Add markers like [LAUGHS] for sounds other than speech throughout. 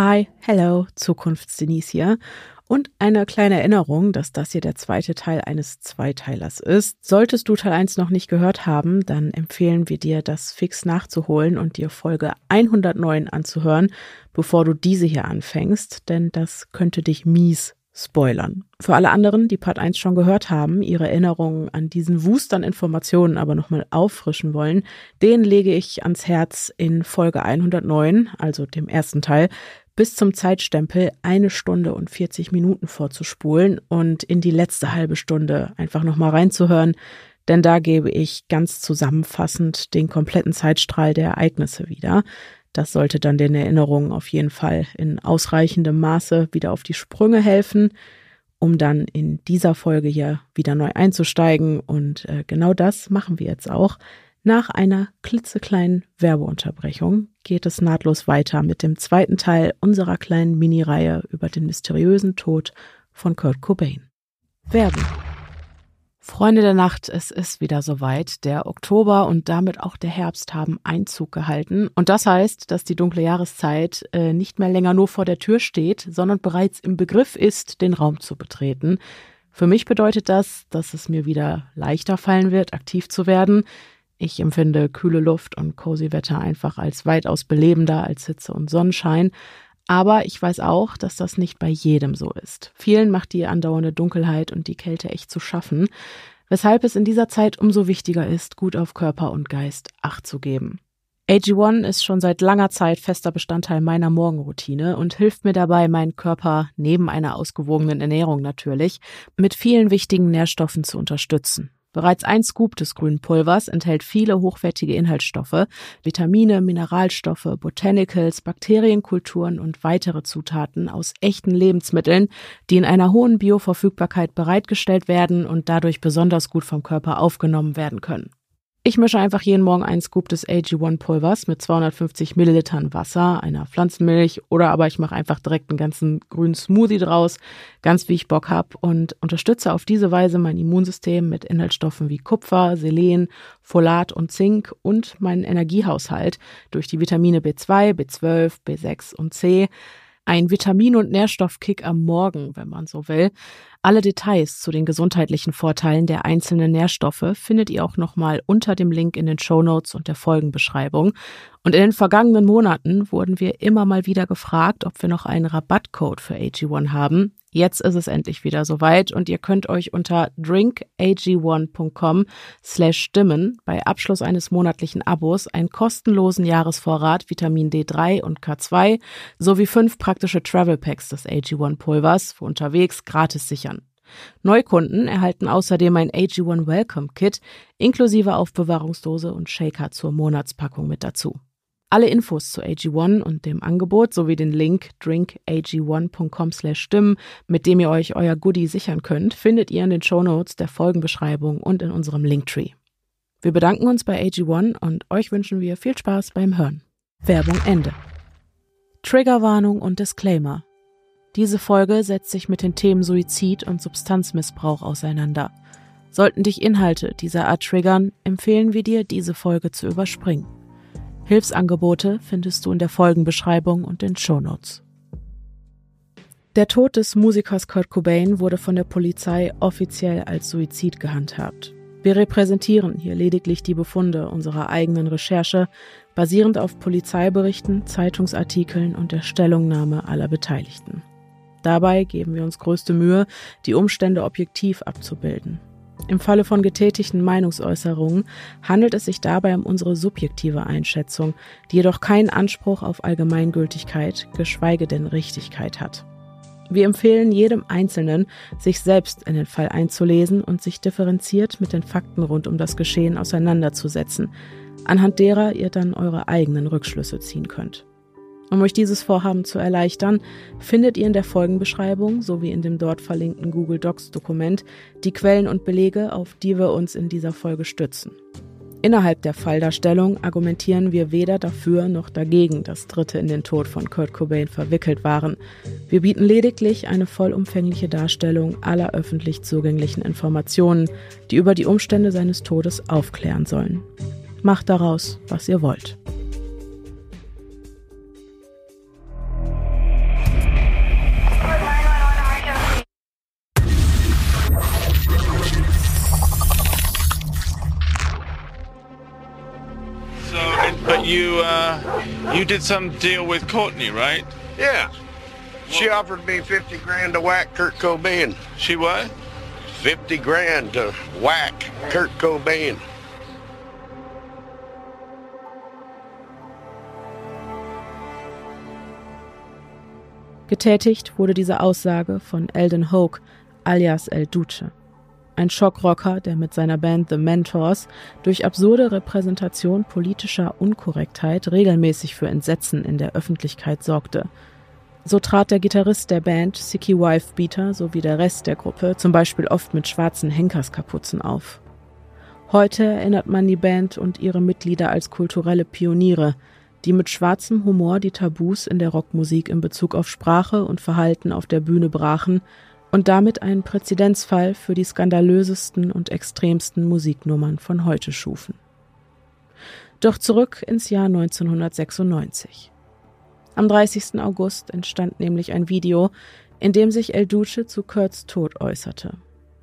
Hi, hello, Zukunftsdenise hier. Und eine kleine Erinnerung, dass das hier der zweite Teil eines Zweiteilers ist. Solltest du Teil 1 noch nicht gehört haben, dann empfehlen wir dir, das fix nachzuholen und dir Folge 109 anzuhören, bevor du diese hier anfängst, denn das könnte dich mies spoilern. Für alle anderen, die Part 1 schon gehört haben, ihre Erinnerungen an diesen Wust an Informationen aber nochmal auffrischen wollen, den lege ich ans Herz in Folge 109, also dem ersten Teil, bis zum Zeitstempel eine Stunde und 40 Minuten vorzuspulen und in die letzte halbe Stunde einfach nochmal reinzuhören, denn da gebe ich ganz zusammenfassend den kompletten Zeitstrahl der Ereignisse wieder. Das sollte dann den Erinnerungen auf jeden Fall in ausreichendem Maße wieder auf die Sprünge helfen, um dann in dieser Folge hier wieder neu einzusteigen. Und äh, genau das machen wir jetzt auch. Nach einer klitzekleinen Werbeunterbrechung geht es nahtlos weiter mit dem zweiten Teil unserer kleinen Mini-Reihe über den mysteriösen Tod von Kurt Cobain. Werbung. Freunde der Nacht, es ist wieder soweit. Der Oktober und damit auch der Herbst haben Einzug gehalten. Und das heißt, dass die dunkle Jahreszeit äh, nicht mehr länger nur vor der Tür steht, sondern bereits im Begriff ist, den Raum zu betreten. Für mich bedeutet das, dass es mir wieder leichter fallen wird, aktiv zu werden. Ich empfinde kühle Luft und cozy Wetter einfach als weitaus belebender als Hitze und Sonnenschein. Aber ich weiß auch, dass das nicht bei jedem so ist. Vielen macht die andauernde Dunkelheit und die Kälte echt zu schaffen, weshalb es in dieser Zeit umso wichtiger ist, gut auf Körper und Geist Acht zu geben. AG1 ist schon seit langer Zeit fester Bestandteil meiner Morgenroutine und hilft mir dabei, meinen Körper neben einer ausgewogenen Ernährung natürlich mit vielen wichtigen Nährstoffen zu unterstützen. Bereits ein Scoop des grünen Pulvers enthält viele hochwertige Inhaltsstoffe, Vitamine, Mineralstoffe, Botanicals, Bakterienkulturen und weitere Zutaten aus echten Lebensmitteln, die in einer hohen Bioverfügbarkeit bereitgestellt werden und dadurch besonders gut vom Körper aufgenommen werden können. Ich mische einfach jeden Morgen einen Scoop des AG1 Pulvers mit 250 Millilitern Wasser, einer Pflanzenmilch oder aber ich mache einfach direkt einen ganzen grünen Smoothie draus, ganz wie ich Bock habe und unterstütze auf diese Weise mein Immunsystem mit Inhaltsstoffen wie Kupfer, Selen, Folat und Zink und meinen Energiehaushalt durch die Vitamine B2, B12, B6 und C ein Vitamin- und Nährstoffkick am Morgen, wenn man so will. Alle Details zu den gesundheitlichen Vorteilen der einzelnen Nährstoffe findet ihr auch nochmal unter dem Link in den Show Notes und der Folgenbeschreibung. Und in den vergangenen Monaten wurden wir immer mal wieder gefragt, ob wir noch einen Rabattcode für AG1 haben. Jetzt ist es endlich wieder soweit und ihr könnt euch unter drinkag1.com slash stimmen bei Abschluss eines monatlichen Abos einen kostenlosen Jahresvorrat Vitamin D3 und K2 sowie fünf praktische Travel Packs des AG1 Pulvers für unterwegs gratis sichern. Neukunden erhalten außerdem ein AG1 Welcome Kit inklusive Aufbewahrungsdose und Shaker zur Monatspackung mit dazu. Alle Infos zu AG1 und dem Angebot sowie den Link drinkag1.com slash stimmen, mit dem ihr euch euer Goodie sichern könnt, findet ihr in den Shownotes der Folgenbeschreibung und in unserem Linktree. Wir bedanken uns bei AG1 und euch wünschen wir viel Spaß beim Hören. Werbung Ende. Triggerwarnung und Disclaimer. Diese Folge setzt sich mit den Themen Suizid und Substanzmissbrauch auseinander. Sollten dich Inhalte dieser Art triggern, empfehlen wir dir, diese Folge zu überspringen. Hilfsangebote findest du in der Folgenbeschreibung und den Shownotes. Der Tod des Musikers Kurt Cobain wurde von der Polizei offiziell als Suizid gehandhabt. Wir repräsentieren hier lediglich die Befunde unserer eigenen Recherche, basierend auf Polizeiberichten, Zeitungsartikeln und der Stellungnahme aller Beteiligten. Dabei geben wir uns größte Mühe, die Umstände objektiv abzubilden. Im Falle von getätigten Meinungsäußerungen handelt es sich dabei um unsere subjektive Einschätzung, die jedoch keinen Anspruch auf Allgemeingültigkeit, geschweige denn Richtigkeit hat. Wir empfehlen jedem Einzelnen, sich selbst in den Fall einzulesen und sich differenziert mit den Fakten rund um das Geschehen auseinanderzusetzen, anhand derer ihr dann eure eigenen Rückschlüsse ziehen könnt. Um euch dieses Vorhaben zu erleichtern, findet ihr in der Folgenbeschreibung sowie in dem dort verlinkten Google Docs Dokument die Quellen und Belege, auf die wir uns in dieser Folge stützen. Innerhalb der Falldarstellung argumentieren wir weder dafür noch dagegen, dass Dritte in den Tod von Kurt Cobain verwickelt waren. Wir bieten lediglich eine vollumfängliche Darstellung aller öffentlich zugänglichen Informationen, die über die Umstände seines Todes aufklären sollen. Macht daraus, was ihr wollt. You did some deal with Courtney, right? Yeah. She offered me 50 grand to whack Kurt Cobain. She what? 50 grand to whack Kurt Cobain. Getätigt wurde diese Aussage von Eldon Hoke alias El Duce. Ein Schockrocker, der mit seiner Band The Mentors durch absurde Repräsentation politischer Unkorrektheit regelmäßig für Entsetzen in der Öffentlichkeit sorgte. So trat der Gitarrist der Band, Sicky Wife Beater, sowie der Rest der Gruppe zum Beispiel oft mit schwarzen Henkerskapuzen auf. Heute erinnert man die Band und ihre Mitglieder als kulturelle Pioniere, die mit schwarzem Humor die Tabus in der Rockmusik in Bezug auf Sprache und Verhalten auf der Bühne brachen und damit einen Präzedenzfall für die skandalösesten und extremsten Musiknummern von heute schufen. Doch zurück ins Jahr 1996. Am 30. August entstand nämlich ein Video, in dem sich El Duce zu Kurts Tod äußerte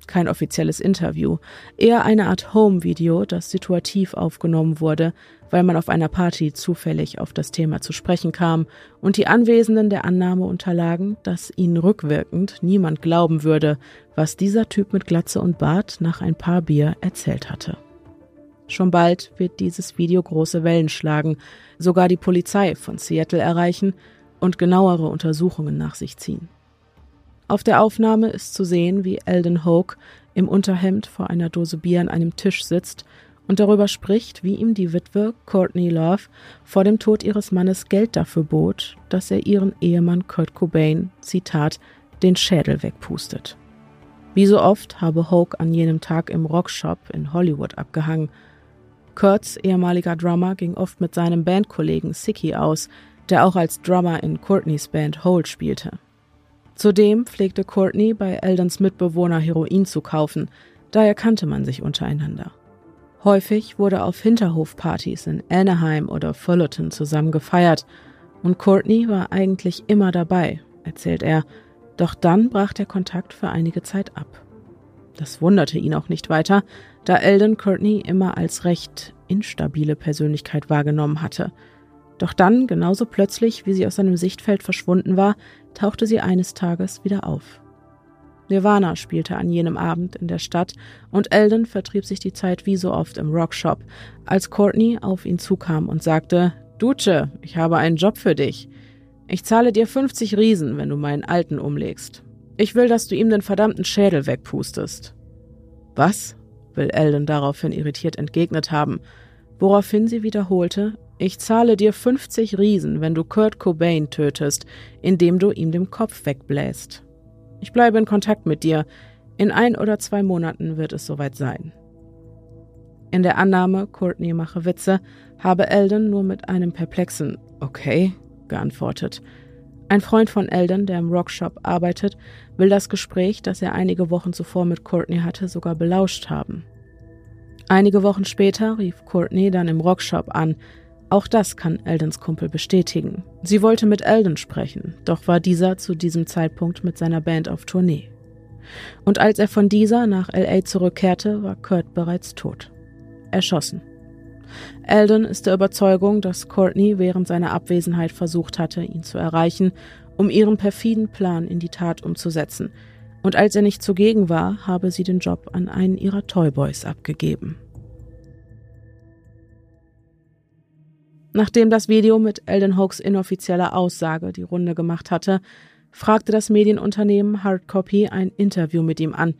kein offizielles Interview, eher eine Art Home-Video, das situativ aufgenommen wurde, weil man auf einer Party zufällig auf das Thema zu sprechen kam und die Anwesenden der Annahme unterlagen, dass ihnen rückwirkend niemand glauben würde, was dieser Typ mit Glatze und Bart nach ein paar Bier erzählt hatte. Schon bald wird dieses Video große Wellen schlagen, sogar die Polizei von Seattle erreichen und genauere Untersuchungen nach sich ziehen. Auf der Aufnahme ist zu sehen, wie Eldon Hoke im Unterhemd vor einer Dose Bier an einem Tisch sitzt und darüber spricht, wie ihm die Witwe Courtney Love vor dem Tod ihres Mannes Geld dafür bot, dass er ihren Ehemann Kurt Cobain, Zitat, den Schädel wegpustet. Wie so oft habe Hoke an jenem Tag im Rockshop in Hollywood abgehangen. Kurts ehemaliger Drummer ging oft mit seinem Bandkollegen Sicky aus, der auch als Drummer in Courtneys Band Hole spielte. Zudem pflegte Courtney bei Eldons Mitbewohner Heroin zu kaufen, daher kannte man sich untereinander. Häufig wurde auf Hinterhofpartys in Anaheim oder Fullerton zusammen gefeiert und Courtney war eigentlich immer dabei, erzählt er, doch dann brach der Kontakt für einige Zeit ab. Das wunderte ihn auch nicht weiter, da Eldon Courtney immer als recht instabile Persönlichkeit wahrgenommen hatte – doch dann, genauso plötzlich, wie sie aus seinem Sichtfeld verschwunden war, tauchte sie eines Tages wieder auf. Nirvana spielte an jenem Abend in der Stadt und Eldon vertrieb sich die Zeit wie so oft im Rockshop, als Courtney auf ihn zukam und sagte, Duce, ich habe einen Job für dich. Ich zahle dir 50 Riesen, wenn du meinen Alten umlegst. Ich will, dass du ihm den verdammten Schädel wegpustest. Was? will Eldon daraufhin irritiert entgegnet haben, woraufhin sie wiederholte, ich zahle dir 50 Riesen, wenn du Kurt Cobain tötest, indem du ihm den Kopf wegbläst. Ich bleibe in Kontakt mit dir. In ein oder zwei Monaten wird es soweit sein. In der Annahme, Courtney mache Witze, habe Eldon nur mit einem perplexen Okay geantwortet. Ein Freund von Eldon, der im Rockshop arbeitet, will das Gespräch, das er einige Wochen zuvor mit Courtney hatte, sogar belauscht haben. Einige Wochen später rief Courtney dann im Rockshop an, auch das kann Eldons Kumpel bestätigen. Sie wollte mit Eldon sprechen, doch war dieser zu diesem Zeitpunkt mit seiner Band auf Tournee. Und als er von dieser nach LA zurückkehrte, war Kurt bereits tot. Erschossen. Eldon ist der Überzeugung, dass Courtney während seiner Abwesenheit versucht hatte, ihn zu erreichen, um ihren perfiden Plan in die Tat umzusetzen. Und als er nicht zugegen war, habe sie den Job an einen ihrer Toyboys abgegeben. Nachdem das Video mit Eldon Hawks inoffizieller Aussage die Runde gemacht hatte, fragte das Medienunternehmen Hardcopy ein Interview mit ihm an.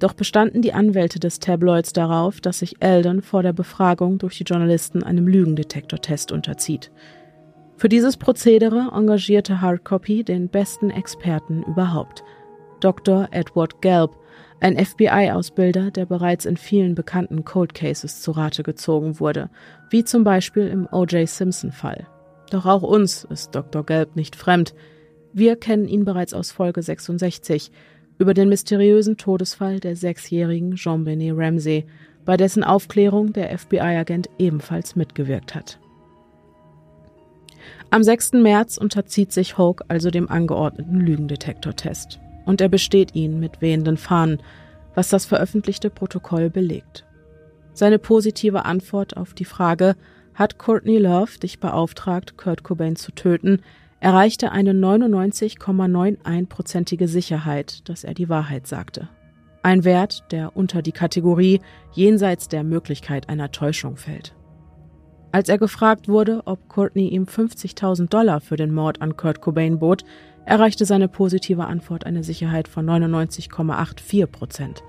Doch bestanden die Anwälte des Tabloids darauf, dass sich Eldon vor der Befragung durch die Journalisten einem Lügendetektortest unterzieht. Für dieses Prozedere engagierte Hardcopy den besten Experten überhaupt, Dr. Edward Gelb, ein FBI-Ausbilder, der bereits in vielen bekannten Cold Cases zu Rate gezogen wurde, wie zum Beispiel im O.J. Simpson-Fall. Doch auch uns ist Dr. Gelb nicht fremd. Wir kennen ihn bereits aus Folge 66 über den mysteriösen Todesfall der sechsjährigen Jean-Benet Ramsey, bei dessen Aufklärung der FBI-Agent ebenfalls mitgewirkt hat. Am 6. März unterzieht sich Hoke also dem angeordneten Lügendetektortest und er besteht ihn mit wehenden Fahnen, was das veröffentlichte Protokoll belegt. Seine positive Antwort auf die Frage, Hat Courtney Love dich beauftragt, Kurt Cobain zu töten, erreichte eine 99,91-prozentige Sicherheit, dass er die Wahrheit sagte. Ein Wert, der unter die Kategorie jenseits der Möglichkeit einer Täuschung fällt. Als er gefragt wurde, ob Courtney ihm 50.000 Dollar für den Mord an Kurt Cobain bot, erreichte seine positive Antwort eine Sicherheit von 99,84 Prozent.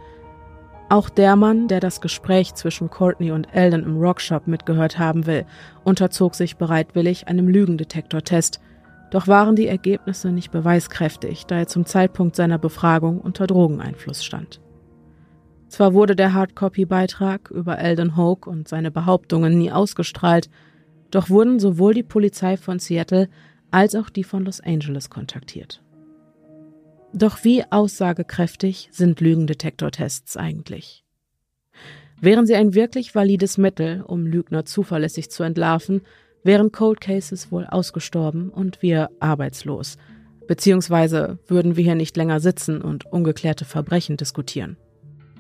Auch der Mann, der das Gespräch zwischen Courtney und Eldon im Rockshop mitgehört haben will, unterzog sich bereitwillig einem Lügendetektortest, doch waren die Ergebnisse nicht beweiskräftig, da er zum Zeitpunkt seiner Befragung unter Drogeneinfluss stand. Zwar wurde der Hardcopy-Beitrag über Eldon Hoke und seine Behauptungen nie ausgestrahlt, doch wurden sowohl die Polizei von Seattle als auch die von Los Angeles kontaktiert. Doch wie aussagekräftig sind Lügendetektortests eigentlich? Wären sie ein wirklich valides Mittel, um Lügner zuverlässig zu entlarven, wären Cold Cases wohl ausgestorben und wir arbeitslos. Beziehungsweise würden wir hier nicht länger sitzen und ungeklärte Verbrechen diskutieren.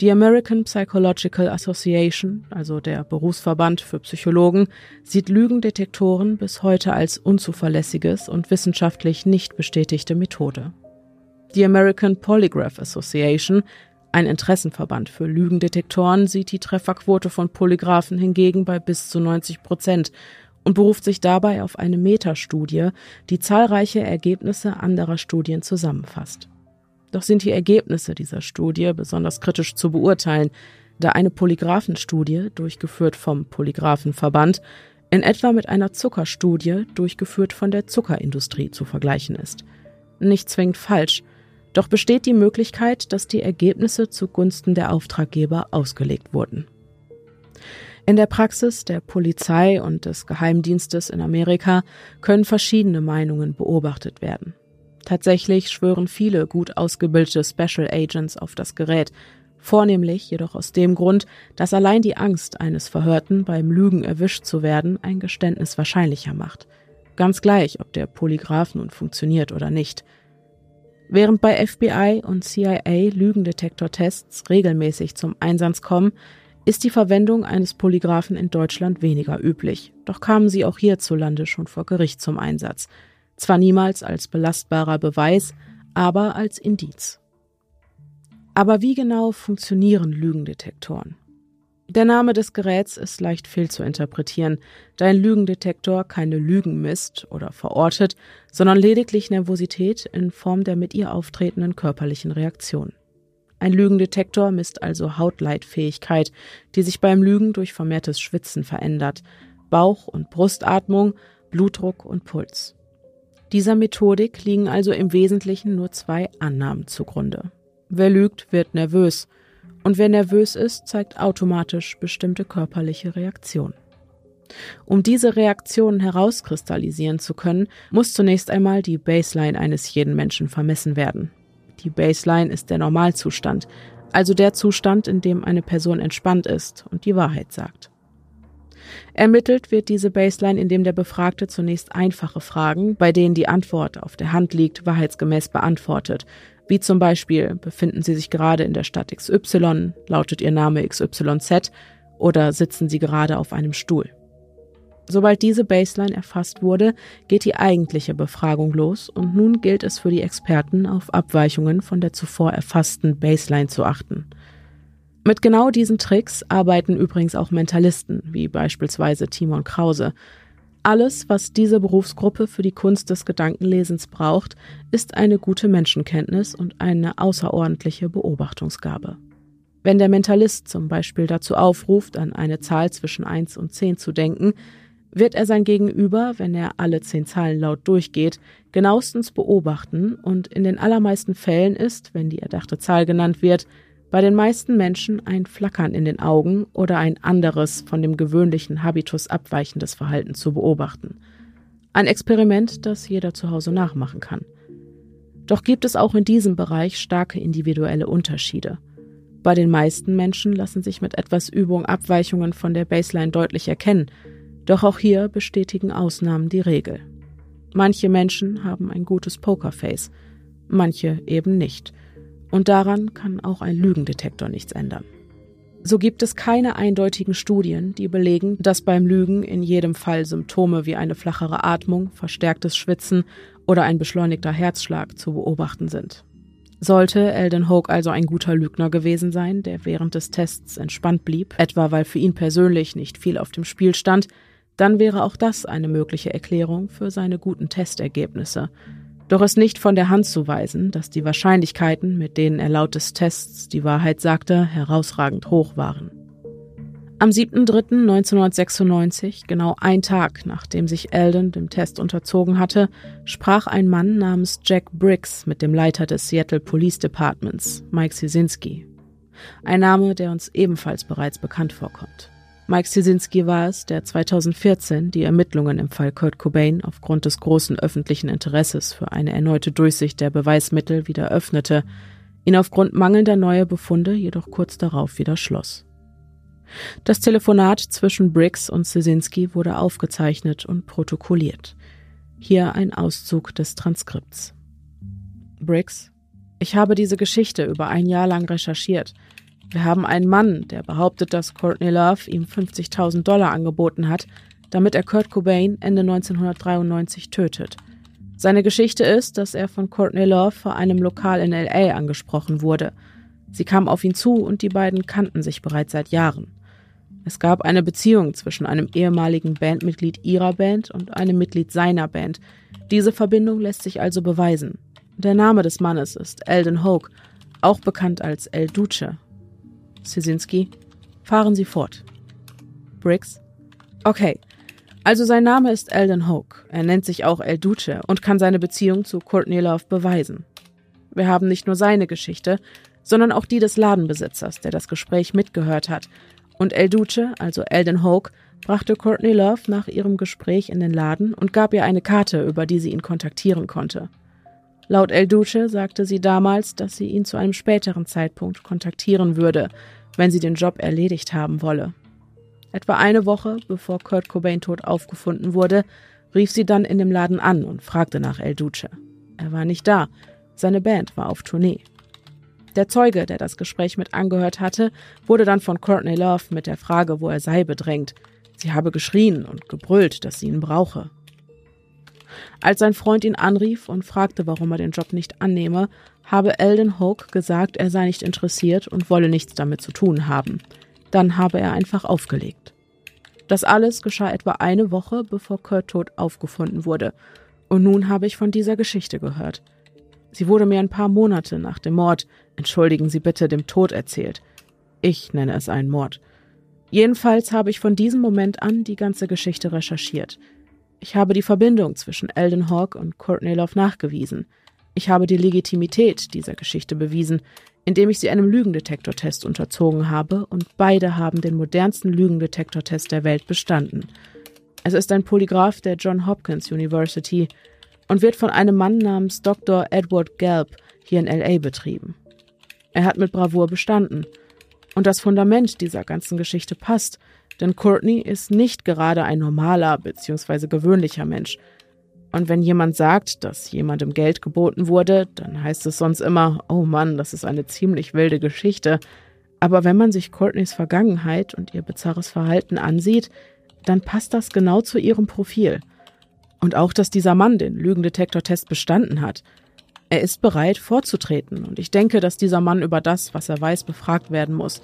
Die American Psychological Association, also der Berufsverband für Psychologen, sieht Lügendetektoren bis heute als unzuverlässiges und wissenschaftlich nicht bestätigte Methode. Die American Polygraph Association, ein Interessenverband für Lügendetektoren, sieht die Trefferquote von Polygraphen hingegen bei bis zu 90 Prozent und beruft sich dabei auf eine Metastudie, die zahlreiche Ergebnisse anderer Studien zusammenfasst. Doch sind die Ergebnisse dieser Studie besonders kritisch zu beurteilen, da eine Polygraphenstudie, durchgeführt vom Polygraphenverband, in etwa mit einer Zuckerstudie, durchgeführt von der Zuckerindustrie, zu vergleichen ist. Nicht zwingend falsch, doch besteht die Möglichkeit, dass die Ergebnisse zugunsten der Auftraggeber ausgelegt wurden. In der Praxis der Polizei und des Geheimdienstes in Amerika können verschiedene Meinungen beobachtet werden. Tatsächlich schwören viele gut ausgebildete Special Agents auf das Gerät, vornehmlich jedoch aus dem Grund, dass allein die Angst eines Verhörten beim Lügen erwischt zu werden ein Geständnis wahrscheinlicher macht. Ganz gleich, ob der Polygraph nun funktioniert oder nicht. Während bei FBI und CIA Lügendetektortests regelmäßig zum Einsatz kommen, ist die Verwendung eines Polygraphen in Deutschland weniger üblich, doch kamen sie auch hierzulande schon vor Gericht zum Einsatz. Zwar niemals als belastbarer Beweis, aber als Indiz. Aber wie genau funktionieren Lügendetektoren? Der Name des Geräts ist leicht fehlzuinterpretieren, da ein Lügendetektor keine Lügen misst oder verortet, sondern lediglich Nervosität in Form der mit ihr auftretenden körperlichen Reaktionen. Ein Lügendetektor misst also Hautleitfähigkeit, die sich beim Lügen durch vermehrtes Schwitzen verändert, Bauch- und Brustatmung, Blutdruck und Puls. Dieser Methodik liegen also im Wesentlichen nur zwei Annahmen zugrunde. Wer lügt, wird nervös, und wer nervös ist, zeigt automatisch bestimmte körperliche Reaktionen. Um diese Reaktionen herauskristallisieren zu können, muss zunächst einmal die Baseline eines jeden Menschen vermessen werden. Die Baseline ist der Normalzustand, also der Zustand, in dem eine Person entspannt ist und die Wahrheit sagt. Ermittelt wird diese Baseline, indem der Befragte zunächst einfache Fragen, bei denen die Antwort auf der Hand liegt, wahrheitsgemäß beantwortet, wie zum Beispiel befinden Sie sich gerade in der Stadt XY, lautet Ihr Name XYZ oder sitzen Sie gerade auf einem Stuhl. Sobald diese Baseline erfasst wurde, geht die eigentliche Befragung los und nun gilt es für die Experten, auf Abweichungen von der zuvor erfassten Baseline zu achten. Mit genau diesen Tricks arbeiten übrigens auch Mentalisten, wie beispielsweise Timon Krause. Alles, was diese Berufsgruppe für die Kunst des Gedankenlesens braucht, ist eine gute Menschenkenntnis und eine außerordentliche Beobachtungsgabe. Wenn der Mentalist zum Beispiel dazu aufruft, an eine Zahl zwischen 1 und 10 zu denken, wird er sein Gegenüber, wenn er alle zehn Zahlen laut durchgeht, genauestens beobachten und in den allermeisten Fällen ist, wenn die erdachte Zahl genannt wird, bei den meisten Menschen ein Flackern in den Augen oder ein anderes von dem gewöhnlichen Habitus abweichendes Verhalten zu beobachten. Ein Experiment, das jeder zu Hause nachmachen kann. Doch gibt es auch in diesem Bereich starke individuelle Unterschiede. Bei den meisten Menschen lassen sich mit etwas Übung Abweichungen von der Baseline deutlich erkennen, doch auch hier bestätigen Ausnahmen die Regel. Manche Menschen haben ein gutes Pokerface, manche eben nicht. Und daran kann auch ein Lügendetektor nichts ändern. So gibt es keine eindeutigen Studien, die belegen, dass beim Lügen in jedem Fall Symptome wie eine flachere Atmung, verstärktes Schwitzen oder ein beschleunigter Herzschlag zu beobachten sind. Sollte Eldon Hoke also ein guter Lügner gewesen sein, der während des Tests entspannt blieb, etwa weil für ihn persönlich nicht viel auf dem Spiel stand, dann wäre auch das eine mögliche Erklärung für seine guten Testergebnisse. Doch ist nicht von der Hand zu weisen, dass die Wahrscheinlichkeiten, mit denen er laut des Tests die Wahrheit sagte, herausragend hoch waren. Am 7.3.1996, genau ein Tag nachdem sich Eldon dem Test unterzogen hatte, sprach ein Mann namens Jack Briggs mit dem Leiter des Seattle Police Departments, Mike Sisinski. Ein Name, der uns ebenfalls bereits bekannt vorkommt. Mike Sisinski war es, der 2014 die Ermittlungen im Fall Kurt Cobain aufgrund des großen öffentlichen Interesses für eine erneute Durchsicht der Beweismittel wieder öffnete, ihn aufgrund mangelnder neuer Befunde jedoch kurz darauf wieder schloss. Das Telefonat zwischen Briggs und Sesinski wurde aufgezeichnet und protokolliert. Hier ein Auszug des Transkripts. Briggs, ich habe diese Geschichte über ein Jahr lang recherchiert. Wir haben einen Mann, der behauptet, dass Courtney Love ihm 50.000 Dollar angeboten hat, damit er Kurt Cobain Ende 1993 tötet. Seine Geschichte ist, dass er von Courtney Love vor einem Lokal in LA angesprochen wurde. Sie kam auf ihn zu und die beiden kannten sich bereits seit Jahren. Es gab eine Beziehung zwischen einem ehemaligen Bandmitglied ihrer Band und einem Mitglied seiner Band. Diese Verbindung lässt sich also beweisen. Der Name des Mannes ist Eldon Hoke, auch bekannt als El Duce. Sisinski, fahren Sie fort. Briggs, okay. Also sein Name ist Eldon Hoke. Er nennt sich auch El Duce und kann seine Beziehung zu Courtney Love beweisen. Wir haben nicht nur seine Geschichte, sondern auch die des Ladenbesitzers, der das Gespräch mitgehört hat und El Duce, also Eldon Hoke, brachte Courtney Love nach ihrem Gespräch in den Laden und gab ihr eine Karte, über die sie ihn kontaktieren konnte. Laut El Duce sagte sie damals, dass sie ihn zu einem späteren Zeitpunkt kontaktieren würde, wenn sie den Job erledigt haben wolle. Etwa eine Woche bevor Kurt Cobain tot aufgefunden wurde, rief sie dann in dem Laden an und fragte nach El Duce. Er war nicht da, seine Band war auf Tournee. Der Zeuge, der das Gespräch mit angehört hatte, wurde dann von Courtney Love mit der Frage, wo er sei, bedrängt. Sie habe geschrien und gebrüllt, dass sie ihn brauche. Als sein Freund ihn anrief und fragte, warum er den Job nicht annehme, habe Eldon Hoke gesagt, er sei nicht interessiert und wolle nichts damit zu tun haben. Dann habe er einfach aufgelegt. Das alles geschah etwa eine Woche, bevor Kurt tot aufgefunden wurde. Und nun habe ich von dieser Geschichte gehört. Sie wurde mir ein paar Monate nach dem Mord, entschuldigen Sie bitte, dem Tod erzählt. Ich nenne es einen Mord. Jedenfalls habe ich von diesem Moment an die ganze Geschichte recherchiert. Ich habe die Verbindung zwischen Eldon Hawk und Courtney Love nachgewiesen. Ich habe die Legitimität dieser Geschichte bewiesen, indem ich sie einem Lügendetektortest unterzogen habe und beide haben den modernsten Lügendetektortest der Welt bestanden. Es ist ein Polygraph der John Hopkins University und wird von einem Mann namens Dr. Edward Gelb hier in LA betrieben. Er hat mit Bravour bestanden. Und das Fundament dieser ganzen Geschichte passt, denn Courtney ist nicht gerade ein normaler bzw. gewöhnlicher Mensch. Und wenn jemand sagt, dass jemandem Geld geboten wurde, dann heißt es sonst immer, oh Mann, das ist eine ziemlich wilde Geschichte. Aber wenn man sich Courtneys Vergangenheit und ihr bizarres Verhalten ansieht, dann passt das genau zu ihrem Profil. Und auch, dass dieser Mann den Lügendetektortest bestanden hat. Er ist bereit, vorzutreten, und ich denke, dass dieser Mann über das, was er weiß, befragt werden muss.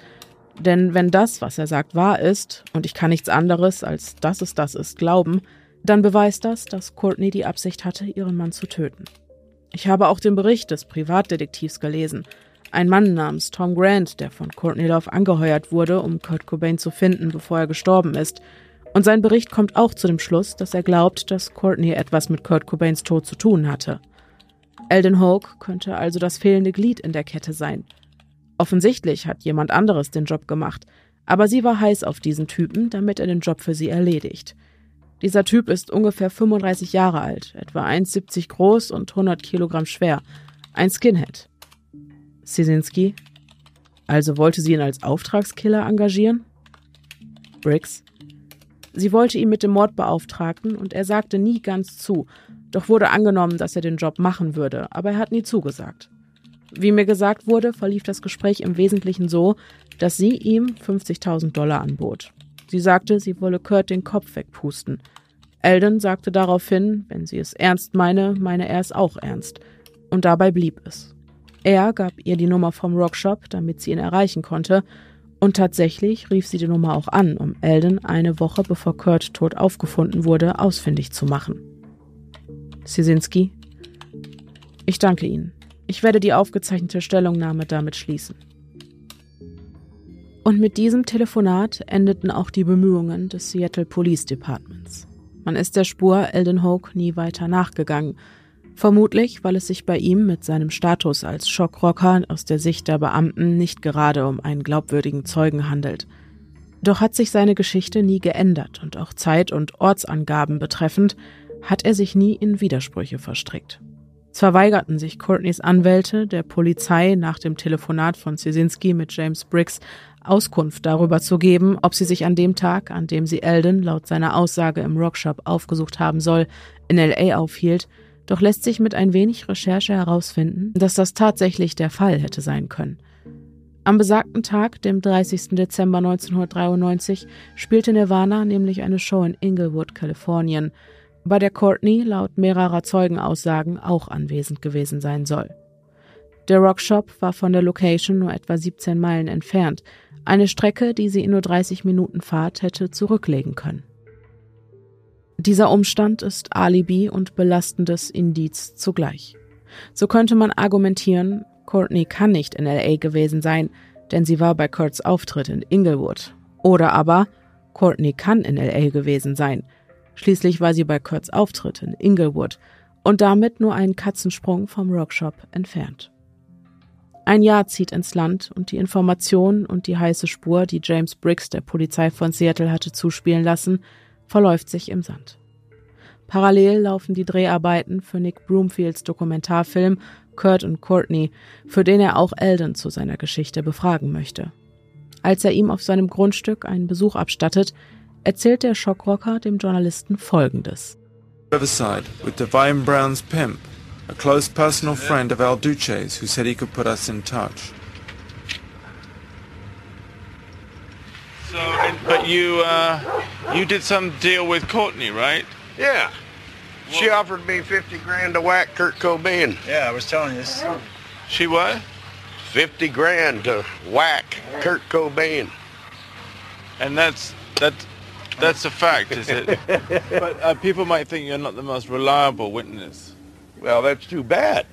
Denn wenn das, was er sagt, wahr ist, und ich kann nichts anderes als dass es das ist, glauben, dann beweist das, dass Courtney die Absicht hatte, ihren Mann zu töten. Ich habe auch den Bericht des Privatdetektivs gelesen. Ein Mann namens Tom Grant, der von Courtney Love angeheuert wurde, um Kurt Cobain zu finden, bevor er gestorben ist, und sein Bericht kommt auch zu dem Schluss, dass er glaubt, dass Courtney etwas mit Kurt Cobains Tod zu tun hatte. Eldon Hoke könnte also das fehlende Glied in der Kette sein. Offensichtlich hat jemand anderes den Job gemacht, aber sie war heiß auf diesen Typen, damit er den Job für sie erledigt. Dieser Typ ist ungefähr 35 Jahre alt, etwa 1,70 groß und 100 Kilogramm schwer. Ein Skinhead. Sisinski? Also wollte sie ihn als Auftragskiller engagieren? Briggs? Sie wollte ihn mit dem Mord beauftragen und er sagte nie ganz zu, doch wurde angenommen, dass er den Job machen würde, aber er hat nie zugesagt. Wie mir gesagt wurde, verlief das Gespräch im Wesentlichen so, dass sie ihm 50.000 Dollar anbot. Sie sagte, sie wolle Kurt den Kopf wegpusten. Eldon sagte daraufhin, wenn sie es ernst meine, meine er es auch ernst. Und dabei blieb es. Er gab ihr die Nummer vom Rockshop, damit sie ihn erreichen konnte, und tatsächlich rief sie die Nummer auch an, um Eldon eine Woche bevor Kurt tot aufgefunden wurde, ausfindig zu machen. Sisinski, ich danke Ihnen. Ich werde die aufgezeichnete Stellungnahme damit schließen. Und mit diesem Telefonat endeten auch die Bemühungen des Seattle Police Departments. Man ist der Spur Eldon Hoke nie weiter nachgegangen, vermutlich weil es sich bei ihm mit seinem Status als Schockrocker aus der Sicht der Beamten nicht gerade um einen glaubwürdigen Zeugen handelt. Doch hat sich seine Geschichte nie geändert und auch Zeit- und Ortsangaben betreffend hat er sich nie in Widersprüche verstrickt. Zwar weigerten sich Courtneys Anwälte der Polizei nach dem Telefonat von Cisinski mit James Briggs Auskunft darüber zu geben, ob sie sich an dem Tag, an dem sie Eldon laut seiner Aussage im Rockshop aufgesucht haben soll, in LA aufhielt, doch lässt sich mit ein wenig Recherche herausfinden, dass das tatsächlich der Fall hätte sein können. Am besagten Tag, dem 30. Dezember 1993, spielte Nirvana nämlich eine Show in Inglewood, Kalifornien, bei der Courtney laut mehrerer Zeugenaussagen auch anwesend gewesen sein soll. Der Rockshop war von der Location nur etwa 17 Meilen entfernt, eine Strecke, die sie in nur 30 Minuten Fahrt hätte zurücklegen können. Dieser Umstand ist Alibi und belastendes Indiz zugleich. So könnte man argumentieren, Courtney kann nicht in LA gewesen sein, denn sie war bei Kurts Auftritt in Inglewood. Oder aber, Courtney kann in LA gewesen sein. Schließlich war sie bei Kurts Auftritt in Inglewood und damit nur einen Katzensprung vom Rockshop entfernt. Ein Jahr zieht ins Land und die Information und die heiße Spur, die James Briggs der Polizei von Seattle hatte zuspielen lassen, verläuft sich im Sand. Parallel laufen die Dreharbeiten für Nick Broomfields Dokumentarfilm Kurt und Courtney, für den er auch Eldon zu seiner Geschichte befragen möchte. Als er ihm auf seinem Grundstück einen Besuch abstattet, erzählt der Schockrocker dem Journalisten Folgendes. Riverside with Divine Brown's pimp. a close personal friend of Al Duce's who said he could put us in touch. So, but you, uh, you did some deal with Courtney, right? Yeah. She offered me 50 grand to whack Kurt Cobain. Yeah, I was telling you this. She what? 50 grand to whack Kurt Cobain. And that's, that, that's a fact, is it? [LAUGHS] but uh, people might think you're not the most reliable witness. Well, that's too bad.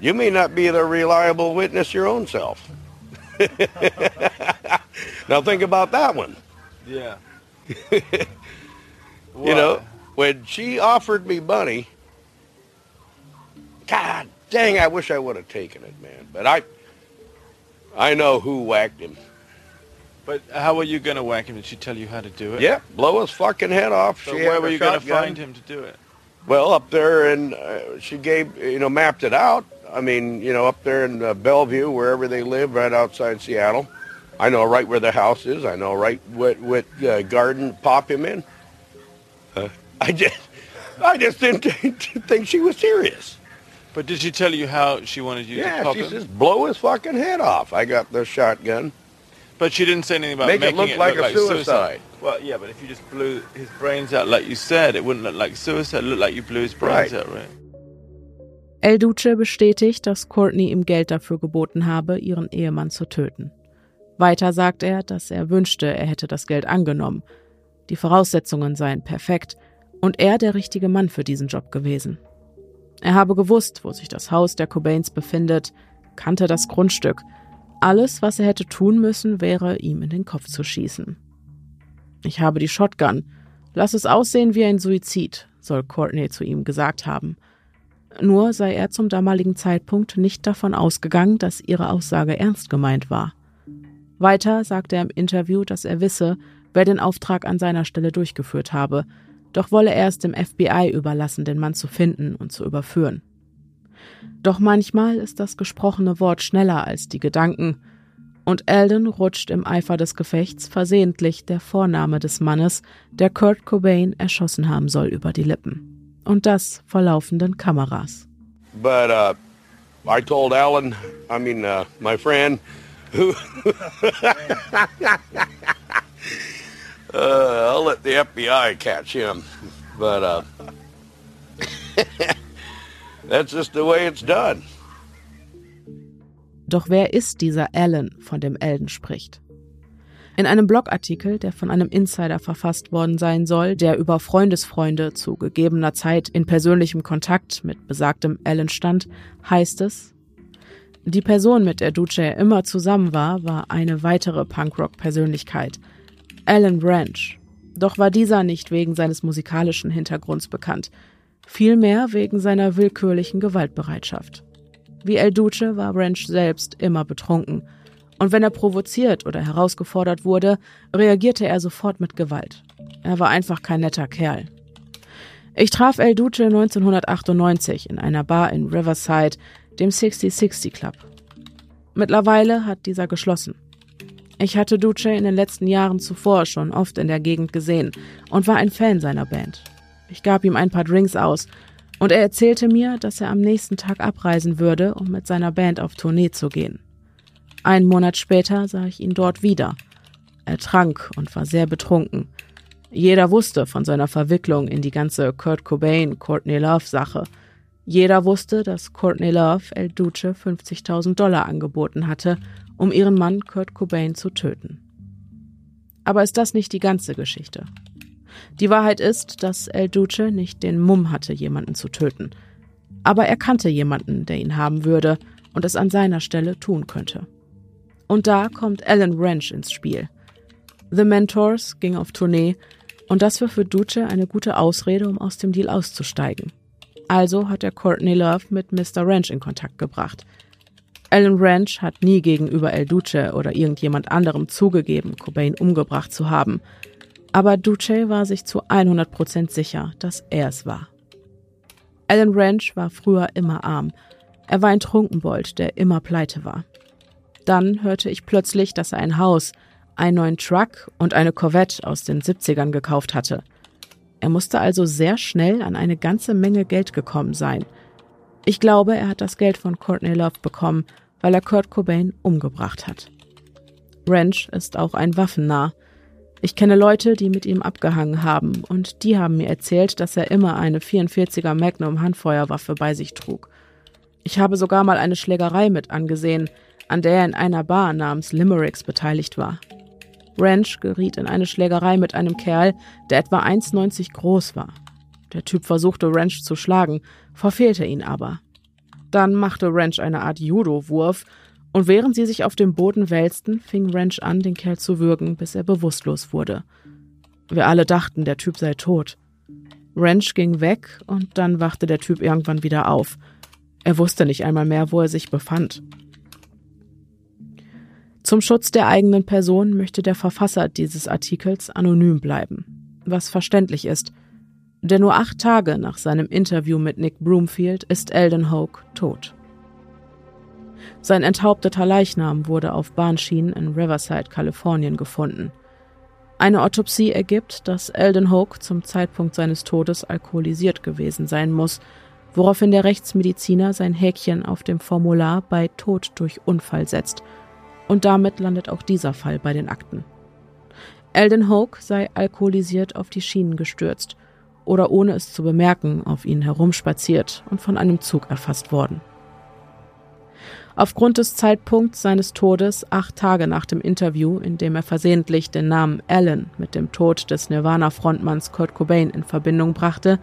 You may not be the reliable witness your own self. [LAUGHS] now think about that one. Yeah. [LAUGHS] you know, when she offered me money, God dang, I wish I would have taken it, man. But I, I know who whacked him. But how were you going to whack him? Did she tell you how to do it? Yeah, blow his fucking head off. So she where were you going to find him to do it? Well, up there, and uh, she gave, you know, mapped it out. I mean, you know, up there in uh, Bellevue, wherever they live, right outside Seattle. I know right where the house is. I know right what what uh, garden pop him in. Uh, [LAUGHS] I just, I just didn't [LAUGHS] think she was serious. But did she tell you how she wanted you yeah, to pop she him? says blow his fucking head off. I got the shotgun. But she didn't say anything about Make it making look like a suicide. Well, yeah, but if you just blew his brains out like you said, it wouldn't look like suicide. It looked like you blew his brains Right. out, right? El Duce bestätigt, dass Courtney ihm Geld dafür geboten habe, ihren Ehemann zu töten. Weiter sagt er, dass er wünschte, er hätte das Geld angenommen. Die Voraussetzungen seien perfekt und er der richtige Mann für diesen Job gewesen. Er habe gewusst, wo sich das Haus der Cobains befindet, kannte das Grundstück. Alles, was er hätte tun müssen, wäre, ihm in den Kopf zu schießen. Ich habe die Shotgun. Lass es aussehen wie ein Suizid, soll Courtney zu ihm gesagt haben. Nur sei er zum damaligen Zeitpunkt nicht davon ausgegangen, dass ihre Aussage ernst gemeint war. Weiter sagte er im Interview, dass er wisse, wer den Auftrag an seiner Stelle durchgeführt habe, doch wolle er es dem FBI überlassen, den Mann zu finden und zu überführen. Doch manchmal ist das gesprochene Wort schneller als die Gedanken, und Eldon rutscht im Eifer des Gefechts versehentlich der Vorname des Mannes, der Kurt Cobain erschossen haben soll, über die Lippen. Und das vor laufenden Kameras. But uh, I told Alan, I mean, uh, my friend, [LAUGHS] uh, I'll let the FBI catch him. But uh, [LAUGHS] that's just the way it's done. Doch wer ist dieser Alan, von dem Elden spricht? In einem Blogartikel, der von einem Insider verfasst worden sein soll, der über Freundesfreunde zu gegebener Zeit in persönlichem Kontakt mit besagtem Alan stand, heißt es, die Person, mit der Duce immer zusammen war, war eine weitere Punkrock-Persönlichkeit, Alan Branch. Doch war dieser nicht wegen seines musikalischen Hintergrunds bekannt, vielmehr wegen seiner willkürlichen Gewaltbereitschaft. Wie El Duce war Branch selbst immer betrunken. Und wenn er provoziert oder herausgefordert wurde, reagierte er sofort mit Gewalt. Er war einfach kein netter Kerl. Ich traf El Duce 1998 in einer Bar in Riverside, dem 6060 Club. Mittlerweile hat dieser geschlossen. Ich hatte Duce in den letzten Jahren zuvor schon oft in der Gegend gesehen und war ein Fan seiner Band. Ich gab ihm ein paar Drinks aus und er erzählte mir, dass er am nächsten Tag abreisen würde, um mit seiner Band auf Tournee zu gehen. Einen Monat später sah ich ihn dort wieder. Er trank und war sehr betrunken. Jeder wusste von seiner Verwicklung in die ganze Kurt Cobain, Courtney Love Sache. Jeder wusste, dass Courtney Love El Duce 50.000 Dollar angeboten hatte, um ihren Mann Kurt Cobain zu töten. Aber ist das nicht die ganze Geschichte? Die Wahrheit ist, dass El Duce nicht den Mumm hatte, jemanden zu töten. Aber er kannte jemanden, der ihn haben würde und es an seiner Stelle tun könnte. Und da kommt Alan Wrench ins Spiel. The Mentors ging auf Tournee und das war für Duce eine gute Ausrede, um aus dem Deal auszusteigen. Also hat er Courtney Love mit Mr. Wrench in Kontakt gebracht. Alan Wrench hat nie gegenüber El Duce oder irgendjemand anderem zugegeben, Cobain umgebracht zu haben – aber Duce war sich zu 100% sicher, dass er es war. Alan Ranch war früher immer arm. Er war ein Trunkenbold, der immer pleite war. Dann hörte ich plötzlich, dass er ein Haus, einen neuen Truck und eine Corvette aus den 70ern gekauft hatte. Er musste also sehr schnell an eine ganze Menge Geld gekommen sein. Ich glaube, er hat das Geld von Courtney Love bekommen, weil er Kurt Cobain umgebracht hat. Ranch ist auch ein Waffennah. Ich kenne Leute, die mit ihm abgehangen haben, und die haben mir erzählt, dass er immer eine 44er Magnum Handfeuerwaffe bei sich trug. Ich habe sogar mal eine Schlägerei mit angesehen, an der er in einer Bar namens Limericks beteiligt war. Ranch geriet in eine Schlägerei mit einem Kerl, der etwa 1,90 groß war. Der Typ versuchte Ranch zu schlagen, verfehlte ihn aber. Dann machte Ranch eine Art Judo-Wurf und während sie sich auf dem Boden wälzten, fing Ranch an, den Kerl zu würgen, bis er bewusstlos wurde. Wir alle dachten, der Typ sei tot. Ranch ging weg und dann wachte der Typ irgendwann wieder auf. Er wusste nicht einmal mehr, wo er sich befand. Zum Schutz der eigenen Person möchte der Verfasser dieses Artikels anonym bleiben, was verständlich ist, denn nur acht Tage nach seinem Interview mit Nick Broomfield ist Eldon Hoke tot. Sein enthaupteter Leichnam wurde auf Bahnschienen in Riverside, Kalifornien gefunden. Eine Autopsie ergibt, dass Eldon Hoke zum Zeitpunkt seines Todes alkoholisiert gewesen sein muss, woraufhin der Rechtsmediziner sein Häkchen auf dem Formular bei Tod durch Unfall setzt. Und damit landet auch dieser Fall bei den Akten. Eldon Hoke sei alkoholisiert auf die Schienen gestürzt oder ohne es zu bemerken auf ihnen herumspaziert und von einem Zug erfasst worden. Aufgrund des Zeitpunkts seines Todes, acht Tage nach dem Interview, in dem er versehentlich den Namen Alan mit dem Tod des Nirvana-Frontmanns Kurt Cobain in Verbindung brachte,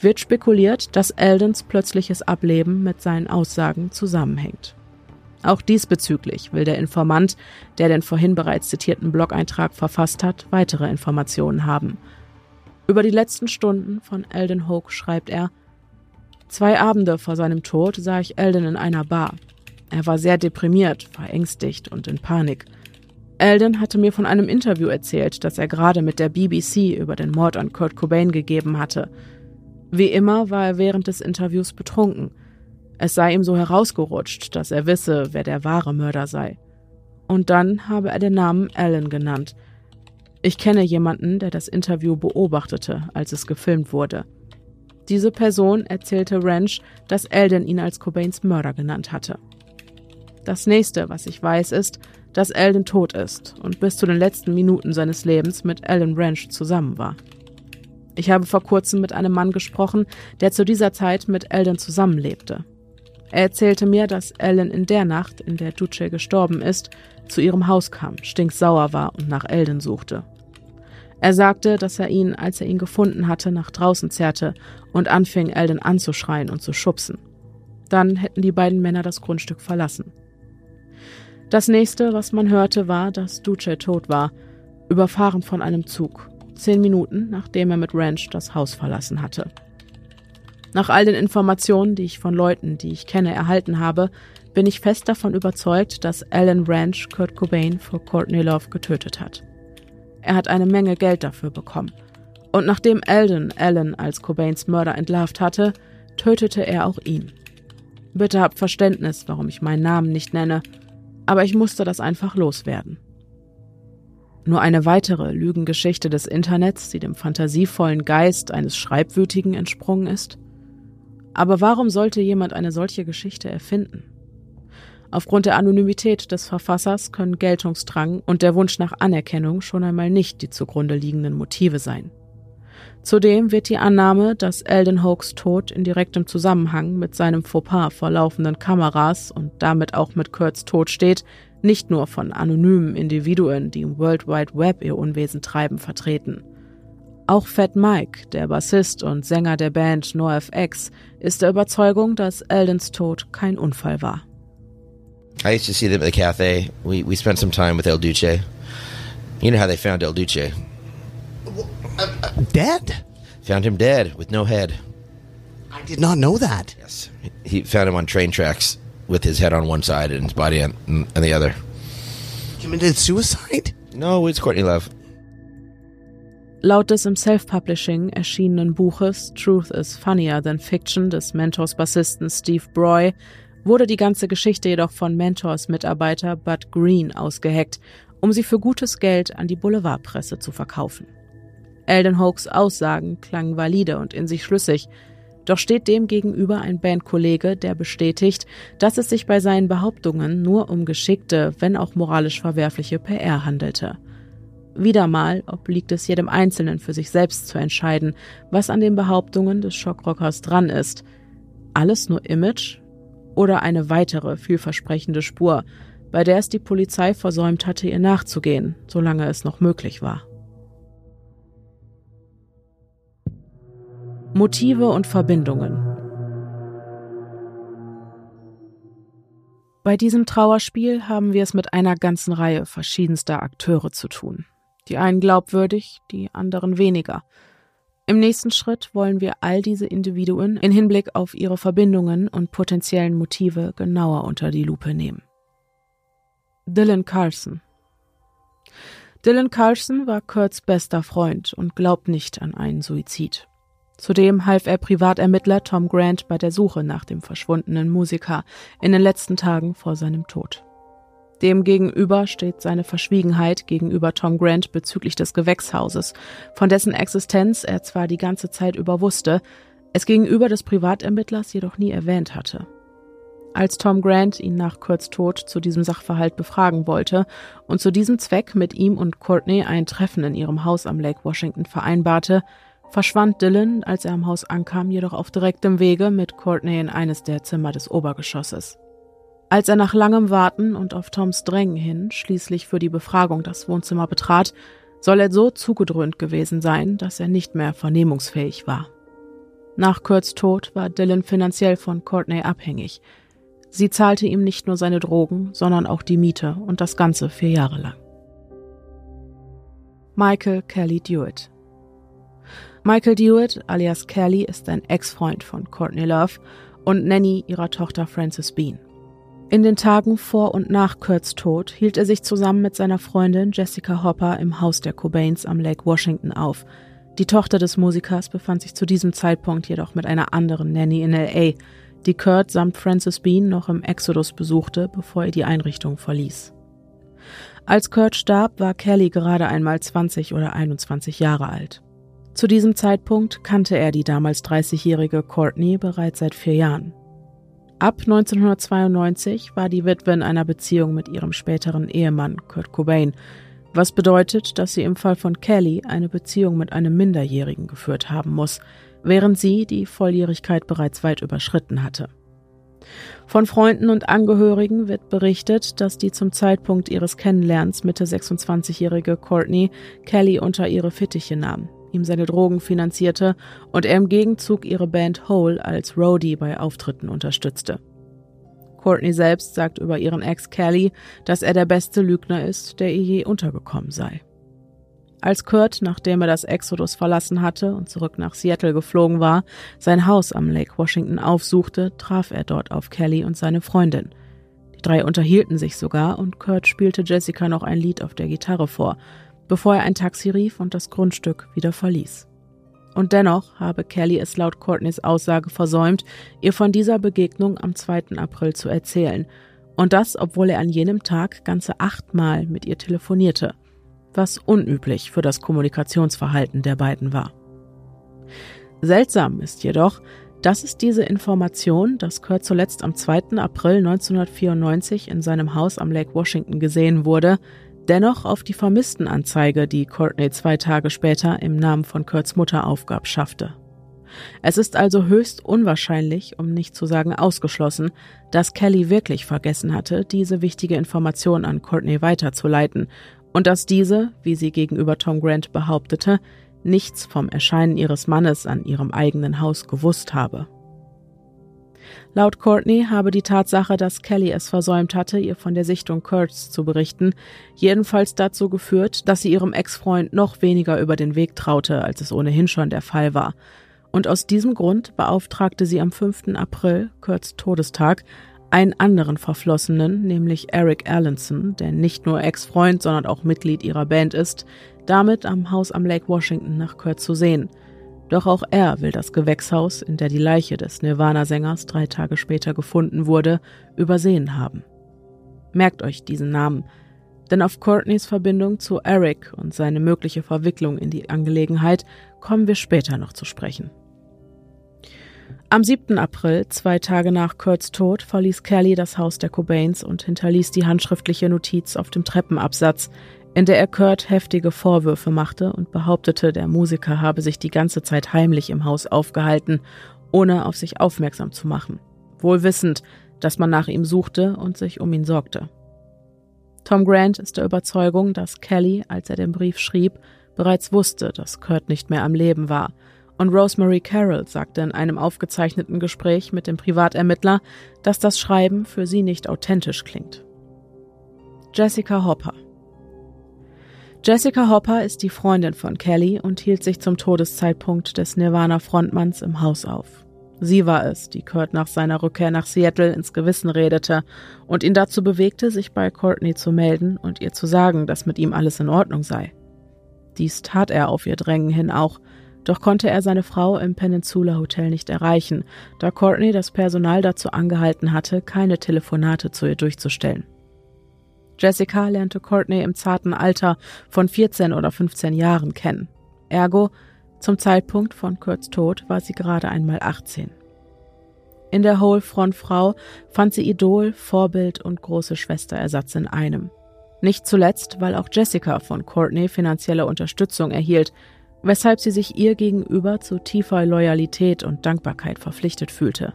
wird spekuliert, dass Eldons plötzliches Ableben mit seinen Aussagen zusammenhängt. Auch diesbezüglich will der Informant, der den vorhin bereits zitierten Blog-Eintrag verfasst hat, weitere Informationen haben. Über die letzten Stunden von Eldon Hoke schreibt er, Zwei Abende vor seinem Tod sah ich Eldon in einer Bar. Er war sehr deprimiert, verängstigt und in Panik. Eldon hatte mir von einem Interview erzählt, das er gerade mit der BBC über den Mord an Kurt Cobain gegeben hatte. Wie immer war er während des Interviews betrunken. Es sei ihm so herausgerutscht, dass er wisse, wer der wahre Mörder sei. Und dann habe er den Namen Alan genannt. Ich kenne jemanden, der das Interview beobachtete, als es gefilmt wurde. Diese Person erzählte Ranch, dass Eldon ihn als Cobains Mörder genannt hatte. Das nächste, was ich weiß, ist, dass Eldon tot ist und bis zu den letzten Minuten seines Lebens mit Alan Ranch zusammen war. Ich habe vor kurzem mit einem Mann gesprochen, der zu dieser Zeit mit Eldon zusammenlebte. Er erzählte mir, dass Ellen in der Nacht, in der Duce gestorben ist, zu ihrem Haus kam, stinksauer war und nach Eldon suchte. Er sagte, dass er ihn, als er ihn gefunden hatte, nach draußen zerrte und anfing, Eldon anzuschreien und zu schubsen. Dann hätten die beiden Männer das Grundstück verlassen. Das nächste, was man hörte, war, dass Duce tot war, überfahren von einem Zug, zehn Minuten nachdem er mit Ranch das Haus verlassen hatte. Nach all den Informationen, die ich von Leuten, die ich kenne, erhalten habe, bin ich fest davon überzeugt, dass Alan Ranch Kurt Cobain vor Courtney Love getötet hat. Er hat eine Menge Geld dafür bekommen. Und nachdem Alden Alan als Cobains Mörder entlarvt hatte, tötete er auch ihn. Bitte habt Verständnis, warum ich meinen Namen nicht nenne, aber ich musste das einfach loswerden. Nur eine weitere Lügengeschichte des Internets, die dem fantasievollen Geist eines Schreibwütigen entsprungen ist? Aber warum sollte jemand eine solche Geschichte erfinden? Aufgrund der Anonymität des Verfassers können Geltungsdrang und der Wunsch nach Anerkennung schon einmal nicht die zugrunde liegenden Motive sein. Zudem wird die Annahme, dass Eldon Hoax Tod in direktem Zusammenhang mit seinem Fauxpas vor laufenden Kameras und damit auch mit Kurt's Tod steht, nicht nur von anonymen Individuen, die im World Wide Web ihr Unwesen treiben, vertreten. Auch Fat Mike, der Bassist und Sänger der Band NoFX, ist der Überzeugung, dass Eldons Tod kein Unfall war. I used to see them at the cafe. We, we spent some time with El Duce. You know how they found El Duce? Dead? Found him dead with no head. I did not know that. Yes. He found him on train tracks with his head on one side and his body on, on the other. Committed suicide? No, it's Courtney Love. Laut des im Self-Publishing erschienenen Buches Truth is Funnier Than Fiction des Mentors-Bassisten Steve Broy wurde die ganze Geschichte jedoch von Mentors Mitarbeiter Bud Green ausgeheckt, um sie für gutes Geld an die Boulevardpresse zu verkaufen. Eldon Hoax Aussagen klangen valide und in sich schlüssig, doch steht dem gegenüber ein Bandkollege, der bestätigt, dass es sich bei seinen Behauptungen nur um geschickte, wenn auch moralisch verwerfliche PR handelte. Wieder mal obliegt es jedem Einzelnen für sich selbst zu entscheiden, was an den Behauptungen des Schockrockers dran ist. Alles nur Image oder eine weitere vielversprechende Spur, bei der es die Polizei versäumt hatte, ihr nachzugehen, solange es noch möglich war. Motive und Verbindungen Bei diesem Trauerspiel haben wir es mit einer ganzen Reihe verschiedenster Akteure zu tun. Die einen glaubwürdig, die anderen weniger. Im nächsten Schritt wollen wir all diese Individuen in Hinblick auf ihre Verbindungen und potenziellen Motive genauer unter die Lupe nehmen. Dylan Carlson Dylan Carlson war Kurts bester Freund und glaubt nicht an einen Suizid. Zudem half er Privatermittler Tom Grant bei der Suche nach dem verschwundenen Musiker in den letzten Tagen vor seinem Tod. Demgegenüber steht seine Verschwiegenheit gegenüber Tom Grant bezüglich des Gewächshauses, von dessen Existenz er zwar die ganze Zeit über wusste, es gegenüber des Privatermittlers jedoch nie erwähnt hatte. Als Tom Grant ihn nach Kurts Tod zu diesem Sachverhalt befragen wollte und zu diesem Zweck mit ihm und Courtney ein Treffen in ihrem Haus am Lake Washington vereinbarte, verschwand Dylan, als er am Haus ankam, jedoch auf direktem Wege mit Courtney in eines der Zimmer des Obergeschosses. Als er nach langem Warten und auf Toms Drängen hin schließlich für die Befragung das Wohnzimmer betrat, soll er so zugedröhnt gewesen sein, dass er nicht mehr vernehmungsfähig war. Nach Kurts Tod war Dylan finanziell von Courtney abhängig. Sie zahlte ihm nicht nur seine Drogen, sondern auch die Miete und das Ganze vier Jahre lang. Michael Kelly Dewitt Michael Dewitt alias Kelly ist ein Ex-Freund von Courtney Love und Nanny ihrer Tochter Frances Bean. In den Tagen vor und nach Kurts Tod hielt er sich zusammen mit seiner Freundin Jessica Hopper im Haus der Cobains am Lake Washington auf. Die Tochter des Musikers befand sich zu diesem Zeitpunkt jedoch mit einer anderen Nanny in LA, die Kurt samt Francis Bean noch im Exodus besuchte, bevor er die Einrichtung verließ. Als Kurt starb, war Kelly gerade einmal 20 oder 21 Jahre alt. Zu diesem Zeitpunkt kannte er die damals 30-jährige Courtney bereits seit vier Jahren. Ab 1992 war die Witwe in einer Beziehung mit ihrem späteren Ehemann Kurt Cobain, was bedeutet, dass sie im Fall von Kelly eine Beziehung mit einem Minderjährigen geführt haben muss, während sie die Volljährigkeit bereits weit überschritten hatte. Von Freunden und Angehörigen wird berichtet, dass die zum Zeitpunkt ihres Kennenlernens Mitte 26-jährige Courtney Kelly unter ihre Fittiche nahm, ihm seine Drogen finanzierte und er im Gegenzug ihre Band Hole als Roadie bei Auftritten unterstützte. Courtney selbst sagt über ihren Ex Kelly, dass er der beste Lügner ist, der ihr je untergekommen sei. Als Kurt, nachdem er das Exodus verlassen hatte und zurück nach Seattle geflogen war, sein Haus am Lake Washington aufsuchte, traf er dort auf Kelly und seine Freundin. Die drei unterhielten sich sogar und Kurt spielte Jessica noch ein Lied auf der Gitarre vor, bevor er ein Taxi rief und das Grundstück wieder verließ. Und dennoch habe Kelly es laut Courtneys Aussage versäumt, ihr von dieser Begegnung am 2. April zu erzählen. Und das, obwohl er an jenem Tag ganze achtmal mit ihr telefonierte – was unüblich für das Kommunikationsverhalten der beiden war. Seltsam ist jedoch, dass es diese Information, dass Kurt zuletzt am 2. April 1994 in seinem Haus am Lake Washington gesehen wurde, dennoch auf die Vermisstenanzeige, die Courtney zwei Tage später im Namen von Kurts Mutter aufgab, schaffte. Es ist also höchst unwahrscheinlich, um nicht zu sagen ausgeschlossen, dass Kelly wirklich vergessen hatte, diese wichtige Information an Courtney weiterzuleiten und dass diese, wie sie gegenüber Tom Grant behauptete, nichts vom Erscheinen ihres Mannes an ihrem eigenen Haus gewusst habe. Laut Courtney habe die Tatsache, dass Kelly es versäumt hatte, ihr von der Sichtung Kurtz zu berichten, jedenfalls dazu geführt, dass sie ihrem Ex-Freund noch weniger über den Weg traute, als es ohnehin schon der Fall war. Und aus diesem Grund beauftragte sie am 5. April, Kurtz Todestag, einen anderen Verflossenen, nämlich Eric Allenson, der nicht nur Ex-Freund, sondern auch Mitglied ihrer Band ist, damit am Haus am Lake Washington nach Kurt zu sehen. Doch auch er will das Gewächshaus, in der die Leiche des Nirvana-Sängers drei Tage später gefunden wurde, übersehen haben. Merkt euch diesen Namen, denn auf Courtneys Verbindung zu Eric und seine mögliche Verwicklung in die Angelegenheit kommen wir später noch zu sprechen. Am 7. April, zwei Tage nach Kurts Tod, verließ Kelly das Haus der Cobains und hinterließ die handschriftliche Notiz auf dem Treppenabsatz, in der er Kurt heftige Vorwürfe machte und behauptete, der Musiker habe sich die ganze Zeit heimlich im Haus aufgehalten, ohne auf sich aufmerksam zu machen, wohl wissend, dass man nach ihm suchte und sich um ihn sorgte. Tom Grant ist der Überzeugung, dass Kelly, als er den Brief schrieb, bereits wusste, dass Kurt nicht mehr am Leben war – und Rosemary Carroll sagte in einem aufgezeichneten Gespräch mit dem Privatermittler, dass das Schreiben für sie nicht authentisch klingt. Jessica Hopper Jessica Hopper ist die Freundin von Kelly und hielt sich zum Todeszeitpunkt des Nirvana-Frontmanns im Haus auf. Sie war es, die Kurt nach seiner Rückkehr nach Seattle ins Gewissen redete und ihn dazu bewegte, sich bei Courtney zu melden und ihr zu sagen, dass mit ihm alles in Ordnung sei. Dies tat er auf ihr Drängen hin auch, doch konnte er seine Frau im Peninsula Hotel nicht erreichen, da Courtney das Personal dazu angehalten hatte, keine Telefonate zu ihr durchzustellen. Jessica lernte Courtney im zarten Alter von 14 oder 15 Jahren kennen. Ergo, zum Zeitpunkt von Kurts Tod war sie gerade einmal 18. In der Whole-Front-Frau fand sie Idol, Vorbild und große Schwesterersatz in einem. Nicht zuletzt, weil auch Jessica von Courtney finanzielle Unterstützung erhielt, weshalb sie sich ihr gegenüber zu tiefer Loyalität und Dankbarkeit verpflichtet fühlte.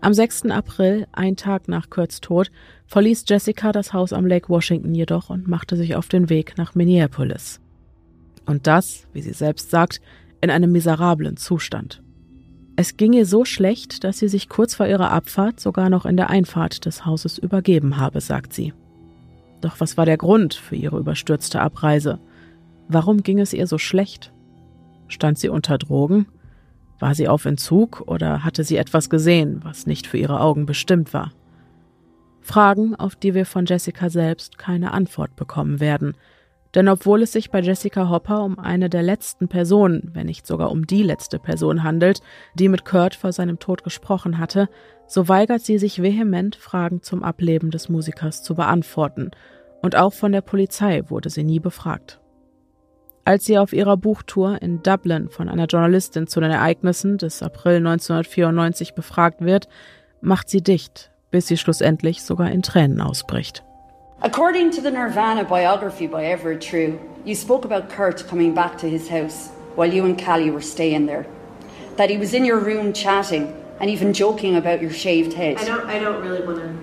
Am 6. April, ein Tag nach Kurts Tod, verließ Jessica das Haus am Lake Washington jedoch und machte sich auf den Weg nach Minneapolis. Und das, wie sie selbst sagt, in einem miserablen Zustand. Es ging ihr so schlecht, dass sie sich kurz vor ihrer Abfahrt sogar noch in der Einfahrt des Hauses übergeben habe, sagt sie. Doch was war der Grund für ihre überstürzte Abreise? Warum ging es ihr so schlecht? Stand sie unter Drogen? War sie auf Entzug oder hatte sie etwas gesehen, was nicht für ihre Augen bestimmt war? Fragen, auf die wir von Jessica selbst keine Antwort bekommen werden. Denn obwohl es sich bei Jessica Hopper um eine der letzten Personen, wenn nicht sogar um die letzte Person handelt, die mit Kurt vor seinem Tod gesprochen hatte, so weigert sie sich vehement, Fragen zum Ableben des Musikers zu beantworten. Und auch von der Polizei wurde sie nie befragt. Als sie auf ihrer Buchtour in Dublin von einer Journalistin zu den Ereignissen des April 1994 befragt wird, macht sie dicht, bis sie schlussendlich sogar in Tränen ausbricht. According to the Nirvana biography by Everett True, you spoke about Kurt coming back to his house while you and Callie were staying there. That he was in your room chatting and even joking about your shaved head. I don't. I don't really want to.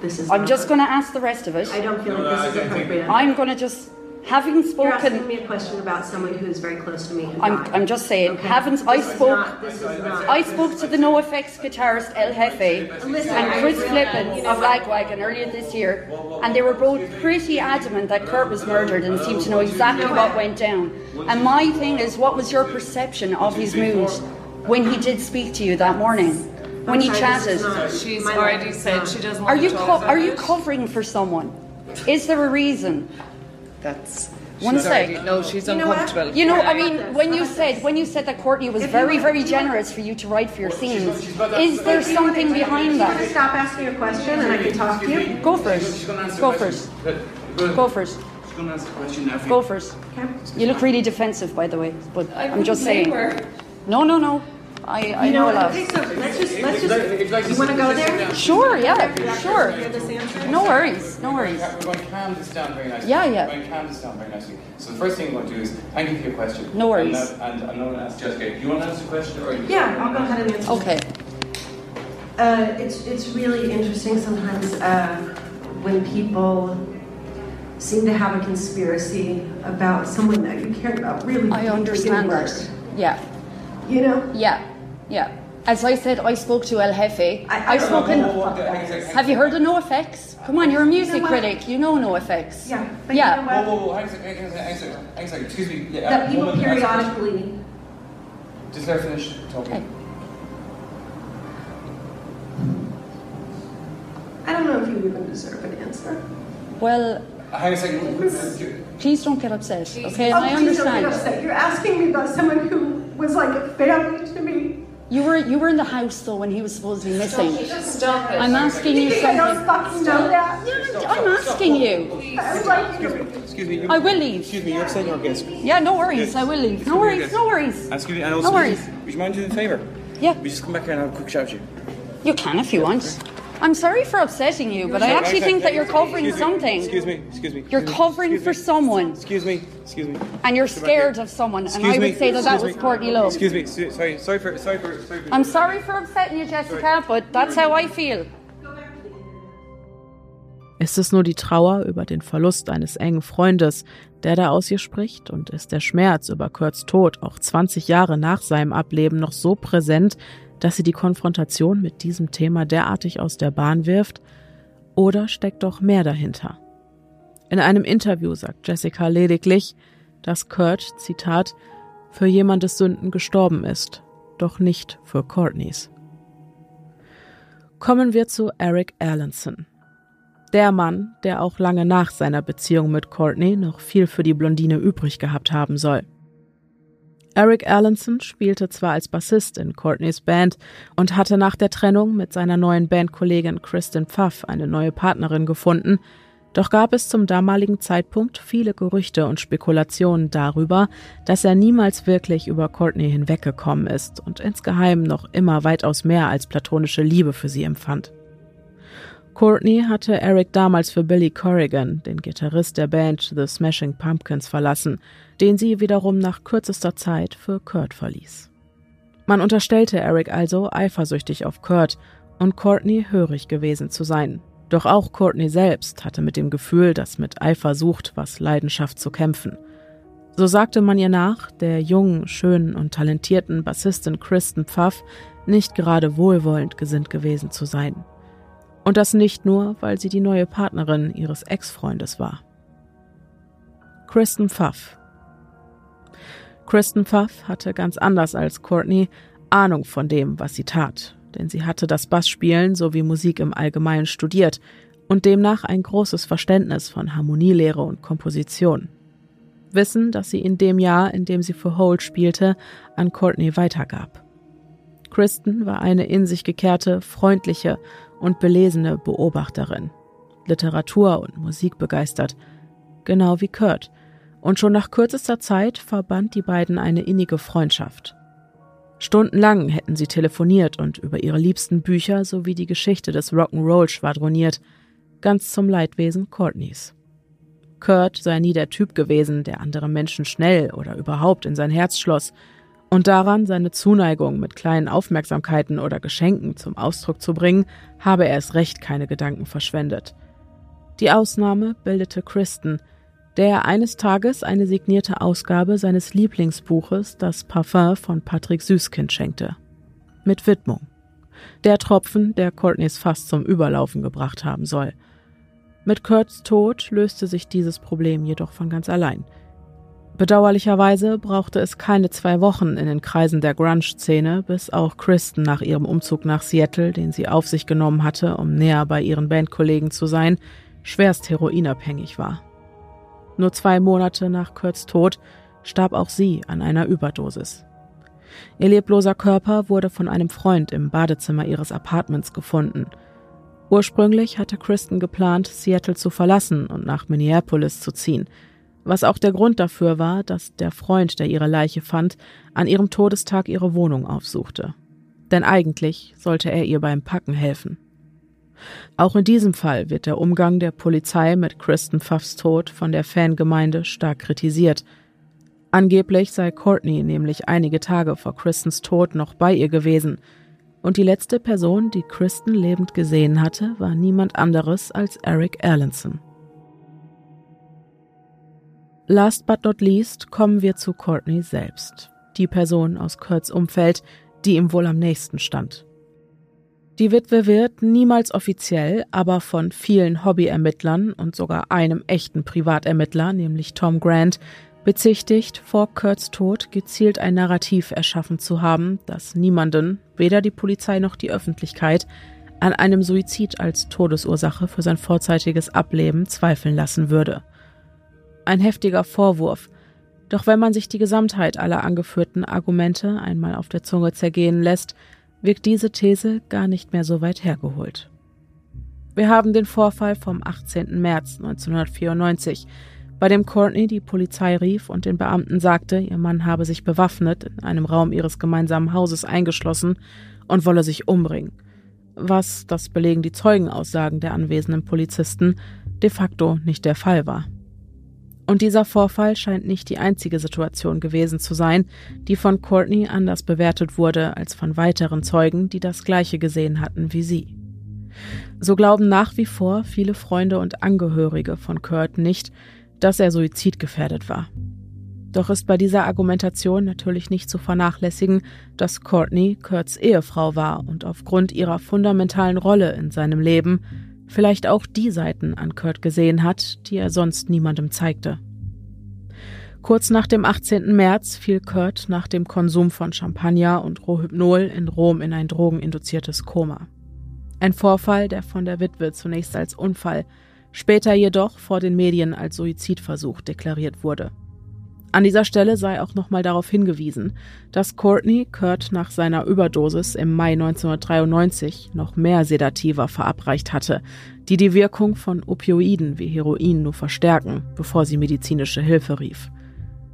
This is. I'm just going to ask the rest of it. I don't feel like this is appropriate. I'm going to just, having spoken. You're asking spoken, me a question about someone who's very close to me. who I'm, died. I'm just saying, Okay. haven't I This is spoke? not- this is not. I spoke to the NoFX guitarist El Jefe Listen, and I- Chris you Flippin know of what? Lagwagon earlier this year, and they were both pretty adamant that Kurt was murdered and seemed to know exactly what went down. And my thing is, what was your perception of his mood when he did speak to you that morning, when he I'm chatted? not- She's already said she doesn't Are want you to talk co- about are you covering for someone? Is there a reason? That's One she's sec. already- No, she's You know what? uncomfortable. You know, Yeah, I I mean, got this, when I you got said this. when you said that Courtney was If you very, want- very if you want- generous for you to write for your scenes, is there If you something wanna- behind if you want to that? stop asking a question and I can talk to you? Go for it. Go for it. Go for it. Go for it. Okay. You look really defensive, by the way, but I I'm just wouldn't saying. blame her. No, no, no. I, I You know a lot. Okay, so let's just let's just. You want to go there? Sure, yeah, sure. Hear this answer? No worries, no worries. We're going to calm this down very nicely. Yeah, yeah. We're going to calm this down very nicely. So the first thing we're going to do is thank you for your question. No worries. And, uh, and I'm going to ask Jessica. Do you want to answer the question or? Yeah, I'll go ahead and answer. Okay. Uh, it's it's really interesting sometimes uh, when people seem to have a conspiracy about someone that you care about really. I understand that. Yeah, You know. yeah, yeah. As I said, I spoke to El Jefe. I- I I've don't know spoken. who the fuck that is. Have you heard of NoFX? Come on, you're a music You know critic. You know NoFX. Yeah, but Yeah. you know Whoa, whoa, whoa, hang on a second, hang on a second, hang a second, hang a second, excuse me. Yeah, That people woman, ask a question. periodically. Just let her finish talking. Okay. I don't know if you even deserve an answer. Well, Uh, Hang on a second. please don't get upset. Okay, Oh, I please don't get understand. upset. You're asking me about someone who was like a family to me. You were you were in the house though when he was supposedly missing. Stop it. I'm asking you You think I don't something. fucking know that? Yeah, I'm asking you. I was like, you know, Excuse me. I will leave. Excuse me, you're upsetting our guest. Yeah, no worries. I will leave. No worries. No worries. Excuse me, and No worries. would you mind doing a favour? Yeah, We just come back here and have a quick shout at you. you can if you want. I'm sorry for upsetting you, but I actually think that you're covering something. Excuse me, excuse me. You're covering for me, someone, Excuse me, excuse me. and you're scared of someone. And Excuse I would say that that was. Courtney Love. Excuse me, sorry, sorry for, sorry for, sorry for. I'm sorry for upsetting you, Jessica, but that's how I feel. Ist es nur die Trauer über den Verlust eines engen Freundes, der da aus ihr spricht? Und ist der Schmerz über Kurts Tod auch 20 Jahre nach seinem Ableben noch so präsent, dass sie die Konfrontation mit diesem Thema derartig aus der Bahn wirft? Oder steckt doch mehr dahinter? In einem Interview sagt Jessica lediglich, dass Kurt, Zitat, für jemandes Sünden gestorben ist, doch nicht für Courtneys. Kommen wir zu Eric Erlandson. Der Mann, der auch lange nach seiner Beziehung mit Courtney noch viel für die Blondine übrig gehabt haben soll. Eric Erlandson spielte zwar als Bassist in Courtneys Band und hatte nach der Trennung mit seiner neuen Bandkollegin Kristen Pfaff eine neue Partnerin gefunden, doch gab es zum damaligen Zeitpunkt viele Gerüchte und Spekulationen darüber, dass er niemals wirklich über Courtney hinweggekommen ist und insgeheim noch immer weitaus mehr als platonische Liebe für sie empfand. Courtney hatte Eric damals für Billy Corrigan, den Gitarrist der Band The Smashing Pumpkins, verlassen, den sie wiederum nach kürzester Zeit für Kurt verließ. Man unterstellte Eric also, eifersüchtig auf Kurt und Courtney hörig gewesen zu sein. Doch auch Courtney selbst hatte mit dem Gefühl, das mit Eifersucht was Leidenschaft zu kämpfen. So sagte man ihr nach, der jungen, schönen und talentierten Bassistin Kristen Pfaff nicht gerade wohlwollend gesinnt gewesen zu sein. Und das nicht nur, weil sie die neue Partnerin ihres Ex-Freundes war. Kristen Pfaff. Kristen Pfaff hatte ganz anders als Courtney Ahnung von dem, was sie tat, denn sie hatte das Bassspielen sowie Musik im Allgemeinen studiert und demnach ein großes Verständnis von Harmonielehre und Komposition. Wissen, das sie in dem Jahr, in dem sie für Holt spielte, an Courtney weitergab. Kristen war eine in sich gekehrte, freundliche und belesene Beobachterin, Literatur und Musik begeistert, genau wie Kurt, und schon nach kürzester Zeit verband die beiden eine innige Freundschaft. Stundenlang hätten sie telefoniert und über ihre liebsten Bücher sowie die Geschichte des Rock'n'Roll schwadroniert, ganz zum Leidwesen Courtneys. Kurt sei nie der Typ gewesen, der andere Menschen schnell oder überhaupt in sein Herz schloss, und daran seine Zuneigung mit kleinen Aufmerksamkeiten oder Geschenken zum Ausdruck zu bringen, habe er es recht keine Gedanken verschwendet. Die Ausnahme bildete Kristen, der eines Tages eine signierte Ausgabe seines Lieblingsbuches Das Parfum von Patrick Süßkind schenkte. Mit Widmung. Der Tropfen, der Courtneys fast zum Überlaufen gebracht haben soll. Mit Kurts Tod löste sich dieses Problem jedoch von ganz allein. Bedauerlicherweise brauchte es keine zwei Wochen in den Kreisen der Grunge-Szene, bis auch Kristen nach ihrem Umzug nach Seattle, den sie auf sich genommen hatte, um näher bei ihren Bandkollegen zu sein, schwerst heroinabhängig war. Nur zwei Monate nach Kurts Tod starb auch sie an einer Überdosis. Ihr lebloser Körper wurde von einem Freund im Badezimmer ihres Apartments gefunden. Ursprünglich hatte Kristen geplant, Seattle zu verlassen und nach Minneapolis zu ziehen, was auch der Grund dafür war, dass der Freund, der ihre Leiche fand, an ihrem Todestag ihre Wohnung aufsuchte. Denn eigentlich sollte er ihr beim Packen helfen. Auch in diesem Fall wird der Umgang der Polizei mit Kristen Pfaffs Tod von der Fangemeinde stark kritisiert. Angeblich sei Courtney nämlich einige Tage vor Kristens Tod noch bei ihr gewesen, und die letzte Person, die Kristen lebend gesehen hatte, war niemand anderes als Eric Erlinson. Last but not least kommen wir zu Courtney selbst, die Person aus Kurts Umfeld, die ihm wohl am nächsten stand. Die Witwe wird niemals offiziell, aber von vielen Hobbyermittlern und sogar einem echten Privatermittler, nämlich Tom Grant, bezichtigt, vor Kurts Tod gezielt ein Narrativ erschaffen zu haben, das niemanden, weder die Polizei noch die Öffentlichkeit, an einem Suizid als Todesursache für sein vorzeitiges Ableben zweifeln lassen würde. Ein heftiger Vorwurf, doch wenn man sich die Gesamtheit aller angeführten Argumente einmal auf der Zunge zergehen lässt, wirkt diese These gar nicht mehr so weit hergeholt. Wir haben den Vorfall vom 18. März 1994, bei dem Courtney die Polizei rief und den Beamten sagte, ihr Mann habe sich bewaffnet in einem Raum ihres gemeinsamen Hauses eingeschlossen und wolle sich umbringen. Was, das belegen die Zeugenaussagen der anwesenden Polizisten, de facto nicht der Fall war. Und dieser Vorfall scheint nicht die einzige Situation gewesen zu sein, die von Courtney anders bewertet wurde als von weiteren Zeugen, die das Gleiche gesehen hatten wie sie. So glauben nach wie vor viele Freunde und Angehörige von Kurt nicht, dass er suizidgefährdet war. Doch ist bei dieser Argumentation natürlich nicht zu vernachlässigen, dass Courtney Kurts Ehefrau war und aufgrund ihrer fundamentalen Rolle in seinem Leben vielleicht auch die Seiten an Kurt gesehen hat, die er sonst niemandem zeigte. Kurz nach dem 18. März fiel Kurt nach dem Konsum von Champagner und Rohypnol in Rom in ein drogeninduziertes Koma. Ein Vorfall, der von der Witwe zunächst als Unfall, später jedoch vor den Medien als Suizidversuch deklariert wurde. An dieser Stelle sei auch nochmal darauf hingewiesen, dass Courtney Kurt nach seiner Überdosis im Mai 1993 noch mehr Sedativer verabreicht hatte, die die Wirkung von Opioiden wie Heroin nur verstärken, bevor sie medizinische Hilfe rief.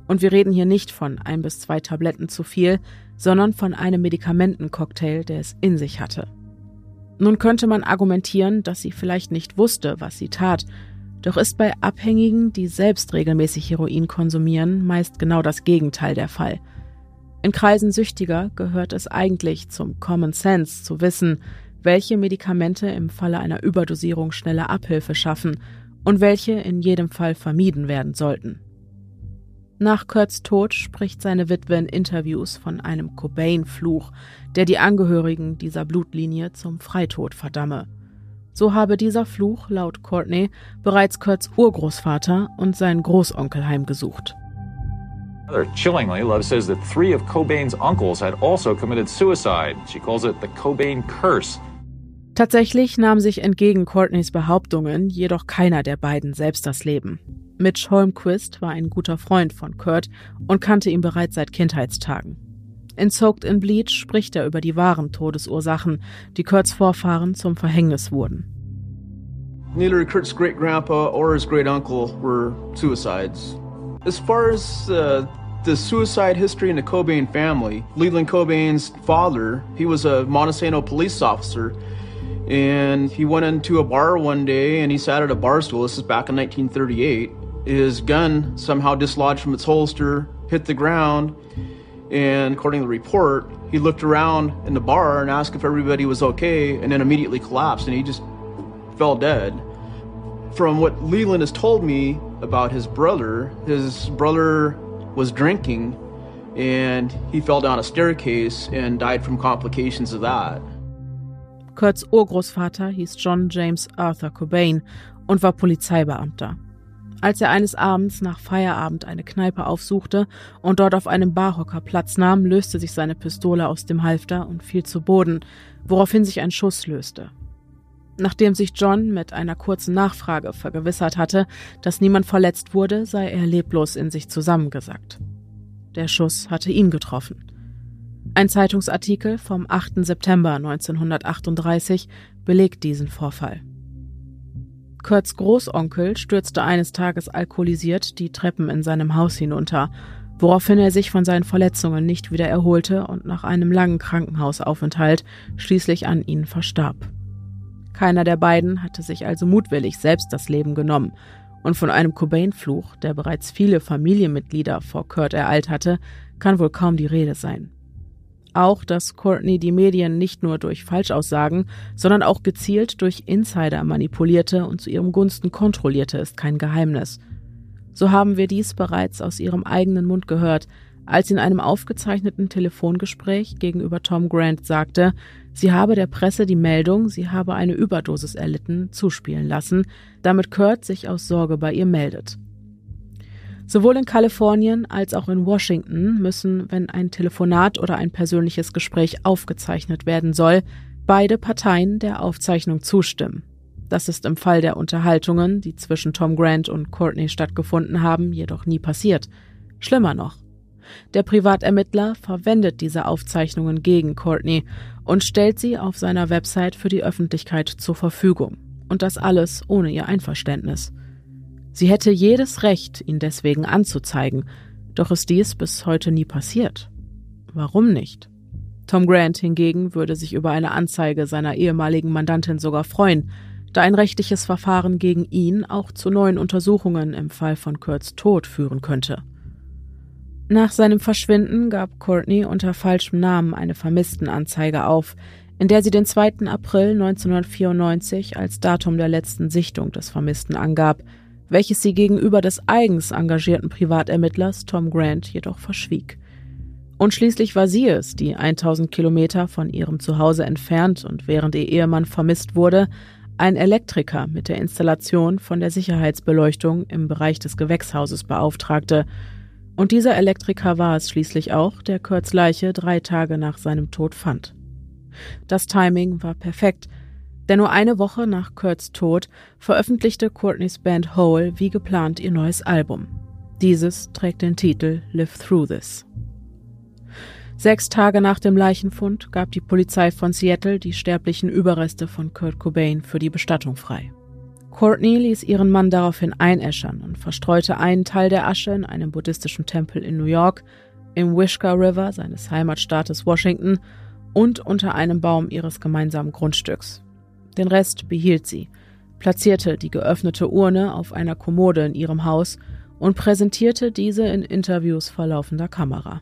Und wir reden hier nicht von ein bis zwei Tabletten zu viel, sondern von einem Medikamentencocktail, der es in sich hatte. Nun könnte man argumentieren, dass sie vielleicht nicht wusste, was sie tat doch ist bei Abhängigen, die selbst regelmäßig Heroin konsumieren, meist genau das Gegenteil der Fall. In Kreisen Süchtiger gehört es eigentlich zum Common Sense zu wissen, welche Medikamente im Falle einer Überdosierung schnelle Abhilfe schaffen und welche in jedem Fall vermieden werden sollten. Nach Kurts Tod spricht seine Witwe in Interviews von einem Cobain-Fluch, der die Angehörigen dieser Blutlinie zum Freitod verdamme. So habe dieser Fluch laut Courtney bereits Kurts Urgroßvater und seinen Großonkel heimgesucht. Chillingly, Love says that three of Cobain's uncles had also committed suicide. She calls it the Cobain curse. Tatsächlich nahm sich entgegen Courtneys Behauptungen jedoch keiner der beiden selbst das Leben. Mitch Holmquist war ein guter Freund von Kurt und kannte ihn bereits seit Kindheitstagen. In Soaked in Bleach spricht er über die wahren Todesursachen, die Kurts Vorfahren zum Verhängnis wurden. Neither Kurt's great grandpa or his great uncle were suicides. As far as uh, the suicide history in the Cobain family. Leland Cobain's father, he was a Montesano police officer, and he went into a bar one day and he sat at a bar stool. This is back in 1938. His gun somehow dislodged from its holster, hit the ground, and according to the report, he looked around in the bar and asked if everybody was okay, and then immediately collapsed and he just fell dead. From what Leland has told me about his brother, his brother was drinking and he fell down a staircase and died from complications of that. Kurts Urgroßvater hieß John James Arthur Cobain und war Polizeibeamter. Als er eines Abends nach Feierabend eine Kneipe aufsuchte und dort auf einem Barhocker Platz nahm, löste sich seine Pistole aus dem Halfter und fiel zu Boden, woraufhin sich ein Schuss löste. Nachdem sich John mit einer kurzen Nachfrage vergewissert hatte, dass niemand verletzt wurde, sei er leblos in sich zusammengesackt. Der Schuss hatte ihn getroffen. Ein Zeitungsartikel vom 8. September 1938 belegt diesen Vorfall. Kurts Großonkel stürzte eines Tages alkoholisiert die Treppen in seinem Haus hinunter, woraufhin er sich von seinen Verletzungen nicht wieder erholte und nach einem langen Krankenhausaufenthalt schließlich an ihnen verstarb. Keiner der beiden hatte sich also mutwillig selbst das Leben genommen, und von einem Cobain-Fluch, der bereits viele Familienmitglieder vor Kurt ereilt hatte, kann wohl kaum die Rede sein. Auch, dass Courtney die Medien nicht nur durch Falschaussagen, sondern auch gezielt durch Insider manipulierte und zu ihrem Gunsten kontrollierte, ist kein Geheimnis. So haben wir dies bereits aus ihrem eigenen Mund gehört, als sie in einem aufgezeichneten Telefongespräch gegenüber Tom Grant sagte, sie habe der Presse die Meldung, sie habe eine Überdosis erlitten, zuspielen lassen, damit Kurt sich aus Sorge bei ihr meldet. Sowohl in Kalifornien als auch in Washington müssen, wenn ein Telefonat oder ein persönliches Gespräch aufgezeichnet werden soll, beide Parteien der Aufzeichnung zustimmen. Das ist im Fall der Unterhaltungen, die zwischen Tom Grant und Courtney stattgefunden haben, jedoch nie passiert. Schlimmer noch. Der Privatermittler verwendet diese Aufzeichnungen gegen Courtney und stellt sie auf seiner Website für die Öffentlichkeit zur Verfügung. Und das alles ohne ihr Einverständnis. Sie hätte jedes Recht, ihn deswegen anzuzeigen, doch ist dies bis heute nie passiert. Warum nicht? Tom Grant hingegen würde sich über eine Anzeige seiner ehemaligen Mandantin sogar freuen, da ein rechtliches Verfahren gegen ihn auch zu neuen Untersuchungen im Fall von Kurts Tod führen könnte. Nach seinem Verschwinden gab Courtney unter falschem Namen eine Vermisstenanzeige auf, in der sie den 2. April 1994 als Datum der letzten Sichtung des Vermissten angab – welches sie gegenüber des eigens engagierten Privatermittlers Tom Grant jedoch verschwieg. Und schließlich war sie es, die 1000 Kilometer von ihrem Zuhause entfernt und während ihr Ehemann vermisst wurde, ein Elektriker mit der Installation von der Sicherheitsbeleuchtung im Bereich des Gewächshauses beauftragte. Und dieser Elektriker war es schließlich auch, der Kurts Leiche drei Tage nach seinem Tod fand. Das Timing war perfekt, denn nur eine Woche nach Kurts Tod veröffentlichte Courtneys Band Hole wie geplant ihr neues Album. Dieses trägt den Titel Live Through This. Sechs Tage nach dem Leichenfund gab die Polizei von Seattle die sterblichen Überreste von Kurt Cobain für die Bestattung frei. Courtney ließ ihren Mann daraufhin einäschern und verstreute einen Teil der Asche in einem buddhistischen Tempel in New York, im Wishkah River seines Heimatstaates Washington und unter einem Baum ihres gemeinsamen Grundstücks, den Rest behielt sie, platzierte die geöffnete Urne auf einer Kommode in ihrem Haus und präsentierte diese in Interviews vor laufender Kamera.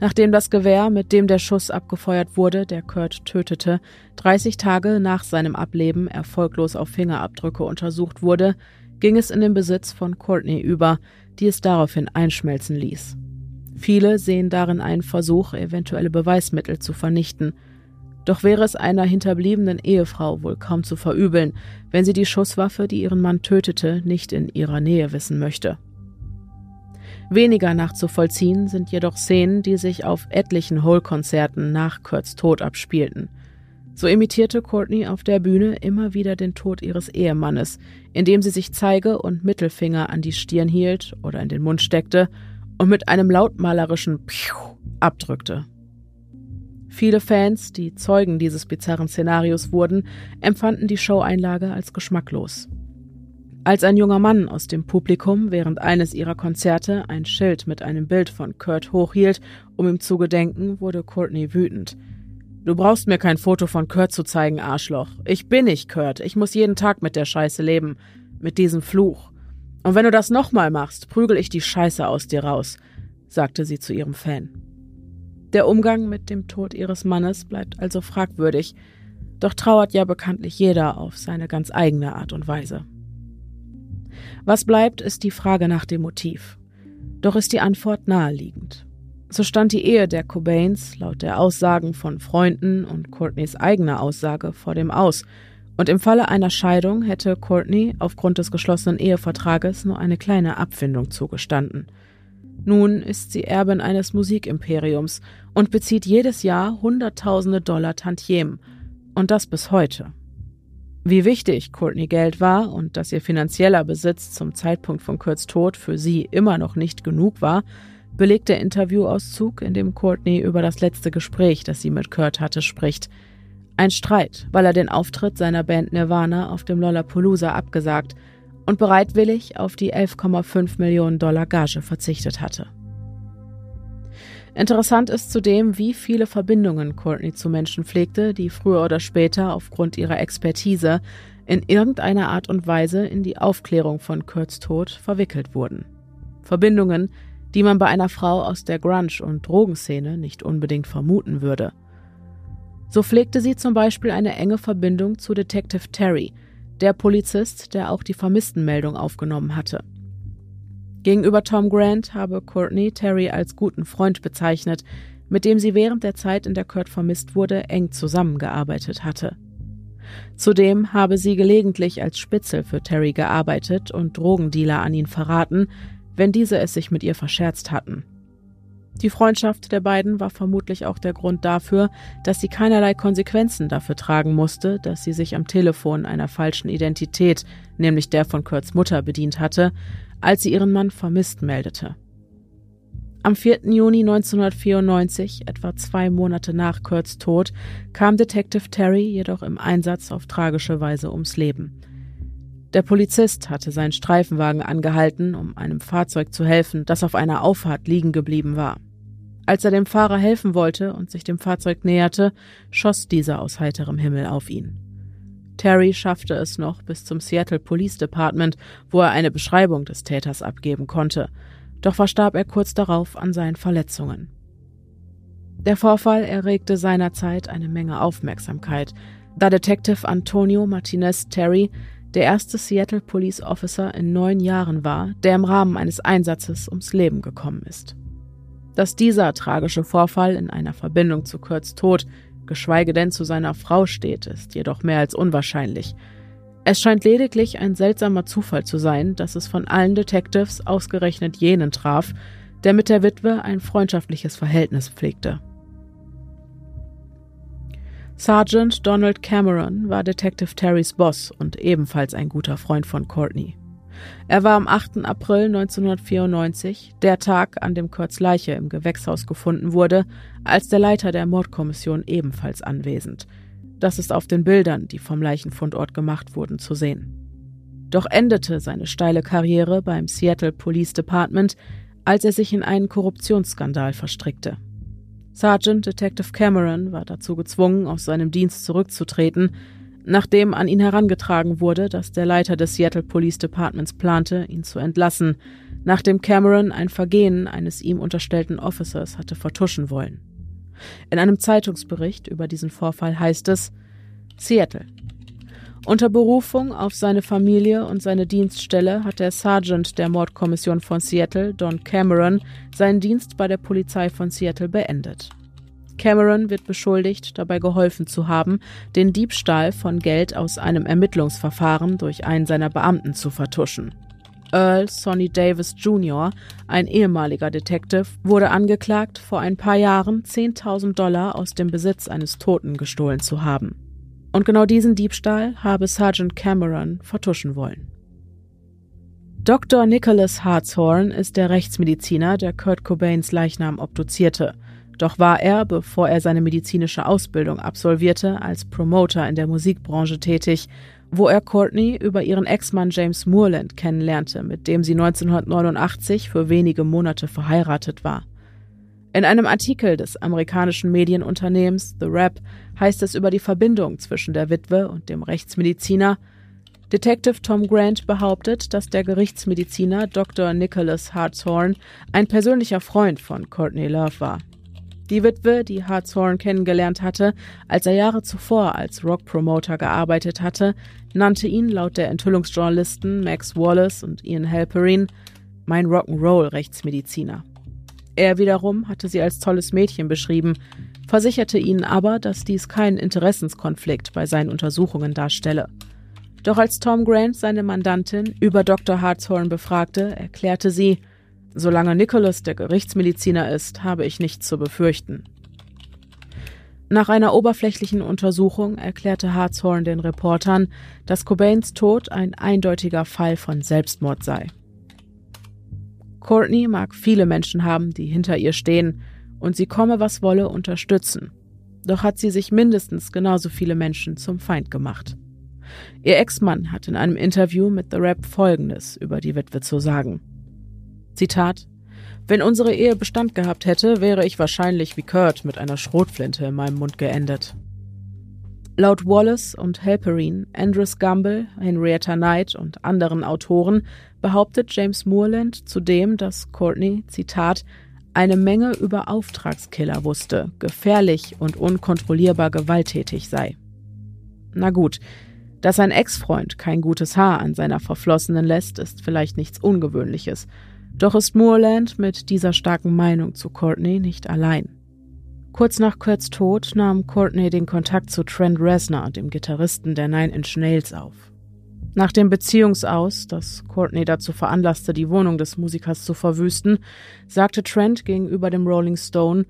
Nachdem das Gewehr, mit dem der Schuss abgefeuert wurde, der Kurt tötete, 30 Tage nach seinem Ableben erfolglos auf Fingerabdrücke untersucht wurde, ging es in den Besitz von Courtney über, die es daraufhin einschmelzen ließ. Viele sehen darin einen Versuch, eventuelle Beweismittel zu vernichten – doch wäre es einer hinterbliebenen Ehefrau wohl kaum zu verübeln, wenn sie die Schusswaffe, die ihren Mann tötete, nicht in ihrer Nähe wissen möchte. Weniger nachzuvollziehen sind jedoch Szenen, die sich auf etlichen Hole-Konzerten nach Kurts Tod abspielten. So imitierte Courtney auf der Bühne immer wieder den Tod ihres Ehemannes, indem sie sich Zeige und Mittelfinger an die Stirn hielt oder in den Mund steckte und mit einem lautmalerischen Piu abdrückte. Viele Fans, die Zeugen dieses bizarren Szenarios wurden, empfanden die Showeinlage als geschmacklos. Als ein junger Mann aus dem Publikum während eines ihrer Konzerte ein Schild mit einem Bild von Kurt hochhielt, um ihm zu gedenken, wurde Courtney wütend. Du brauchst mir kein Foto von Kurt zu zeigen, Arschloch. Ich bin nicht Kurt. Ich muss jeden Tag mit der Scheiße leben. Mit diesem Fluch. Und wenn du das nochmal machst, prügel ich die Scheiße aus dir raus, sagte sie zu ihrem Fan. Der Umgang mit dem Tod ihres Mannes bleibt also fragwürdig, doch trauert ja bekanntlich jeder auf seine ganz eigene Art und Weise. Was bleibt, ist die Frage nach dem Motiv. Doch ist die Antwort naheliegend. So stand die Ehe der Cobains laut der Aussagen von Freunden und Courtneys eigener Aussage vor dem Aus, und im Falle einer Scheidung hätte Courtney aufgrund des geschlossenen Ehevertrages nur eine kleine Abfindung zugestanden. Nun ist sie Erbin eines Musikimperiums und bezieht jedes Jahr Hunderttausende Dollar Tantiemen, und das bis heute. Wie wichtig Courtney Geld war und dass ihr finanzieller Besitz zum Zeitpunkt von Kurts Tod für sie immer noch nicht genug war, belegt der Interviewauszug, in dem Courtney über das letzte Gespräch, das sie mit Kurt hatte, spricht. Ein Streit, weil er den Auftritt seiner Band Nirvana auf dem Lollapalooza abgesagt und bereitwillig auf die 11,5 Millionen Dollar Gage verzichtet hatte. Interessant ist zudem, wie viele Verbindungen Courtney zu Menschen pflegte, die früher oder später aufgrund ihrer Expertise in irgendeiner Art und Weise in die Aufklärung von Kurts Tod verwickelt wurden. Verbindungen, die man bei einer Frau aus der Grunge- und Drogenszene nicht unbedingt vermuten würde. So pflegte sie zum Beispiel eine enge Verbindung zu Detective Terry, der Polizist, der auch die Vermisstenmeldung aufgenommen hatte. Gegenüber Tom Grant habe Courtney Terry als guten Freund bezeichnet, mit dem sie während der Zeit, in der Kurt vermisst wurde, eng zusammengearbeitet hatte. Zudem habe sie gelegentlich als Spitzel für Terry gearbeitet und Drogendealer an ihn verraten, wenn diese es sich mit ihr verscherzt hatten. Die Freundschaft der beiden war vermutlich auch der Grund dafür, dass sie keinerlei Konsequenzen dafür tragen musste, dass sie sich am Telefon einer falschen Identität, nämlich der von Kurts Mutter, bedient hatte, als sie ihren Mann vermisst meldete. Am 4. Juni 1994, etwa zwei Monate nach Kurts Tod, kam Detective Terry jedoch im Einsatz auf tragische Weise ums Leben. Der Polizist hatte seinen Streifenwagen angehalten, um einem Fahrzeug zu helfen, das auf einer Auffahrt liegen geblieben war. Als er dem Fahrer helfen wollte und sich dem Fahrzeug näherte, schoss dieser aus heiterem Himmel auf ihn. Terry schaffte es noch bis zum Seattle Police Department, wo er eine Beschreibung des Täters abgeben konnte, doch verstarb er kurz darauf an seinen Verletzungen. Der Vorfall erregte seinerzeit eine Menge Aufmerksamkeit, da Detective Antonio Martinez Terry der erste Seattle Police Officer in neun Jahren war, der im Rahmen eines Einsatzes ums Leben gekommen ist. Dass dieser tragische Vorfall in einer Verbindung zu Kurts Tod, geschweige denn zu seiner Frau steht, ist jedoch mehr als unwahrscheinlich. Es scheint lediglich ein seltsamer Zufall zu sein, dass es von allen Detectives ausgerechnet jenen traf, der mit der Witwe ein freundschaftliches Verhältnis pflegte. Sergeant Donald Cameron war Detective Terrys Boss und ebenfalls ein guter Freund von Courtney. Er war am 8. April 1994, der Tag, an dem Kurts Leiche im Gewächshaus gefunden wurde, als der Leiter der Mordkommission ebenfalls anwesend. Das ist auf den Bildern, die vom Leichenfundort gemacht wurden, zu sehen. Doch endete seine steile Karriere beim Seattle Police Department, als er sich in einen Korruptionsskandal verstrickte. Sergeant Detective Cameron war dazu gezwungen, aus seinem Dienst zurückzutreten, nachdem an ihn herangetragen wurde, dass der Leiter des Seattle Police Departments plante, ihn zu entlassen, nachdem Cameron ein Vergehen eines ihm unterstellten Officers hatte vertuschen wollen. In einem Zeitungsbericht über diesen Vorfall heißt es Seattle. Unter Berufung auf seine Familie und seine Dienststelle hat der Sergeant der Mordkommission von Seattle, Don Cameron, seinen Dienst bei der Polizei von Seattle beendet. Cameron wird beschuldigt, dabei geholfen zu haben, den Diebstahl von Geld aus einem Ermittlungsverfahren durch einen seiner Beamten zu vertuschen. Earl Sonny Davis Jr., ein ehemaliger Detective, wurde angeklagt, vor ein paar Jahren 10.000 Dollar aus dem Besitz eines Toten gestohlen zu haben. Und genau diesen Diebstahl habe Sergeant Cameron vertuschen wollen. Dr. Nicholas Hartshorn ist der Rechtsmediziner, der Kurt Cobains Leichnam obduzierte. Doch war er, bevor er seine medizinische Ausbildung absolvierte, als Promoter in der Musikbranche tätig wo er Courtney über ihren Ex-Mann James Moorland kennenlernte, mit dem sie 1989 für wenige Monate verheiratet war. In einem Artikel des amerikanischen Medienunternehmens The Rap heißt es über die Verbindung zwischen der Witwe und dem Rechtsmediziner, Detective Tom Grant behauptet, dass der Gerichtsmediziner Dr. Nicholas Hartshorn ein persönlicher Freund von Courtney Love war. Die Witwe, die Hartshorn kennengelernt hatte, als er Jahre zuvor als Rockpromoter gearbeitet hatte, nannte ihn laut der Enthüllungsjournalisten Max Wallace und Ian Halperin mein Rock'n'Roll-Rechtsmediziner. Er wiederum hatte sie als tolles Mädchen beschrieben, versicherte ihnen aber, dass dies keinen Interessenskonflikt bei seinen Untersuchungen darstelle. Doch als Tom Grant seine Mandantin über Dr. Hartshorn befragte, erklärte sie, solange Nicholas der Gerichtsmediziner ist, habe ich nichts zu befürchten. Nach einer oberflächlichen Untersuchung erklärte Hartshorn den Reportern, dass Cobains Tod ein eindeutiger Fall von Selbstmord sei. Courtney mag viele Menschen haben, die hinter ihr stehen und sie komme, was wolle, unterstützen. Doch hat sie sich mindestens genauso viele Menschen zum Feind gemacht. Ihr Ex-Mann hat in einem Interview mit The Rap Folgendes über die Witwe zu sagen. Zitat Wenn unsere Ehe Bestand gehabt hätte, wäre ich wahrscheinlich wie Kurt mit einer Schrotflinte in meinem Mund geendet. Laut Wallace und Halperin, Andrews Gumbel, Henrietta Knight und anderen Autoren behauptet James Moorland zudem, dass Courtney, Zitat, eine Menge über Auftragskiller wusste, gefährlich und unkontrollierbar gewalttätig sei. Na gut, dass ein Ex-Freund kein gutes Haar an seiner Verflossenen lässt, ist vielleicht nichts Ungewöhnliches. Doch ist Moorland mit dieser starken Meinung zu Courtney nicht allein. Kurz nach Kurt's Tod nahm Courtney den Kontakt zu Trent Reznor, dem Gitarristen der Nine Inch Nails, auf. Nach dem Beziehungsaus, das Courtney dazu veranlasste, die Wohnung des Musikers zu verwüsten, sagte Trent gegenüber dem Rolling Stone,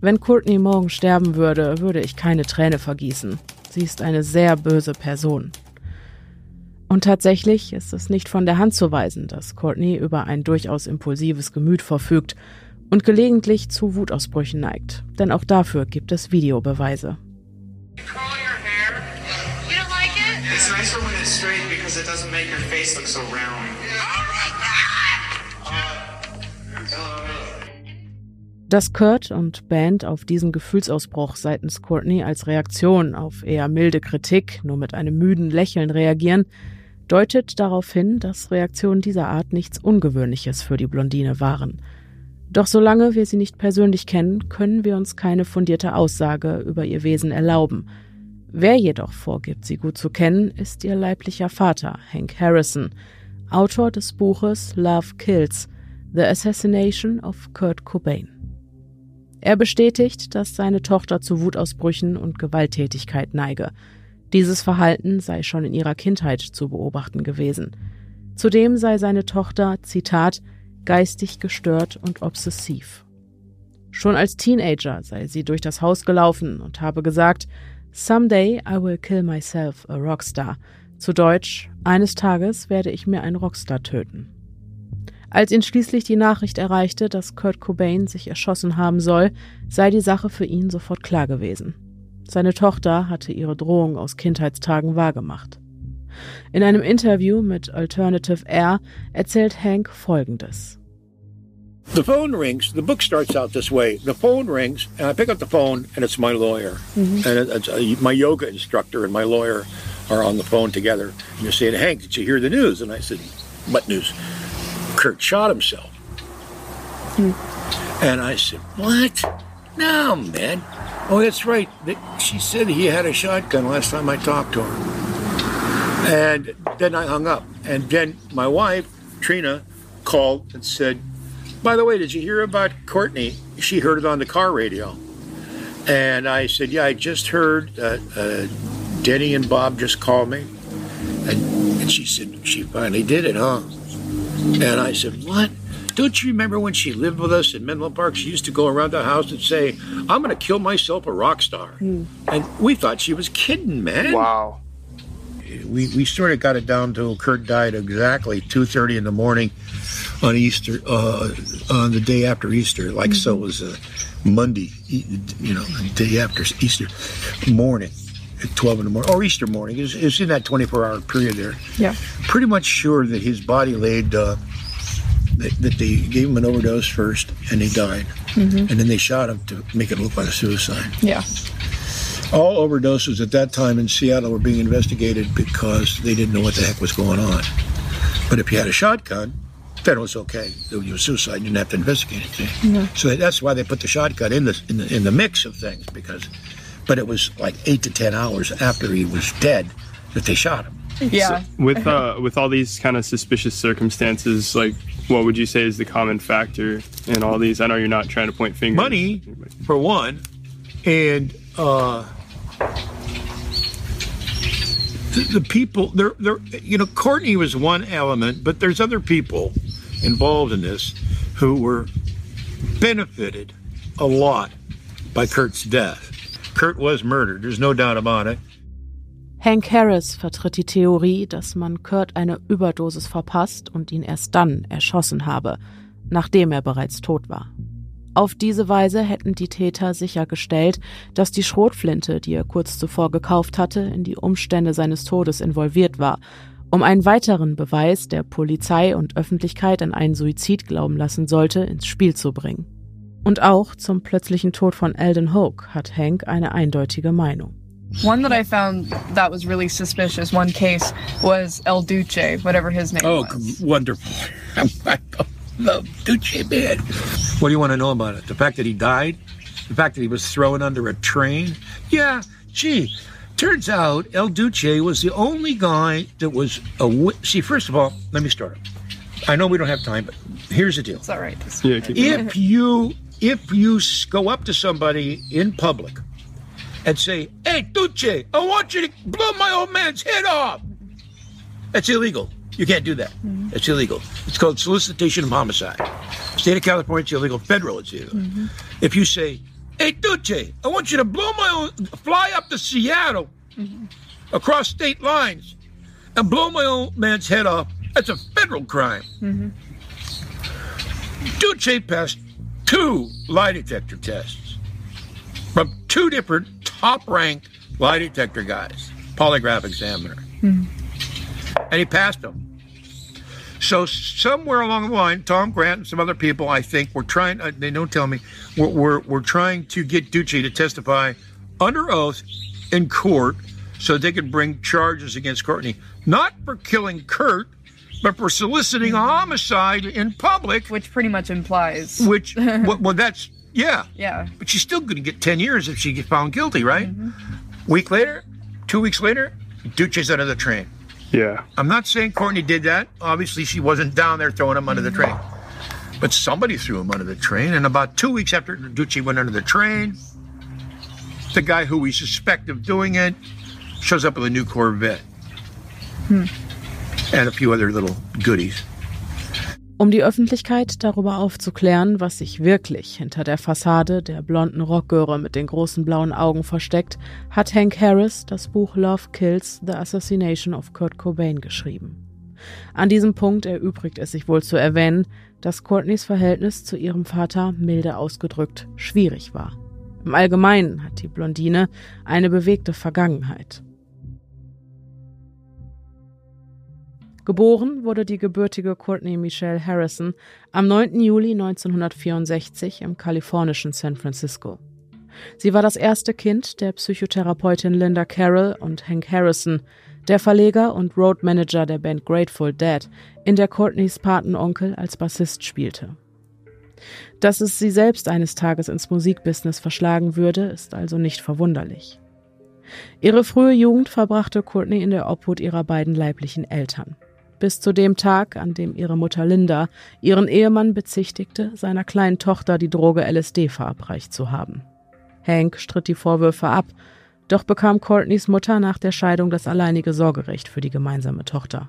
wenn Courtney morgen sterben würde, würde ich keine Träne vergießen. Sie ist eine sehr böse Person. Und tatsächlich ist es nicht von der Hand zu weisen, dass Courtney über ein durchaus impulsives Gemüt verfügt und gelegentlich zu Wutausbrüchen neigt, denn auch dafür gibt es Videobeweise. Dass Kurt und Band auf diesen Gefühlsausbruch seitens Courtney als Reaktion auf eher milde Kritik nur mit einem müden Lächeln reagieren, deutet darauf hin, dass Reaktionen dieser Art nichts Ungewöhnliches für die Blondine waren. Doch solange wir sie nicht persönlich kennen, können wir uns keine fundierte Aussage über ihr Wesen erlauben. Wer jedoch vorgibt, sie gut zu kennen, ist ihr leiblicher Vater, Hank Harrison, Autor des Buches Love Kills, The Assassination of Kurt Cobain. Er bestätigt, dass seine Tochter zu Wutausbrüchen und Gewalttätigkeit neige. Dieses Verhalten sei schon in ihrer Kindheit zu beobachten gewesen. Zudem sei seine Tochter, Zitat, geistig gestört und obsessiv. Schon als Teenager sei sie durch das Haus gelaufen und habe gesagt, Someday I will kill myself a Rockstar. Zu Deutsch, eines Tages werde ich mir einen Rockstar töten. Als ihn schließlich die Nachricht erreichte, dass Kurt Cobain sich erschossen haben soll, sei die Sache für ihn sofort klar gewesen. Seine Tochter hatte ihre Drohung aus Kindheitstagen wahrgemacht. In einem Interview mit Alternative Air erzählt Hank Folgendes. The phone rings. The book starts out this way. The phone rings, and I pick up the phone, and it's my lawyer. Mm -hmm. And it's, uh, my yoga instructor and my lawyer are on the phone together. And you're saying, Hank, did you hear the news? And I said, What news? Kurt shot himself. Hmm. And I said, What? No, man. Oh, that's right. She said he had a shotgun last time I talked to her. And then I hung up. And then my wife, Trina, called and said, By the way, did you hear about Courtney? She heard it on the car radio. And I said, Yeah, I just heard uh, uh, Denny and Bob just called me. And, and she said, She finally did it, huh? And I said, What? Don't you remember when she lived with us in Menlo Park? She used to go around the house and say, I'm going to kill myself a rock star. Mm. And we thought she was kidding, man. Wow. We, we sort of got it down to Kurt died exactly 2.30 in the morning on Easter, uh, on the day after Easter. Like mm-hmm. so it was a Monday, you know, day after Easter morning. at 12 in the morning, or Easter morning. It's, it's in that 24 hour period there. Yeah. Pretty much sure that his body laid, uh, that, that they gave him an overdose first and he died. Mhm. And then they shot him to make it look like a suicide. Yeah. All overdoses at that time in Seattle were being investigated because they didn't know what the heck was going on. But if you had a shotgun, then it was okay. It was suicide. You didn't have to investigate it. Yeah. So that's why they put the shotgun in the, in the in the mix of things because, but it was like eight to ten hours after he was dead that they shot him. Yeah. with uh, with all these kind of suspicious circumstances, like what would you say is the common factor in all these? I know you're not trying to point fingers. Money, for one, and uh, the, the people. There, there. You know, Courtney was one element, but there's other people involved in this who were benefited a lot by Kurt's death. Kurt was murdered. There's no doubt about it. Hank Harris vertritt die Theorie, dass man Kurt eine Überdosis verpasst und ihn erst dann erschossen habe, nachdem er bereits tot war. Auf diese Weise hätten die Täter sichergestellt, dass die Schrotflinte, die er kurz zuvor gekauft hatte, in die Umstände seines Todes involviert war, um einen weiteren Beweis, der Polizei und Öffentlichkeit an einen Suizid glauben lassen sollte, ins Spiel zu bringen. Und auch zum plötzlichen Tod von Eldon Hoke hat Hank eine eindeutige Meinung. One that I found that was really suspicious, one case, was El Duce, whatever his name Oh, was. wonderful. [LAUGHS] I love Duce, man. What do you want to know about it? The fact that he died? The fact that he was thrown under a train? Yeah, gee. Turns out El Duce was the only guy that was a. wi- See, first of all, let me start. I know we don't have time, but here's the deal. It's all right. Yeah, keep going. If you if you go up to somebody in public and say, "Hey, Duce, I want you to blow my old man's head off," that's illegal. You can't do that. Mm-hmm. It's illegal. It's called solicitation of homicide. State of California, it's illegal. Federal, it's illegal. Mm-hmm. If you say, "Hey, Duce, I want you to blow my old, fly up to Seattle mm-hmm. across state lines and blow my old man's head off," that's a federal crime. Duce passed two lie detector tests from two different top ranked lie detector guys, polygraph examiner. And he passed them. So somewhere along the line, Tom Grant and some other people, I think, were trying. Uh, they don't tell me. Were, were, were trying to get Duce to testify under oath in court, so they could bring charges against Courtney, not for killing Kurt, but for soliciting a homicide in public, which pretty much implies. Which, [LAUGHS] well, well that's yeah. Yeah. But she's still going to get 10 years if she gets found guilty, right? Mm-hmm. Week later, two weeks later, Duce's under the train. Yeah. I'm not saying Courtney did that. Obviously, she wasn't down there throwing him under the train. But somebody threw him under the train. And about two weeks after Duce went under the train, the guy who we suspect of doing it shows up with a new Corvette hmm. and a few other little goodies. Um die Öffentlichkeit darüber aufzuklären, was sich wirklich hinter der Fassade der blonden Rockgöre mit den großen blauen Augen versteckt, hat Hank Harris das Buch Love Kills The Assassination of Kurt Cobain geschrieben. An diesem Punkt erübrigt es sich wohl zu erwähnen, dass Courtneys Verhältnis zu ihrem Vater milde ausgedrückt schwierig war. Im Allgemeinen hat die Blondine eine bewegte Vergangenheit. Geboren wurde die gebürtige Courtney Michelle Harrison am 9. Juli 1964 im kalifornischen San Francisco. Sie war das erste Kind der Psychotherapeutin Linda Carroll und Hank Harrison, der Verleger und Roadmanager der Band Grateful Dead, in der Courtneys Patenonkel als Bassist spielte. Dass es sie selbst eines Tages ins Musikbusiness verschlagen würde, ist also nicht verwunderlich. Ihre frühe Jugend verbrachte Courtney in der Obhut ihrer beiden leiblichen Eltern. Bis zu dem Tag, an dem ihre Mutter Linda ihren Ehemann bezichtigte, seiner kleinen Tochter die Droge LSD verabreicht zu haben. Hank stritt die Vorwürfe ab, doch bekam Courtneys Mutter nach der Scheidung das alleinige Sorgerecht für die gemeinsame Tochter.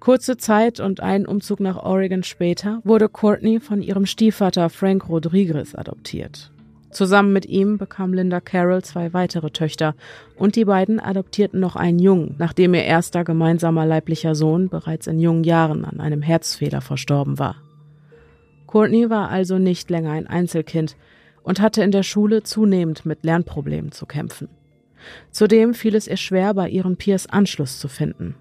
Kurze Zeit und einen Umzug nach Oregon später wurde Courtney von ihrem Stiefvater Frank Rodriguez adoptiert. Zusammen mit ihm bekam Linda Carroll zwei weitere Töchter und die beiden adoptierten noch einen Jungen, nachdem ihr erster gemeinsamer leiblicher Sohn bereits in jungen Jahren an einem Herzfehler verstorben war. Courtney war also nicht länger ein Einzelkind und hatte in der Schule zunehmend mit Lernproblemen zu kämpfen. Zudem fiel es ihr schwer, bei ihren Peers Anschluss zu finden.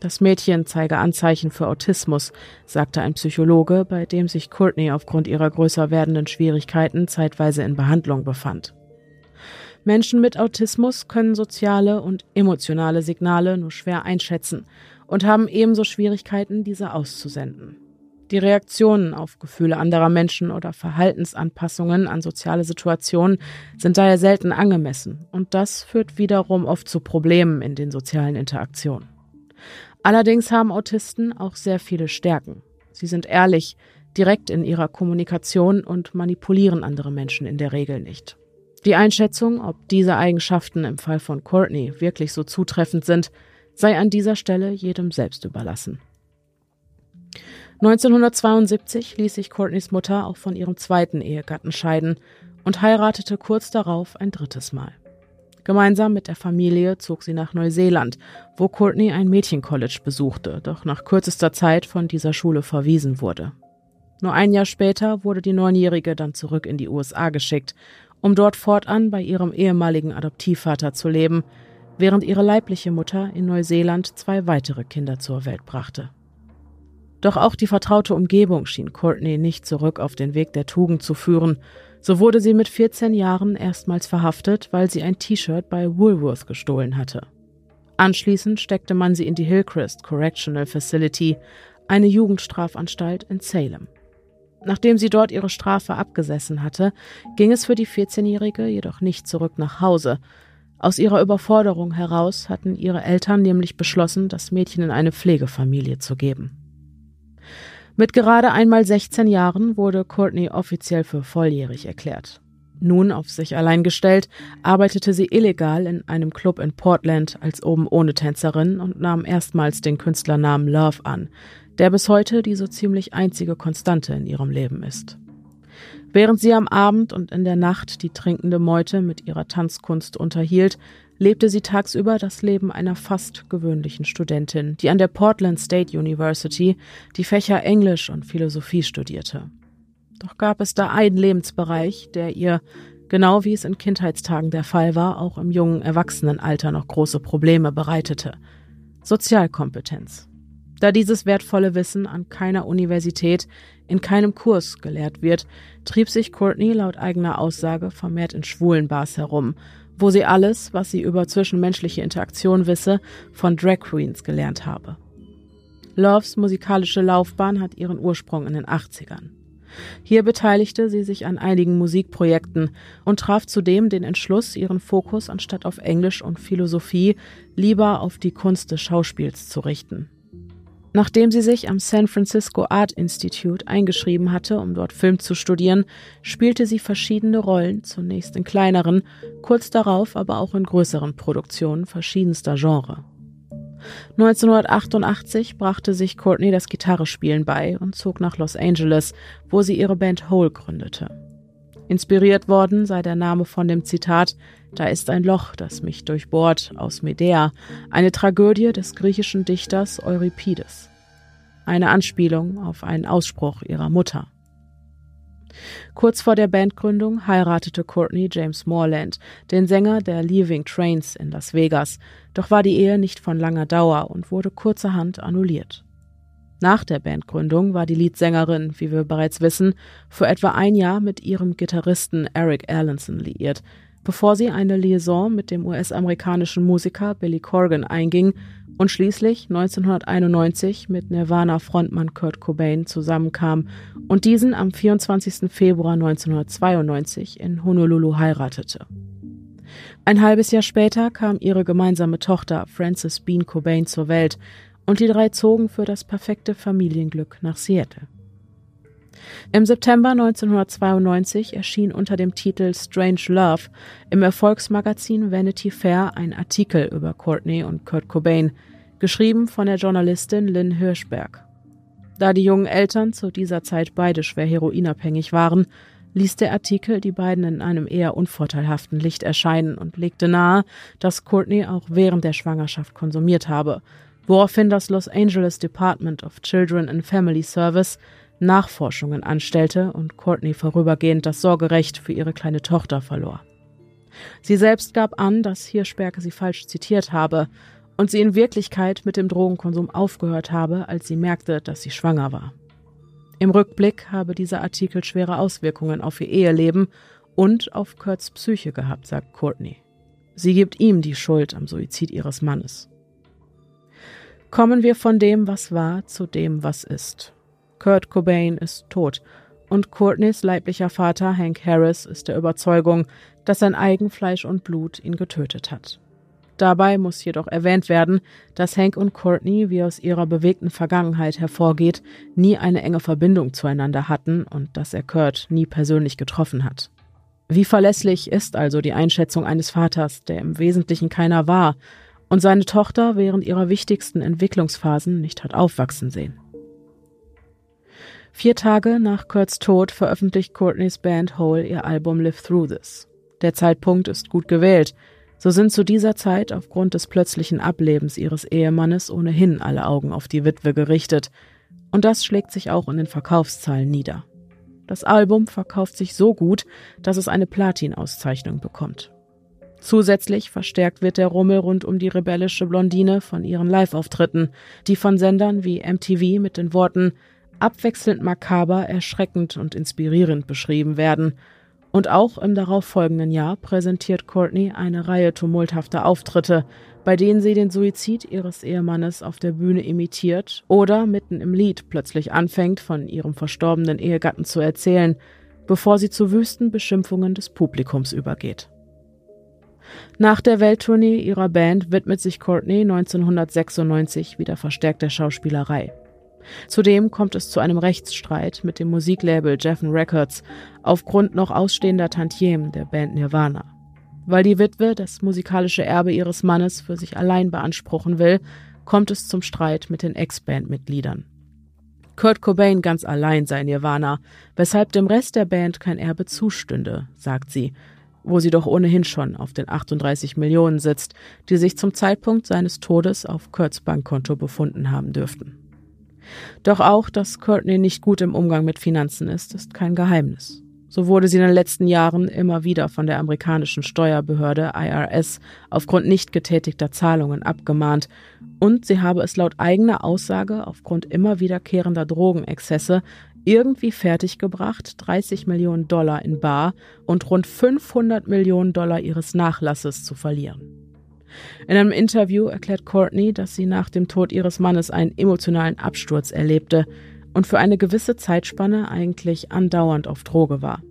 Das Mädchen zeige Anzeichen für Autismus, sagte ein Psychologe, bei dem sich Courtney aufgrund ihrer größer werdenden Schwierigkeiten zeitweise in Behandlung befand. Menschen mit Autismus können soziale und emotionale Signale nur schwer einschätzen und haben ebenso Schwierigkeiten, diese auszusenden. Die Reaktionen auf Gefühle anderer Menschen oder Verhaltensanpassungen an soziale Situationen sind daher selten angemessen und das führt wiederum oft zu Problemen in den sozialen Interaktionen. Allerdings haben Autisten auch sehr viele Stärken. Sie sind ehrlich, direkt in ihrer Kommunikation und manipulieren andere Menschen in der Regel nicht. Die Einschätzung, ob diese Eigenschaften im Fall von Courtney wirklich so zutreffend sind, sei an dieser Stelle jedem selbst überlassen. 1972 ließ sich Courtneys Mutter auch von ihrem zweiten Ehegatten scheiden und heiratete kurz darauf ein drittes Mal. Gemeinsam mit der Familie zog sie nach Neuseeland, wo Courtney ein Mädchencollege besuchte, doch nach kürzester Zeit von dieser Schule verwiesen wurde. Nur ein Jahr später wurde die Neunjährige dann zurück in die USA geschickt, um dort fortan bei ihrem ehemaligen Adoptivvater zu leben, während ihre leibliche Mutter in Neuseeland zwei weitere Kinder zur Welt brachte. Doch auch die vertraute Umgebung schien Courtney nicht zurück auf den Weg der Tugend zu führen. So wurde sie mit 14 Jahren erstmals verhaftet, weil sie ein T-Shirt bei Woolworth gestohlen hatte. Anschließend steckte man sie in die Hillcrest Correctional Facility, eine Jugendstrafanstalt in Salem. Nachdem sie dort ihre Strafe abgesessen hatte, ging es für die 14-Jährige jedoch nicht zurück nach Hause. Aus ihrer Überforderung heraus hatten ihre Eltern nämlich beschlossen, das Mädchen in eine Pflegefamilie zu geben. Mit gerade einmal 16 Jahren wurde Courtney offiziell für volljährig erklärt. Nun auf sich allein gestellt, arbeitete sie illegal in einem Club in Portland als oben ohne Tänzerin und nahm erstmals den Künstlernamen Love an, der bis heute die so ziemlich einzige Konstante in ihrem Leben ist. Während sie am Abend und in der Nacht die trinkende Meute mit ihrer Tanzkunst unterhielt, lebte sie tagsüber das Leben einer fast gewöhnlichen Studentin, die an der Portland State University die Fächer Englisch und Philosophie studierte. Doch gab es da einen Lebensbereich, der ihr, genau wie es in Kindheitstagen der Fall war, auch im jungen Erwachsenenalter noch große Probleme bereitete. Sozialkompetenz. Da dieses wertvolle Wissen an keiner Universität, in keinem Kurs gelehrt wird, trieb sich Courtney laut eigener Aussage vermehrt in schwulen Bars herum wo sie alles, was sie über zwischenmenschliche Interaktion wisse, von Drag Queens gelernt habe. Loves musikalische Laufbahn hat ihren Ursprung in den 80ern. Hier beteiligte sie sich an einigen Musikprojekten und traf zudem den Entschluss, ihren Fokus anstatt auf Englisch und Philosophie lieber auf die Kunst des Schauspiels zu richten. Nachdem sie sich am San Francisco Art Institute eingeschrieben hatte, um dort Film zu studieren, spielte sie verschiedene Rollen, zunächst in kleineren, kurz darauf aber auch in größeren Produktionen verschiedenster Genre. 1988 brachte sich Courtney das Gitarrespielen bei und zog nach Los Angeles, wo sie ihre Band Hole gründete. Inspiriert worden sei der Name von dem Zitat Da ist ein Loch, das mich durchbohrt aus Medea, eine Tragödie des griechischen Dichters Euripides eine Anspielung auf einen Ausspruch ihrer Mutter. Kurz vor der Bandgründung heiratete Courtney James Morland, den Sänger der Leaving Trains in Las Vegas, doch war die Ehe nicht von langer Dauer und wurde kurzerhand annulliert. Nach der Bandgründung war die Leadsängerin, wie wir bereits wissen, für etwa ein Jahr mit ihrem Gitarristen Eric Erlandson liiert, bevor sie eine Liaison mit dem US-amerikanischen Musiker Billy Corgan einging und schließlich 1991 mit Nirvana-Frontmann Kurt Cobain zusammenkam und diesen am 24. Februar 1992 in Honolulu heiratete. Ein halbes Jahr später kam ihre gemeinsame Tochter Frances Bean Cobain zur Welt und die drei zogen für das perfekte Familienglück nach Seattle. Im September 1992 erschien unter dem Titel Strange Love im Erfolgsmagazin Vanity Fair ein Artikel über Courtney und Kurt Cobain, geschrieben von der Journalistin Lynn Hirschberg. Da die jungen Eltern zu dieser Zeit beide schwer heroinabhängig waren, ließ der Artikel die beiden in einem eher unvorteilhaften Licht erscheinen und legte nahe, dass Courtney auch während der Schwangerschaft konsumiert habe, woraufhin das Los Angeles Department of Children and Family Service Nachforschungen anstellte und Courtney vorübergehend das Sorgerecht für ihre kleine Tochter verlor. Sie selbst gab an, dass Hirschberg sie falsch zitiert habe und sie in Wirklichkeit mit dem Drogenkonsum aufgehört habe, als sie merkte, dass sie schwanger war. Im Rückblick habe dieser Artikel schwere Auswirkungen auf ihr Eheleben und auf Kurts Psyche gehabt, sagt Courtney. Sie gibt ihm die Schuld am Suizid ihres Mannes. Kommen wir von dem, was war, zu dem, was ist. Kurt Cobain ist tot und Courtneys leiblicher Vater Hank Harris ist der Überzeugung, dass sein Eigenfleisch und Blut ihn getötet hat. Dabei muss jedoch erwähnt werden, dass Hank und Courtney, wie aus ihrer bewegten Vergangenheit hervorgeht, nie eine enge Verbindung zueinander hatten und dass er Kurt nie persönlich getroffen hat. Wie verlässlich ist also die Einschätzung eines Vaters, der im Wesentlichen keiner war und seine Tochter während ihrer wichtigsten Entwicklungsphasen nicht hat aufwachsen sehen? Vier Tage nach Kurts Tod veröffentlicht Courtneys Band Hole ihr Album Live Through This. Der Zeitpunkt ist gut gewählt. So sind zu dieser Zeit aufgrund des plötzlichen Ablebens ihres Ehemannes ohnehin alle Augen auf die Witwe gerichtet. Und das schlägt sich auch in den Verkaufszahlen nieder. Das Album verkauft sich so gut, dass es eine Platin-Auszeichnung bekommt. Zusätzlich verstärkt wird der Rummel rund um die rebellische Blondine von ihren Live-Auftritten, die von Sendern wie MTV mit den Worten abwechselnd makaber, erschreckend und inspirierend beschrieben werden. Und auch im darauffolgenden Jahr präsentiert Courtney eine Reihe tumulthafter Auftritte, bei denen sie den Suizid ihres Ehemannes auf der Bühne imitiert oder mitten im Lied plötzlich anfängt, von ihrem verstorbenen Ehegatten zu erzählen, bevor sie zu wüsten Beschimpfungen des Publikums übergeht. Nach der Welttournee ihrer Band widmet sich Courtney 1996 wieder verstärkt der Schauspielerei. Zudem kommt es zu einem Rechtsstreit mit dem Musiklabel Jeffen Records aufgrund noch ausstehender Tantiemen der Band Nirvana. Weil die Witwe das musikalische Erbe ihres Mannes für sich allein beanspruchen will, kommt es zum Streit mit den Ex-Bandmitgliedern. Kurt Cobain ganz allein sei Nirvana, weshalb dem Rest der Band kein Erbe zustünde, sagt sie, wo sie doch ohnehin schon auf den 38 Millionen sitzt, die sich zum Zeitpunkt seines Todes auf Kurts Bankkonto befunden haben dürften. Doch auch, dass Courtney nicht gut im Umgang mit Finanzen ist, ist kein Geheimnis. So wurde sie in den letzten Jahren immer wieder von der amerikanischen Steuerbehörde IRS aufgrund nicht getätigter Zahlungen abgemahnt und sie habe es laut eigener Aussage aufgrund immer wiederkehrender Drogenexzesse irgendwie fertiggebracht, 30 Millionen Dollar in Bar und rund 500 Millionen Dollar ihres Nachlasses zu verlieren. In einem Interview erklärt Courtney, dass sie nach dem Tod ihres Mannes einen emotionalen Absturz erlebte und für eine gewisse Zeitspanne eigentlich andauernd auf Droge war.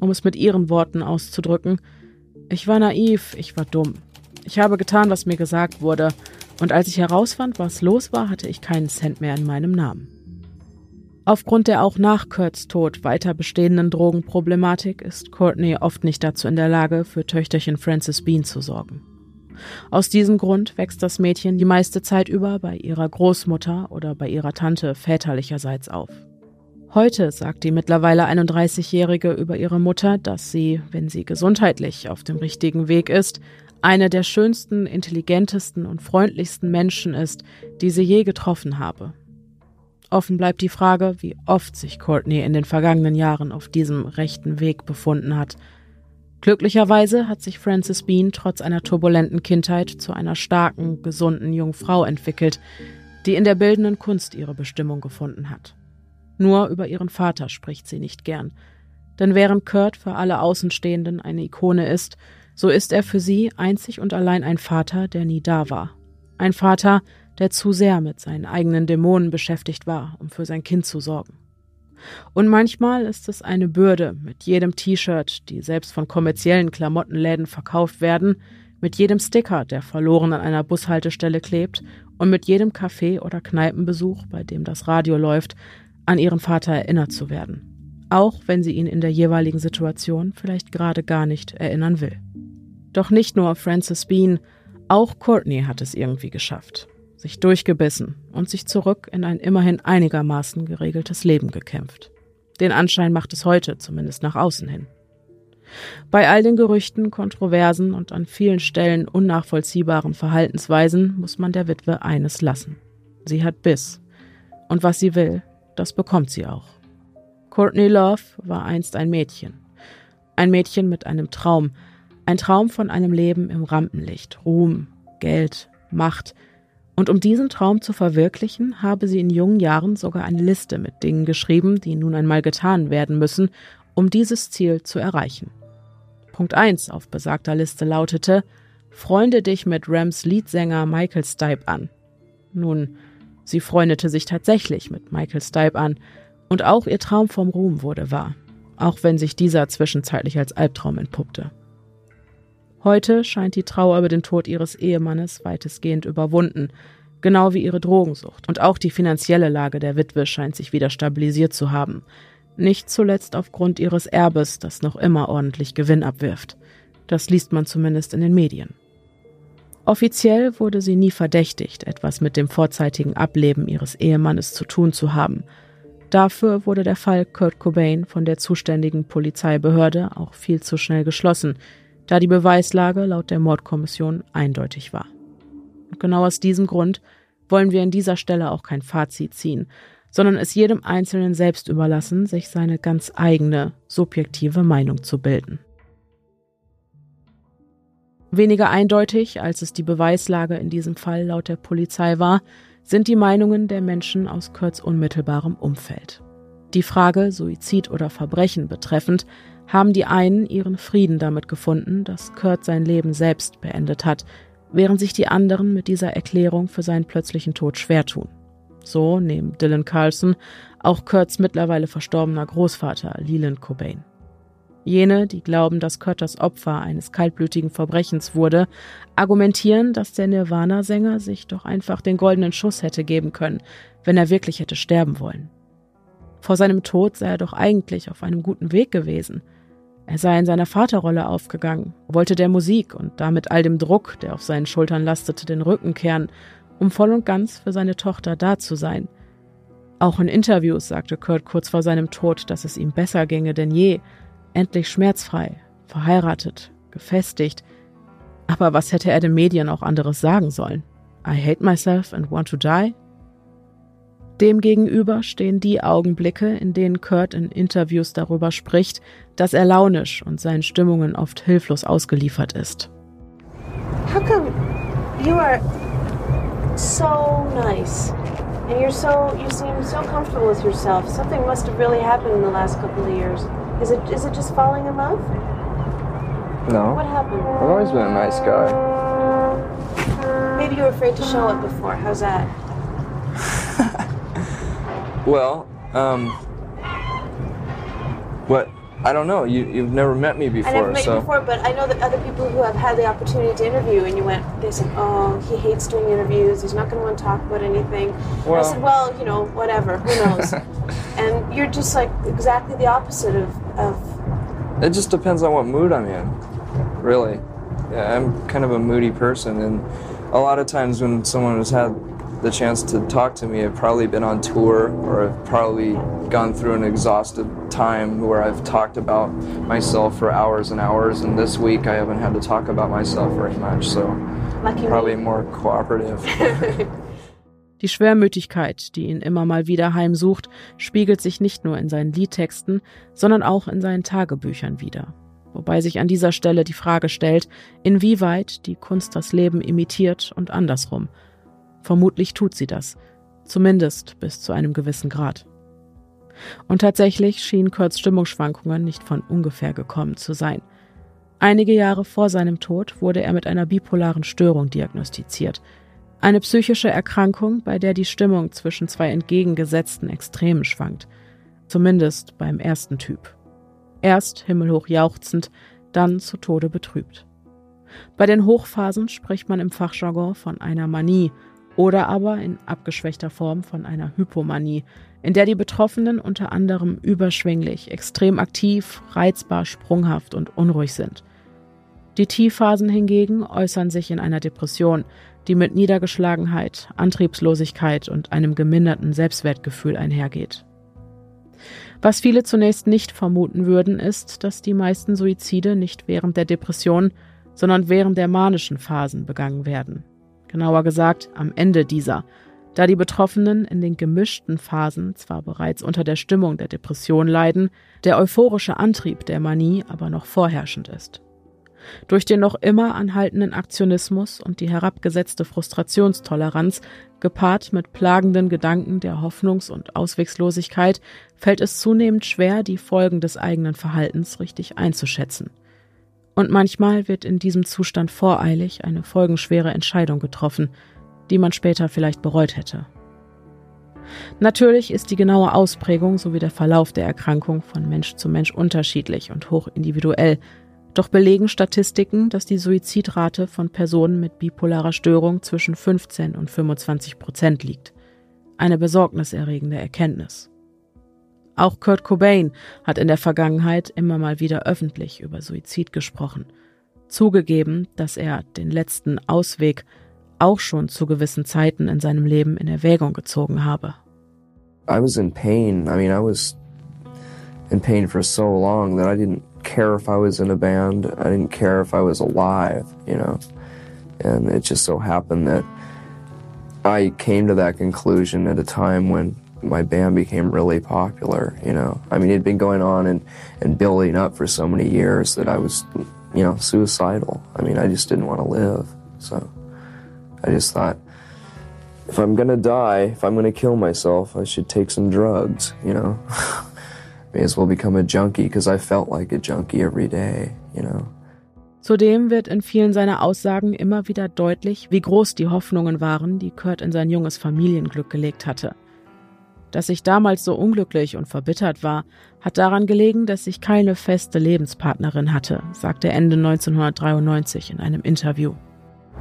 Um es mit ihren Worten auszudrücken, ich war naiv, ich war dumm. Ich habe getan, was mir gesagt wurde, und als ich herausfand, was los war, hatte ich keinen Cent mehr in meinem Namen. Aufgrund der auch nach Kurts Tod weiter bestehenden Drogenproblematik ist Courtney oft nicht dazu in der Lage, für Töchterchen Frances Bean zu sorgen. Aus diesem Grund wächst das Mädchen die meiste Zeit über bei ihrer Großmutter oder bei ihrer Tante väterlicherseits auf. Heute sagt die mittlerweile 31-Jährige über ihre Mutter, dass sie, wenn sie gesundheitlich auf dem richtigen Weg ist, eine der schönsten, intelligentesten und freundlichsten Menschen ist, die sie je getroffen habe. Offen bleibt die Frage, wie oft sich Courtney in den vergangenen Jahren auf diesem rechten Weg befunden hat – Glücklicherweise hat sich Frances Bean trotz einer turbulenten Kindheit zu einer starken, gesunden jungen Frau entwickelt, die in der bildenden Kunst ihre Bestimmung gefunden hat. Nur über ihren Vater spricht sie nicht gern. Denn während Kurt für alle Außenstehenden eine Ikone ist, so ist er für sie einzig und allein ein Vater, der nie da war. Ein Vater, der zu sehr mit seinen eigenen Dämonen beschäftigt war, um für sein Kind zu sorgen. Und manchmal ist es eine Bürde, mit jedem T-Shirt, die selbst von kommerziellen Klamottenläden verkauft werden, mit jedem Sticker, der verloren an einer Bushaltestelle klebt, und mit jedem Café- oder Kneipenbesuch, bei dem das Radio läuft, an ihren Vater erinnert zu werden. Auch wenn sie ihn in der jeweiligen Situation vielleicht gerade gar nicht erinnern will. Doch nicht nur Frances Bean, auch Courtney hat es irgendwie geschafft sich durchgebissen und sich zurück in ein immerhin einigermaßen geregeltes Leben gekämpft. Den Anschein macht es heute, zumindest nach außen hin. Bei all den Gerüchten, Kontroversen und an vielen Stellen unnachvollziehbaren Verhaltensweisen muss man der Witwe eines lassen. Sie hat Biss. Und was sie will, das bekommt sie auch. Courtney Love war einst ein Mädchen. Ein Mädchen mit einem Traum, Ein Traum von einem Leben im Rampenlicht, Ruhm, Geld, Macht. Und um diesen Traum zu verwirklichen, habe sie in jungen Jahren sogar eine Liste mit Dingen geschrieben, die nun einmal getan werden müssen, um dieses Ziel zu erreichen. Punkt 1 auf besagter Liste lautete, Freunde dich mit Rams Leadsänger Michael Stipe an. Nun, sie freundete sich tatsächlich mit Michael Stipe an, und auch ihr Traum vom Ruhm wurde wahr, auch wenn sich dieser zwischenzeitlich als Albtraum entpuppte. Heute scheint die Trauer über den Tod ihres Ehemannes weitestgehend überwunden, genau wie ihre Drogensucht. Und auch die finanzielle Lage der Witwe scheint sich wieder stabilisiert zu haben. Nicht zuletzt aufgrund ihres Erbes, das noch immer ordentlich Gewinn abwirft. Das liest man zumindest in den Medien. Offiziell wurde sie nie verdächtigt, etwas mit dem vorzeitigen Ableben ihres Ehemannes zu tun zu haben. Dafür wurde der Fall Kurt Cobain von der zuständigen Polizeibehörde auch viel zu schnell geschlossen, da die Beweislage laut der Mordkommission eindeutig war. Und genau aus diesem Grund wollen wir an dieser Stelle auch kein Fazit ziehen, sondern es jedem Einzelnen selbst überlassen, sich seine ganz eigene, subjektive Meinung zu bilden. Weniger eindeutig, als es die Beweislage in diesem Fall laut der Polizei war, sind die Meinungen der Menschen aus Kurt's unmittelbarem Umfeld. Die Frage Suizid oder Verbrechen betreffend haben die einen ihren Frieden damit gefunden, dass Kurt sein Leben selbst beendet hat, während sich die anderen mit dieser Erklärung für seinen plötzlichen Tod schwer tun. So neben Dylan Carlson auch Kurts mittlerweile verstorbener Großvater Leland Cobain. Jene, die glauben, dass Kurt das Opfer eines kaltblütigen Verbrechens wurde, argumentieren, dass der Nirvana-Sänger sich doch einfach den goldenen Schuss hätte geben können, wenn er wirklich hätte sterben wollen. Vor seinem Tod sei er doch eigentlich auf einem guten Weg gewesen. Er sei in seiner Vaterrolle aufgegangen, wollte der Musik und damit all dem Druck, der auf seinen Schultern lastete, den Rücken kehren, um voll und ganz für seine Tochter da zu sein. Auch in Interviews sagte Kurt kurz vor seinem Tod, dass es ihm besser ginge denn je, endlich schmerzfrei, verheiratet, gefestigt. Aber was hätte er den Medien auch anderes sagen sollen? I hate myself and want to die? Demgegenüber stehen die Augenblicke, in denen Kurt in Interviews darüber spricht, dass er launisch und seinen Stimmungen oft hilflos ausgeliefert ist. How come you are so nice and you're so you seem so comfortable with yourself? Something must have really happened in the last couple of years. Is it is it just falling in love? No. What happened? I've always been a nice guy. Maybe you were afraid to show it before. How's that? [LAUGHS] Well, um, what? I don't know. You you've never met me before, I never met so you before, but I know that other people who have had the opportunity to interview, and you went, they said, "Oh, he hates doing interviews. He's not going to want to talk about anything." And I said, "Well, you know, whatever. Who knows?" [LAUGHS] and you're just like exactly the opposite of, of it just depends on what mood I'm in. Really, yeah, I'm kind of a moody person, and a lot of times when someone has had the chance to talk to me, I've probably been on tour or I've probably gone through an exhaustive time where I've talked about myself for hours and hours. And this week, I haven't had to talk about myself very much, so lucky probably me. more cooperative. [LAUGHS] Die Schwermütigkeit, die ihn immer mal wieder heimsucht, spiegelt sich nicht nur in seinen Liedtexten, sondern auch in seinen Tagebüchern wider. Wobei sich an dieser Stelle die Frage stellt, inwieweit die Kunst das Leben imitiert und andersrum. Vermutlich tut sie das, zumindest bis zu einem gewissen Grad. Und tatsächlich schienen Kurts Stimmungsschwankungen nicht von ungefähr gekommen zu sein. Einige Jahre vor seinem Tod wurde er mit einer bipolaren Störung diagnostiziert. Eine psychische Erkrankung, bei der die Stimmung zwischen zwei entgegengesetzten Extremen schwankt. Zumindest beim ersten Typ. Erst himmelhoch jauchzend, dann zu Tode betrübt. Bei den Hochphasen spricht man im Fachjargon von einer Manie oder aber in abgeschwächter Form von einer Hypomanie, in der die Betroffenen unter anderem überschwinglich, extrem aktiv, reizbar, sprunghaft und unruhig sind. Die Tiefphasen hingegen äußern sich in einer Depression, die mit Niedergeschlagenheit, Antriebslosigkeit und einem geminderten Selbstwertgefühl einhergeht. Was viele zunächst nicht vermuten würden, ist, dass die meisten Suizide nicht während der Depression, sondern während der manischen Phasen begangen werden. Genauer gesagt am Ende dieser, da die Betroffenen in den gemischten Phasen zwar bereits unter der Stimmung der Depression leiden, der euphorische Antrieb der Manie aber noch vorherrschend ist. Durch den noch immer anhaltenden Aktionismus und die herabgesetzte Frustrationstoleranz, gepaart mit plagenden Gedanken der Hoffnungs- und Auswegslosigkeit, fällt es zunehmend schwer, die Folgen des eigenen Verhaltens richtig einzuschätzen. Und manchmal wird in diesem Zustand voreilig eine folgenschwere Entscheidung getroffen, die man später vielleicht bereut hätte. Natürlich ist die genaue Ausprägung sowie der Verlauf der Erkrankung von Mensch zu Mensch unterschiedlich und hoch individuell, doch belegen Statistiken, dass die Suizidrate von Personen mit bipolarer Störung zwischen 15 und 25 Prozent liegt. Eine besorgniserregende Erkenntnis. Auch Kurt Cobain hat in der Vergangenheit immer mal wieder öffentlich über Suizid gesprochen, zugegeben, dass er den letzten Ausweg auch schon zu gewissen Zeiten in seinem Leben in Erwägung gezogen habe. I was in pain. I mean, I was in pain for so long that I didn't care if I was in a band. I didn't care if I was alive, you know. And it just so happened that I came to that conclusion at a time when my band became really popular, you know. I mean, it had been going on and, and building up for so many years that I was, you know, suicidal. I mean, I just didn't want to live. So I just thought, if I'm gonna die, if I'm gonna kill myself, I should take some drugs, you know. [LAUGHS] May as well become a junkie, because I felt like a junkie every day, you know. Zudem wird in vielen seiner Aussagen immer wieder deutlich, wie groß die Hoffnungen waren, die Kurt in sein junges Familienglück gelegt hatte. Dass ich damals so unglücklich und verbittert war, hat daran gelegen, dass ich keine feste Lebenspartnerin hatte, sagte Ende 1993 in einem Interview.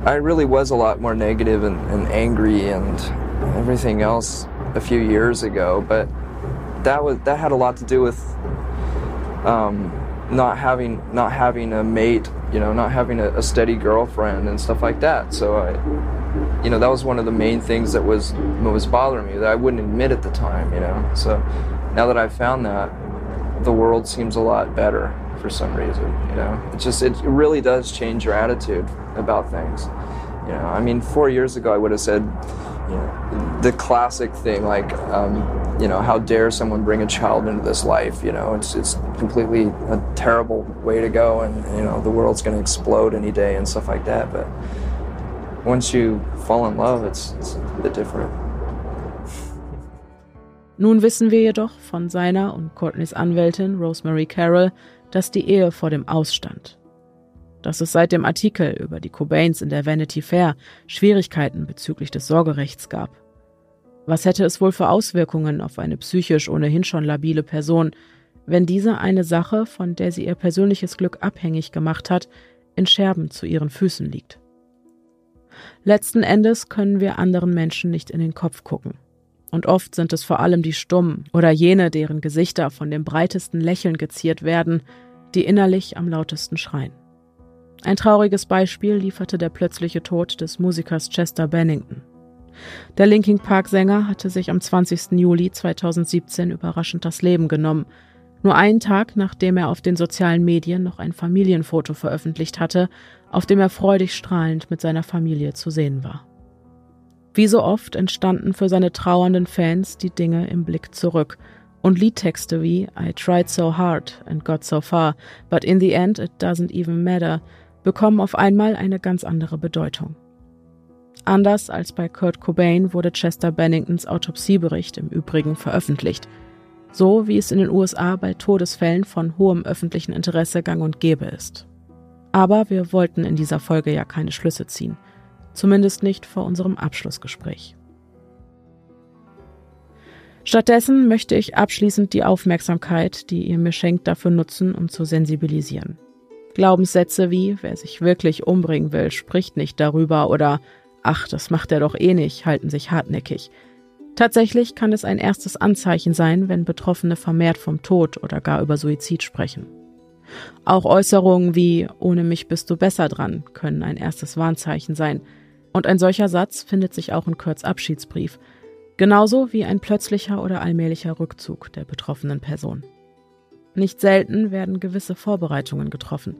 I really was a lot more negative and, and angry and everything else a few years ago, but that was that had a lot to do with um, not having not having a mate, you know, not having a, a, steady girlfriend and stuff like that. So I, you know, that was one of the main things that was was bothering me that I wouldn't admit at the time, you know. So now that I've found that, the world seems a lot better for some reason. You know, it just it really does change your attitude about things. You know, I mean, four years ago I would have said, you know, the classic thing like, um, you know, how dare someone bring a child into this life? You know, it's it's completely a terrible way to go, and you know, the world's going to explode any day and stuff like that. But once you fall in love, it's, it's a bit different. Nun wissen wir jedoch von seiner und Courtneys Anwältin Rosemary Carroll, dass die Ehe vor dem Ausstand. Dass es seit dem Artikel über die Cobains in der Vanity Fair Schwierigkeiten bezüglich des Sorgerechts gab. Was hätte es wohl für Auswirkungen auf eine psychisch ohnehin schon labile Person, wenn diese eine Sache, von der sie ihr persönliches Glück abhängig gemacht hat, in Scherben zu ihren Füßen liegt? Letzten Endes können wir anderen Menschen nicht in den Kopf gucken. Und oft sind es vor allem die Stummen oder jene, deren Gesichter von dem breitesten Lächeln geziert werden, die innerlich am lautesten schreien. Ein trauriges Beispiel lieferte der plötzliche Tod des Musikers Chester Bennington. Der Linkin Park-Sänger hatte sich am 20. Juli 2017 überraschend das Leben genommen, nur einen Tag nachdem er auf den sozialen Medien noch ein Familienfoto veröffentlicht hatte, auf dem er freudig strahlend mit seiner Familie zu sehen war. Wie so oft entstanden für seine trauernden Fans die Dinge im Blick zurück und Liedtexte wie I tried so hard and got so far, but in the end it doesn't even matter bekommen auf einmal eine ganz andere Bedeutung. Anders als bei Kurt Cobain wurde Chester Benningtons Autopsiebericht im Übrigen veröffentlicht, so wie es in den USA bei Todesfällen von hohem öffentlichen Interesse gang und gäbe ist. Aber wir wollten in dieser Folge ja keine Schlüsse ziehen – zumindest nicht vor unserem Abschlussgespräch. Stattdessen möchte ich abschließend die Aufmerksamkeit, die ihr mir schenkt, dafür nutzen, um zu sensibilisieren. Glaubenssätze wie, wer sich wirklich umbringen will, spricht nicht darüber oder ach, das macht er doch eh nicht, halten sich hartnäckig. Tatsächlich kann es ein erstes Anzeichen sein, wenn Betroffene vermehrt vom Tod oder gar über Suizid sprechen. Auch Äußerungen wie ohne mich bist du besser dran können ein erstes Warnzeichen sein, und ein solcher Satz findet sich auch in Kurts Abschiedsbrief, genauso wie ein plötzlicher oder allmählicher Rückzug der betroffenen Person. Nicht selten werden gewisse Vorbereitungen getroffen.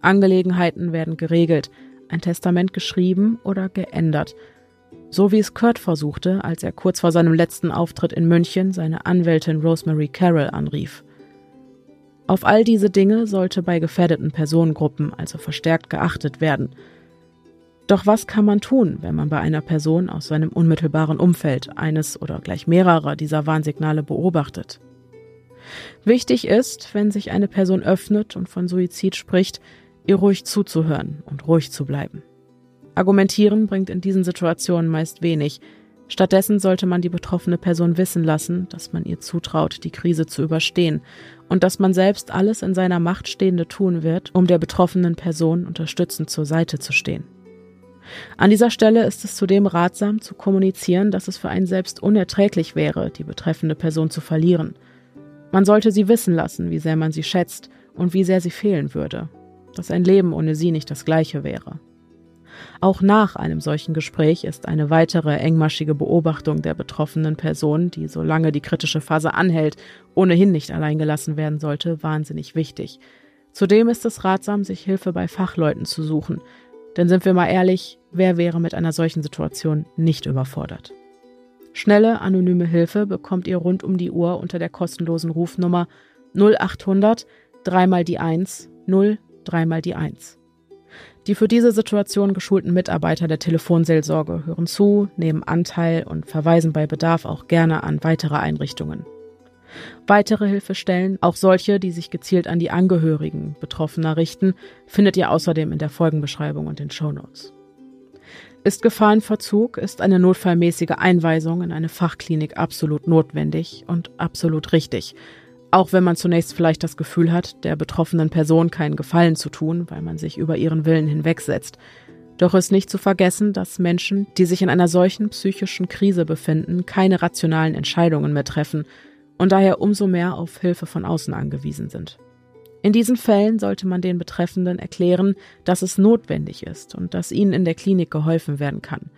Angelegenheiten werden geregelt, ein Testament geschrieben oder geändert, so wie es Kurt versuchte, als er kurz vor seinem letzten Auftritt in München seine Anwältin Rosemary Carroll anrief. Auf all diese Dinge sollte bei gefährdeten Personengruppen also verstärkt geachtet werden. Doch was kann man tun, wenn man bei einer Person aus seinem unmittelbaren Umfeld eines oder gleich mehrerer dieser Warnsignale beobachtet? Wichtig ist, wenn sich eine Person öffnet und von Suizid spricht, ihr ruhig zuzuhören und ruhig zu bleiben. Argumentieren bringt in diesen Situationen meist wenig. Stattdessen sollte man die betroffene Person wissen lassen, dass man ihr zutraut, die Krise zu überstehen und dass man selbst alles in seiner Macht Stehende tun wird, um der betroffenen Person unterstützend zur Seite zu stehen. An dieser Stelle ist es zudem ratsam zu kommunizieren, dass es für einen selbst unerträglich wäre, die betreffende Person zu verlieren. Man sollte sie wissen lassen, wie sehr man sie schätzt und wie sehr sie fehlen würde, dass ein Leben ohne sie nicht das gleiche wäre. Auch nach einem solchen Gespräch ist eine weitere engmaschige Beobachtung der betroffenen Person, die solange die kritische Phase anhält, ohnehin nicht allein gelassen werden sollte, wahnsinnig wichtig. Zudem ist es ratsam, sich Hilfe bei Fachleuten zu suchen, denn sind wir mal ehrlich, wer wäre mit einer solchen Situation nicht überfordert? Schnelle, anonyme Hilfe bekommt ihr rund um die Uhr unter der kostenlosen Rufnummer 0800 dreimal die 1 0 dreimal die 1. Die für diese Situation geschulten Mitarbeiter der Telefonseelsorge hören zu, nehmen Anteil und verweisen bei Bedarf auch gerne an weitere Einrichtungen. Weitere Hilfestellen, auch solche, die sich gezielt an die Angehörigen Betroffener richten, findet ihr außerdem in der Folgenbeschreibung und den Shownotes. Ist Gefahrenverzug, ist eine notfallmäßige Einweisung in eine Fachklinik absolut notwendig und absolut richtig. Auch wenn man zunächst vielleicht das Gefühl hat, der betroffenen Person keinen Gefallen zu tun, weil man sich über ihren Willen hinwegsetzt. Doch ist nicht zu vergessen, dass Menschen, die sich in einer solchen psychischen Krise befinden, keine rationalen Entscheidungen mehr treffen und daher umso mehr auf Hilfe von außen angewiesen sind. In diesen Fällen sollte man den Betreffenden erklären, dass es notwendig ist und dass ihnen in der Klinik geholfen werden kann.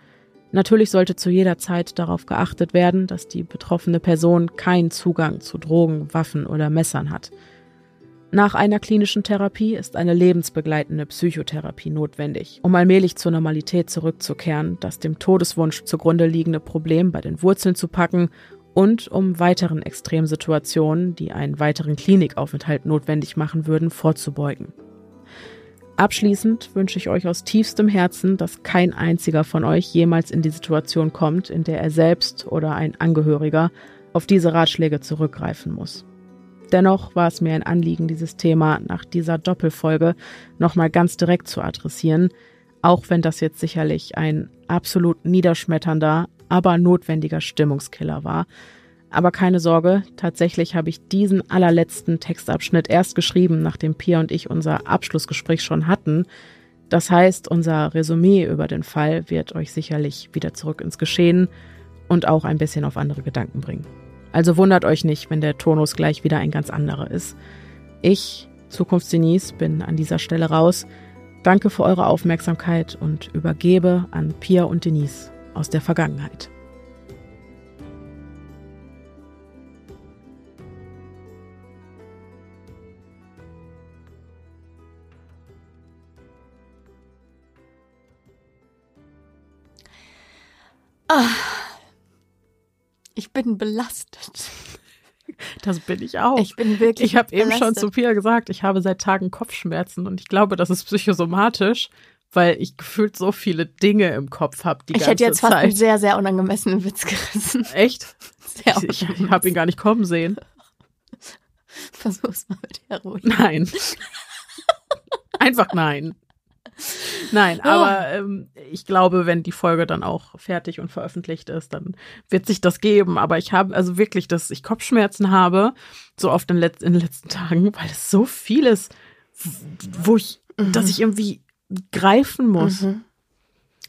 Natürlich sollte zu jeder Zeit darauf geachtet werden, dass die betroffene Person keinen Zugang zu Drogen, Waffen oder Messern hat. Nach einer klinischen Therapie ist eine lebensbegleitende Psychotherapie notwendig, um allmählich zur Normalität zurückzukehren, das dem Todeswunsch zugrunde liegende Problem bei den Wurzeln zu packen und um weiteren Extremsituationen, die einen weiteren Klinikaufenthalt notwendig machen würden, vorzubeugen. Abschließend wünsche ich euch aus tiefstem Herzen, dass kein einziger von euch jemals in die Situation kommt, in der er selbst oder ein Angehöriger auf diese Ratschläge zurückgreifen muss. Dennoch war es mir ein Anliegen, dieses Thema nach dieser Doppelfolge nochmal ganz direkt zu adressieren, auch wenn das jetzt sicherlich ein absolut niederschmetternder, aber notwendiger Stimmungskiller war. Aber keine Sorge, tatsächlich habe ich diesen allerletzten Textabschnitt erst geschrieben, nachdem Pia und ich unser Abschlussgespräch schon hatten. Das heißt, unser Resümee über den Fall wird euch sicherlich wieder zurück ins Geschehen und auch ein bisschen auf andere Gedanken bringen. Also wundert euch nicht, wenn der Tonus gleich wieder ein ganz anderer ist. Ich, Zukunftsdenise, bin an dieser Stelle raus. Danke für eure Aufmerksamkeit und übergebe an Pia und Denise aus der Vergangenheit. Ah, ich bin belastet. [LAUGHS] Das bin ich auch. Ich bin wirklich. Ich habe eben schon zu Pia gesagt, ich habe seit Tagen Kopfschmerzen und ich glaube, das ist psychosomatisch, weil ich gefühlt so viele Dinge im Kopf habe die Ich hätte jetzt fast einen sehr, sehr unangemessenen Witz gerissen. Echt? [LAUGHS] Sehr ich ich habe ihn gar nicht kommen sehen. Versuch's mal mit Heroin. Nein. Einfach nein. Nein, Ah. aber ähm, ich glaube, wenn die Folge dann auch fertig und veröffentlicht ist, dann wird sich das geben. Aber ich habe also wirklich, dass ich Kopfschmerzen habe, so oft in, letz in den letzten Tagen, weil es so viel ist, wo ich, dass ich irgendwie greifen muss. Mhm.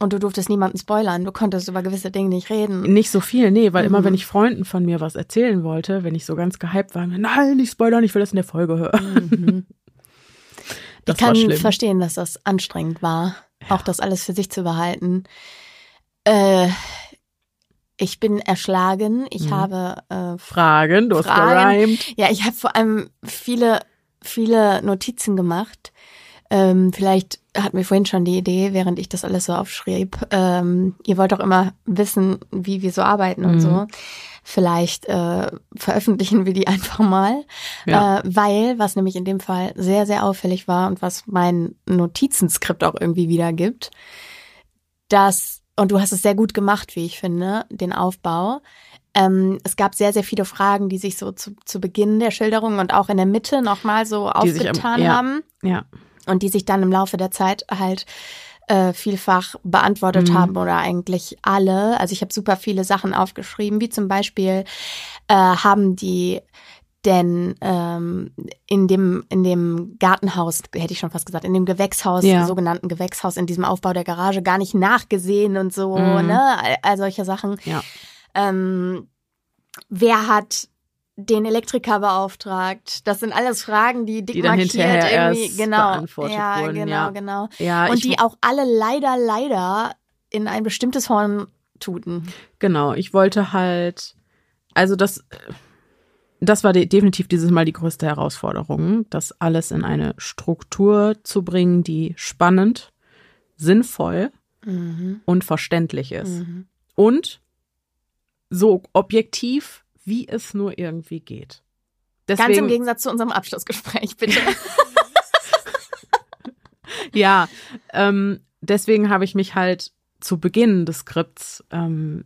Und du durftest niemanden spoilern. Du konntest über gewisse Dinge nicht reden. Nicht so viel, nee, weil immer Mhm. wenn ich Freunden von mir was erzählen wollte, wenn ich so ganz gehypt war, nein, nicht spoilern, ich will das in der Folge hören. [LAUGHS] Das ich kann verstehen, dass das anstrengend war, auch das alles für sich zu behalten. Äh, ich bin erschlagen. Ich Mhm. habe äh, Fragen, du hast Fragen. gerimt. Ja, ich habe vor allem viele, viele Notizen gemacht. Ähm, vielleicht hatten wir vorhin schon die Idee, während ich das alles so aufschrieb. Ähm, ihr wollt doch immer wissen, wie wir so arbeiten und Mhm. so. Vielleicht äh, veröffentlichen wir die [LAUGHS] einfach mal, Ja. äh, weil, was nämlich in dem Fall sehr, sehr auffällig war und was mein Notizenskript auch irgendwie wiedergibt, dass, und du hast es sehr gut gemacht, wie ich finde, den Aufbau. Ähm, es gab sehr, sehr viele Fragen, die sich so zu, zu Beginn der Schilderung und auch in der Mitte nochmal so Die sich am- aufgetan ja, haben Ja. Und die sich dann im Laufe der Zeit halt äh, vielfach beantwortet Mhm. haben oder eigentlich alle. Also ich habe super viele Sachen aufgeschrieben, wie zum Beispiel äh, haben die denn ähm, in dem in dem Gartenhaus hätte ich schon fast gesagt in dem Gewächshaus Ja. sogenannten Gewächshaus in diesem Aufbau der Garage gar nicht nachgesehen und so Mhm. ne all, all solche Sachen Ja. ähm, wer hat den Elektriker beauftragt? Das sind alles Fragen, die dick Die dann markiert hinterher irgendwie, erst genau, beantwortet ja, wurden, genau, ja. genau. Ja, und die auch alle leider, leider in ein bestimmtes Horn tuten. Genau, ich wollte halt, also das, das war de definitiv dieses Mal die größte Herausforderung, das alles in eine Struktur zu bringen, die spannend, sinnvoll Mhm. und verständlich ist. Mhm. Und so objektiv, wie es nur irgendwie geht. Ganz im Gegensatz zu unserem Abschlussgespräch, bitte. [LAUGHS] Ja, ähm, deswegen habe ich mich halt zu Beginn des Skripts ähm,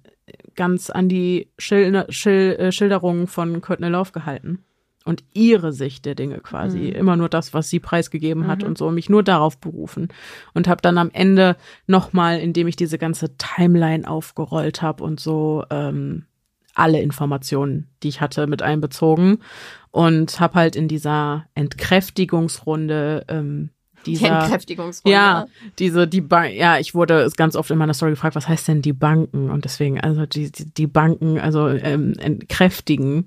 ganz an die Schil Schil äh, Schilderungen von Courtney Love gehalten und ihre Sicht der Dinge quasi. Mhm. Immer nur das, was sie preisgegeben hat Mhm. und so, mich nur darauf berufen. Und habe dann am Ende nochmal, indem ich diese ganze Timeline aufgerollt habe und so, ähm, alle Informationen, die ich hatte, mit einbezogen und habe halt in dieser Entkräftigungsrunde ähm, dieser Entkräftigungsrunde. Ja, diese die Bank, ja, ich wurde ganz oft in meiner Story gefragt, was heißt denn die Banken und deswegen also die die, die Banken also ähm, entkräftigen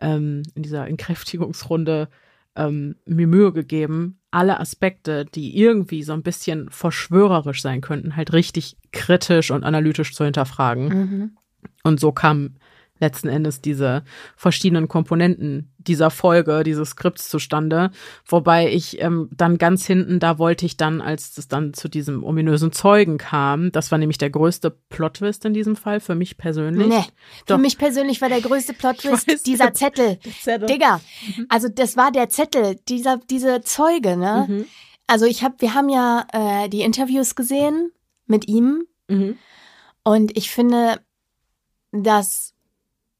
ähm, in dieser Entkräftigungsrunde ähm, mir Mühe gegeben, alle Aspekte, die irgendwie so ein bisschen verschwörerisch sein könnten, halt richtig kritisch und analytisch zu hinterfragen. Mhm. Und so kamen letzten Endes diese verschiedenen Komponenten dieser Folge, dieses Skripts zustande. Wobei ich ähm, dann ganz hinten, da wollte ich dann, als es dann zu diesem ominösen Zeugen kam, das war nämlich der größte Plot-Twist in diesem Fall, für mich persönlich. Nee, Doch. für mich persönlich war der größte [LAUGHS] Plot-Twist dieser Zettel. Zettel. Digga, also das war der Zettel, dieser, diese Zeuge, ne? Mhm. Also ich habe, wir haben ja äh, die Interviews gesehen mit ihm Mhm. und ich finde, das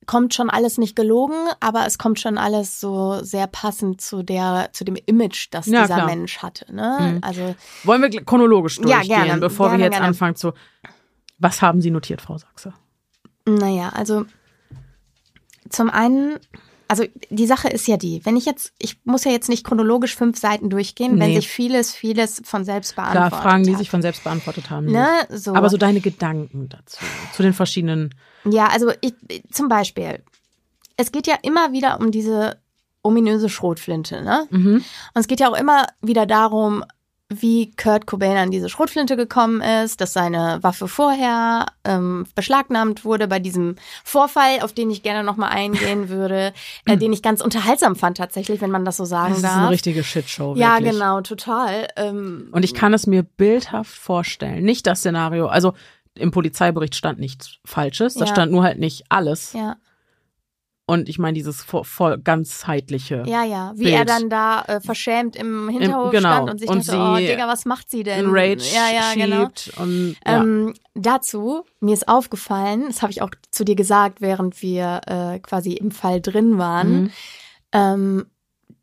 kommt schon alles nicht gelogen, aber es kommt schon alles so sehr passend zu der, zu dem Image, das Ja, dieser klar. Mensch hatte, ne? Mhm. Also Wollen wir chronologisch Ja, durchgehen, gerne, bevor gerne, wir jetzt gerne. anfangen zu. Was haben Sie notiert, Frau Sachse? Naja, also zum einen, also die Sache ist ja die, wenn ich jetzt, ich muss ja jetzt nicht chronologisch fünf Seiten durchgehen, wenn Nee. sich vieles, vieles von selbst Klar, beantwortet Fragen, die hat. sich von selbst beantwortet haben. Ne, so. Aber so deine Gedanken dazu, zu den verschiedenen. Ja, also ich, zum Beispiel, es geht ja immer wieder um diese ominöse Schrotflinte, ne? Mhm. Und es geht ja auch immer wieder darum, wie Kurt Cobain an diese Schrotflinte gekommen ist, dass seine Waffe vorher ähm, beschlagnahmt wurde bei diesem Vorfall, auf den ich gerne nochmal eingehen [LAUGHS] würde, äh, den ich ganz unterhaltsam fand tatsächlich, wenn man das so sagen Das ist darf. eine richtige Shitshow. ja, wirklich. genau, total. Ähm, Und ich kann es mir bildhaft vorstellen. Nicht das Szenario, also im Polizeibericht stand nichts Falsches, da Ja. stand nur halt nicht alles. ja. Und ich meine, dieses voll, ganzheitliche. Ja, ja, wie Bild. er dann da äh, verschämt im Hinterhof genau. stand und sich Und dachte, oh Digga, was macht sie denn? in Rage ja, ja, genau. und ja. Ähm, dazu, mir ist aufgefallen, das habe ich auch zu dir gesagt, während wir äh, quasi im Fall drin waren, Mhm. ähm,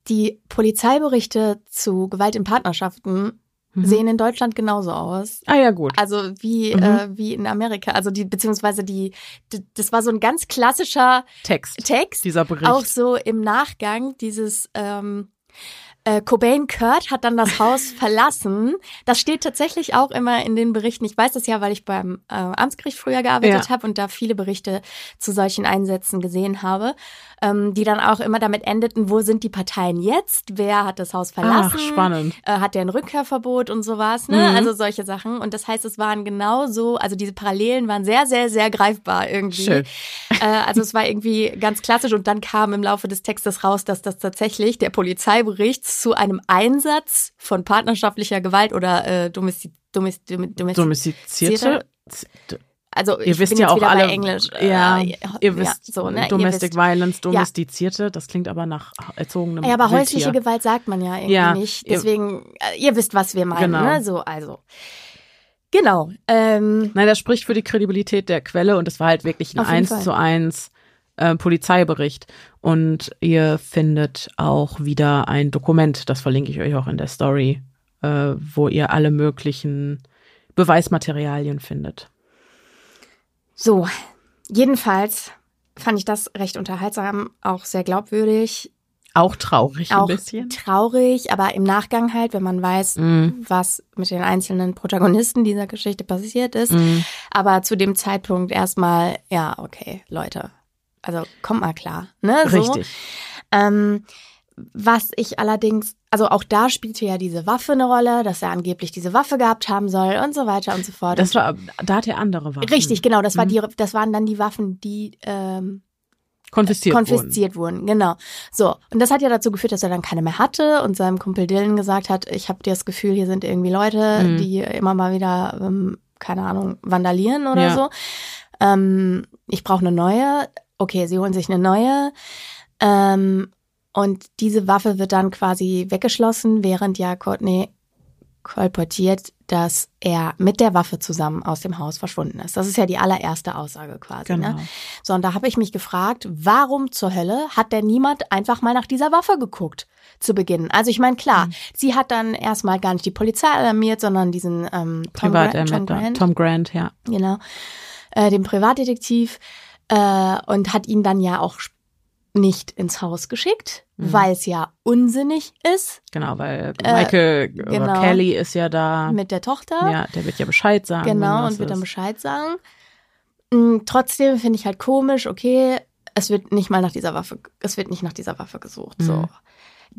die Polizeiberichte zu Gewalt in Partnerschaften Mhm. sehen in Deutschland genauso aus. Ah ja, gut. Also wie, Mhm. äh, wie in Amerika. Also die, beziehungsweise die, d- das war so ein ganz klassischer Text. Text. Dieser Bericht. Auch so im Nachgang dieses ähm, äh, Cobain Kurt hat dann das Haus [LAUGHS] verlassen. Das steht tatsächlich auch immer in den Berichten. Ich weiß das ja, weil ich beim äh, Amtsgericht früher gearbeitet Ja. habe und da viele Berichte zu solchen Einsätzen gesehen habe, ähm, die dann auch immer damit endeten, wo sind die Parteien jetzt? Wer hat das Haus verlassen? Ach, spannend. Äh, hat der ein Rückkehrverbot und sowas, ne? Mhm. Also solche Sachen. Und das heißt, es waren genauso, also diese Parallelen waren sehr, sehr, sehr greifbar irgendwie. Schön. Äh, also es war irgendwie ganz klassisch und dann kam im Laufe des Textes raus, dass das tatsächlich der Polizeibericht zu einem Einsatz von partnerschaftlicher Gewalt oder äh, domesti domesti domestizierte Domestizierte. Also Ihr ich wisst bin ja auch alle, Englisch. äh, ja, ja, ihr wisst, so, ne? Ihr Domestic wisst. Violence, Ja. domestizierte, das klingt aber nach erzogenem Ja, aber Wildtier. häusliche Gewalt sagt man ja irgendwie Ja, nicht. ihr- Deswegen, äh, ihr wisst, was wir meinen, Genau. ne? So, also. Genau. Ähm, Nein, das spricht für die Kredibilität der Quelle und es war halt wirklich ein Auf jeden 1 Fall. zu 1 äh, Polizeibericht. Und ihr findet auch wieder ein Dokument, das verlinke ich euch auch in der Story, äh, wo ihr alle möglichen Beweismaterialien findet. So, jedenfalls fand ich das recht unterhaltsam, auch sehr glaubwürdig. Auch traurig auch ein bisschen. traurig, aber im Nachgang halt, wenn man weiß, Mhm. was mit den einzelnen Protagonisten dieser Geschichte passiert ist. Mhm. Aber zu dem Zeitpunkt erstmal, ja, okay, Leute, also kommt mal klar, ne? So. Richtig. Ähm, was ich allerdings, also auch da spielte ja diese Waffe eine Rolle, dass er angeblich diese Waffe gehabt haben soll und so weiter und so fort. Das war, da hat er andere Waffen. Richtig, genau. Das war Mhm. die, das waren dann die Waffen, die ähm, Konfisziert, konfisziert wurden. Genau. So und das hat ja dazu geführt, dass er dann keine mehr hatte und seinem Kumpel Dylan gesagt hat: Ich habe das Gefühl, hier sind irgendwie Leute, Mhm. die immer mal wieder, ähm, keine Ahnung, vandalieren oder Ja. so. Ähm, ich brauche eine neue. Okay, sie holen sich eine neue. Ähm, und diese Waffe wird dann quasi weggeschlossen, während ja Courtney kolportiert, dass er mit der Waffe zusammen aus dem Haus verschwunden ist. Das ist ja die allererste Aussage quasi. Genau. Ne? So, und da habe ich mich gefragt, warum zur Hölle hat denn niemand einfach mal nach dieser Waffe geguckt zu Beginn? Also ich meine, klar, sie hat dann erstmal gar nicht die Polizei alarmiert, sondern diesen ähm, Tom, Grant, Tom Privatermittler. Grant, Tom Grant, ja. genau, äh, den Privatdetektiv äh, und hat ihn dann ja auch nicht ins Haus geschickt, Mhm. weil es ja unsinnig ist Genau, weil Äh, Michael oder genau. Kelly ist ja da. mit der Tochter. Ja, der wird ja Bescheid sagen. Genau, und wird dann. Bescheid sagen. Mm, Trotzdem finde ich halt komisch, okay, es wird nicht mal nach dieser Waffe, es wird nicht nach dieser Waffe gesucht. So. Mhm.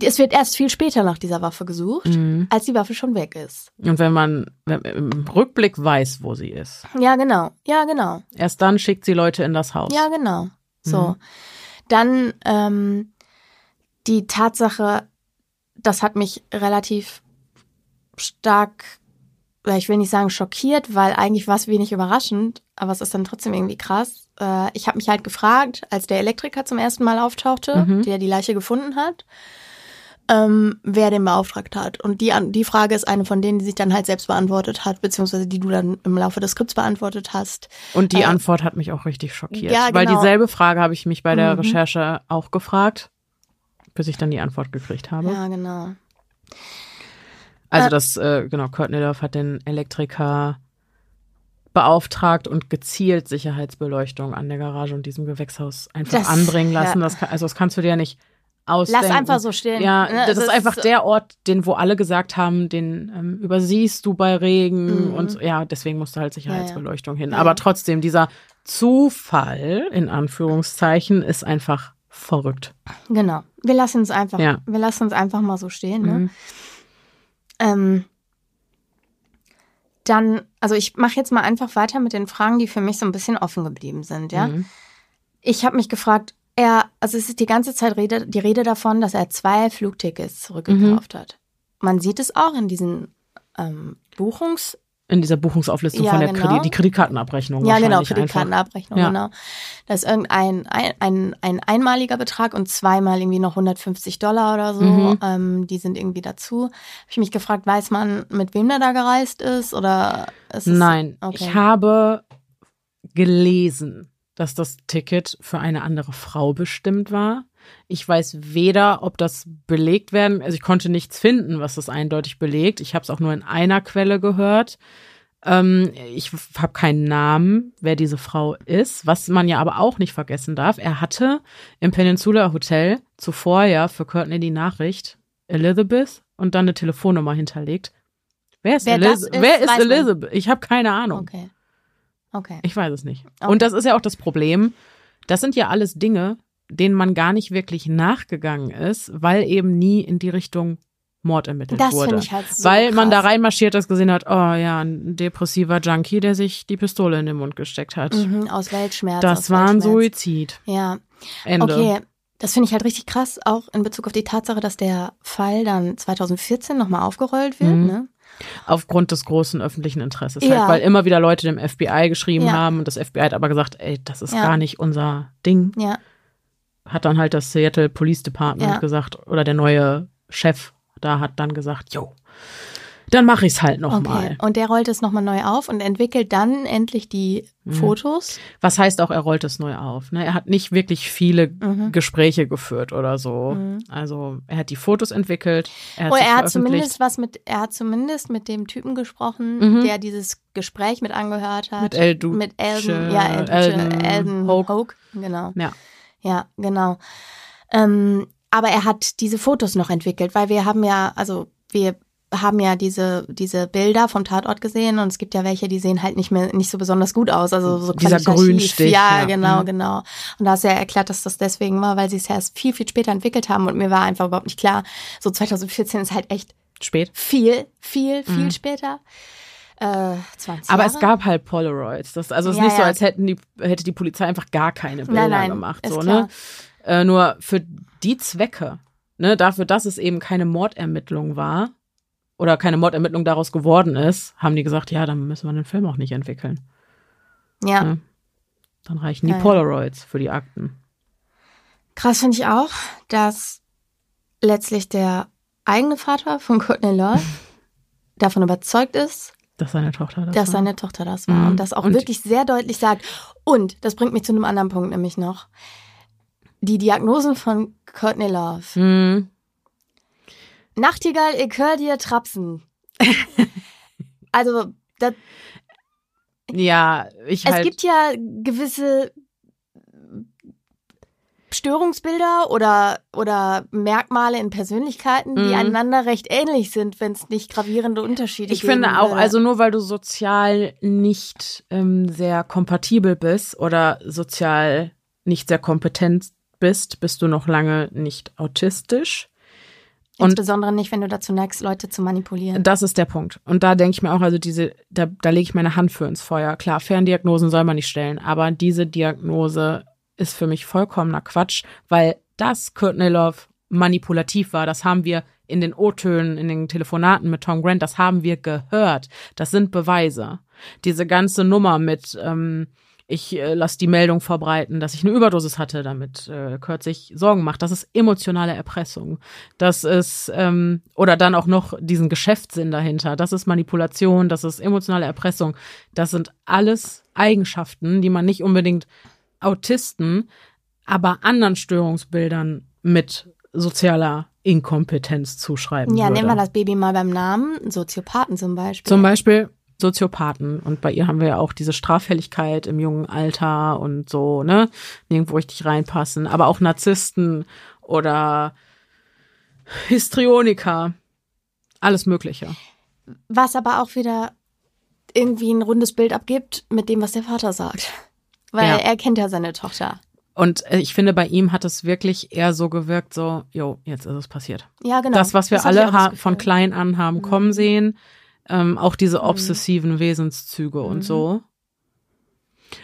Es wird erst viel später nach dieser Waffe gesucht, Mhm. als die Waffe schon weg ist. Und wenn man im Rückblick weiß, wo sie ist, Ja, genau. Ja, genau. erst dann schickt sie Leute in das Haus. Ja, genau. So. Dann ähm, die Tatsache, das hat mich relativ stark, ich will nicht sagen schockiert, weil eigentlich war es wenig überraschend, aber es ist dann trotzdem irgendwie krass. Äh, ich habe mich halt gefragt, als der Elektriker zum ersten Mal auftauchte, Mhm. der die Leiche gefunden hat, ähm, wer den beauftragt hat. Und die, die Frage ist eine von denen, die sich dann halt selbst beantwortet hat, beziehungsweise die du dann im Laufe des Skripts beantwortet hast. Und die Äh, Antwort hat mich auch richtig schockiert. Ja, Weil genau. dieselbe Frage habe ich mich bei der Mhm. Recherche auch gefragt, bis ich dann die Antwort gekriegt habe. Ja, genau. Also Äh, das, äh, genau, Kurt Nidorf hat den Elektriker beauftragt und gezielt Sicherheitsbeleuchtung an der Garage und diesem Gewächshaus einfach Das- anbringen lassen. ja. Das kann, also das kannst du dir ja nicht ausdenken. einfach so stehen. Ja, Ne, das das ist einfach der Ort, den wo alle gesagt haben, den ähm, übersiehst du bei Regen Mhm. und so. ja, deswegen musste halt Sicherheitsbeleuchtung hin. Ja. Aber trotzdem, dieser Zufall, in Anführungszeichen, ist einfach verrückt. Genau. Wir lassen es einfach, Ja. wir lassen es einfach mal so stehen. Ne? Mhm. Ähm, dann, also ich mache jetzt mal einfach weiter mit den Fragen, die für mich so ein bisschen offen geblieben sind, ja. Mhm. Ich habe mich gefragt, er, also es ist die ganze Zeit Rede, die Rede davon, dass er zwei Flugtickets zurückgekauft Mhm. hat. Man sieht es auch in diesen ähm, Buchungs, In dieser Buchungsauflistung Ja, von der genau. Kredit, die Kreditkartenabrechnung. ja genau, Kreditkartenabrechnung, Ja. genau. Da ist irgendein ein, ein, ein einmaliger Betrag und zweimal irgendwie noch 150 Dollar oder so. Mhm. Ähm, die sind irgendwie dazu. Habe ich mich gefragt, weiß man, mit wem der da gereist ist oder ist Nein, okay. ich habe gelesen, dass das Ticket für eine andere Frau bestimmt war. Ich weiß weder, ob das belegt werden, also ich konnte nichts finden, was das eindeutig belegt. Ich habe es auch nur in einer Quelle gehört. Ähm, ich habe keinen Namen, wer diese Frau ist. Was man ja aber auch nicht vergessen darf, er hatte im Peninsula Hotel zuvor ja für Courtney die Nachricht Elizabeth und dann eine Telefonnummer hinterlegt. Wer ist, Wer Eliz ist, wer ist weiß man. Elizabeth? Ich habe keine Ahnung. Okay. Okay. Ich weiß es nicht. Okay. Und das ist ja auch das Problem. Das sind ja alles Dinge, denen man gar nicht wirklich nachgegangen ist, weil eben nie in die Richtung Mord ermittelt Das wurde. ich halt so weil man da krass. reinmarschiert ist, gesehen hat, oh ja, ein depressiver Junkie, der sich die Pistole in den Mund gesteckt hat. Mhm, aus Weltschmerz. Das aus war ein Weltschmerz. Suizid. Ja. Ende. Okay. das finde ich halt richtig krass, auch in Bezug auf die Tatsache, dass der Fall dann 2014 nochmal aufgerollt wird. Mhm. Ne? Aufgrund des großen öffentlichen Interesses. Ja. Halt, weil immer wieder Leute dem FBI geschrieben Ja. haben und das FBI hat aber gesagt, ey, das ist Ja. gar nicht unser Ding. Ja. Hat dann halt das Seattle Police Department gesagt oder der neue Chef da hat dann gesagt, jo, dann mache ich es halt nochmal. Okay. Und der rollt es nochmal neu auf und entwickelt dann endlich die Mhm. Fotos. Was heißt auch, er rollt es neu auf. Ne? Er hat nicht wirklich viele Mhm. Gespräche geführt oder so. Mhm. Also er hat die Fotos entwickelt. Er hat Oh, er hat zumindest was mit, er hat zumindest mit dem Typen gesprochen, Mhm. der dieses Gespräch mit angehört hat. Mit El Duce, Mit Elden, ja, El Duce, Elden Elden Hoke. Hoke. Genau. Ja. Ja, genau. Ähm, aber er hat diese Fotos noch entwickelt, weil wir haben ja, also wir haben ja diese, diese Bilder vom Tatort gesehen und es gibt ja welche, die sehen halt nicht mehr, nicht so besonders gut aus. Also so Dieser. Grünstich, Ja, ja. genau, Mhm. genau. Und da hast du ja erklärt, dass das deswegen war, weil sie es erst viel, viel später entwickelt haben und mir war einfach überhaupt nicht klar, so 2014 ist halt echt spät. Viel, viel, viel Mhm. später. Äh, 20 Aber Jahre. es gab halt Polaroids. Das, also es ist Ja, nicht so, ja. als hätten die, hätte die Polizei einfach gar keine Bilder Nein, nein, gemacht. So, ne? Äh, nur für die Zwecke, ne, dafür, dass es eben keine Mordermittlung war oder keine Mordermittlung daraus geworden ist, haben die gesagt, ja, dann müssen wir den Film auch nicht entwickeln. Ja. Ne? Dann reichen die Ja, ja. Polaroids für die Akten. Krass finde ich auch, dass letztlich der eigene Vater von Courtney Love [LAUGHS] davon überzeugt ist, Dass seine Tochter das dass war. seine Tochter das war Mhm. und das auch Und- wirklich sehr deutlich sagt. Und das bringt mich zu einem anderen Punkt nämlich noch. Die Diagnosen von Courtney Love. Mhm. Nachtigall, ich hör dir trapsen. [LAUGHS] also, das, Ja, ich es halt. gibt ja gewisse Störungsbilder oder, oder Merkmale in Persönlichkeiten, die Mhm. einander recht ähnlich sind, wenn es nicht gravierende Unterschiede Ich geben finde auch, also nur weil du sozial nicht ähm, sehr kompatibel bist oder sozial nicht sehr kompetent bist, bist du noch lange nicht autistisch. Und Insbesondere nicht, wenn du dazu neigst, Leute zu manipulieren. das ist der Punkt. Und da denke ich mir auch, also diese, da, da lege ich meine Hand für ins Feuer. Klar, Ferndiagnosen soll man nicht stellen, aber diese Diagnose ist für mich vollkommener Quatsch, weil das Courtney Love manipulativ war. Das haben wir in den O-Tönen, in den Telefonaten mit Tom Grant, das haben wir gehört. Das sind Beweise. Diese ganze Nummer mit, ähm, ich äh, lasse die Meldung verbreiten, dass ich eine Überdosis hatte, damit äh, Kurt sich Sorgen macht. Das ist emotionale Erpressung. Das ist, ähm, oder dann auch noch diesen Geschäftssinn dahinter. Das ist Manipulation, das ist emotionale Erpressung. Das sind alles Eigenschaften, die man nicht unbedingt Autisten, aber anderen Störungsbildern mit sozialer Inkompetenz zuschreiben Ja, würde. nehmen wir das Baby mal beim Namen. Soziopathen zum Beispiel. Zum Beispiel Soziopathen. Und bei ihr haben wir ja auch diese Straffälligkeit im jungen Alter und so, ne? Nirgendwo richtig reinpassen. Aber auch Narzissten oder Histrioniker. Alles Mögliche. Was aber auch wieder irgendwie ein rundes Bild abgibt mit dem, was der Vater sagt. Weil Ja. er kennt ja seine Tochter. Und äh, ich finde, bei ihm hat es wirklich eher so gewirkt, so, jo, jetzt ist es passiert. Ja, genau. Das, was wir Das alle von klein an haben kommen sehen, ähm, auch diese obsessiven Wesenszüge Mhm. und so.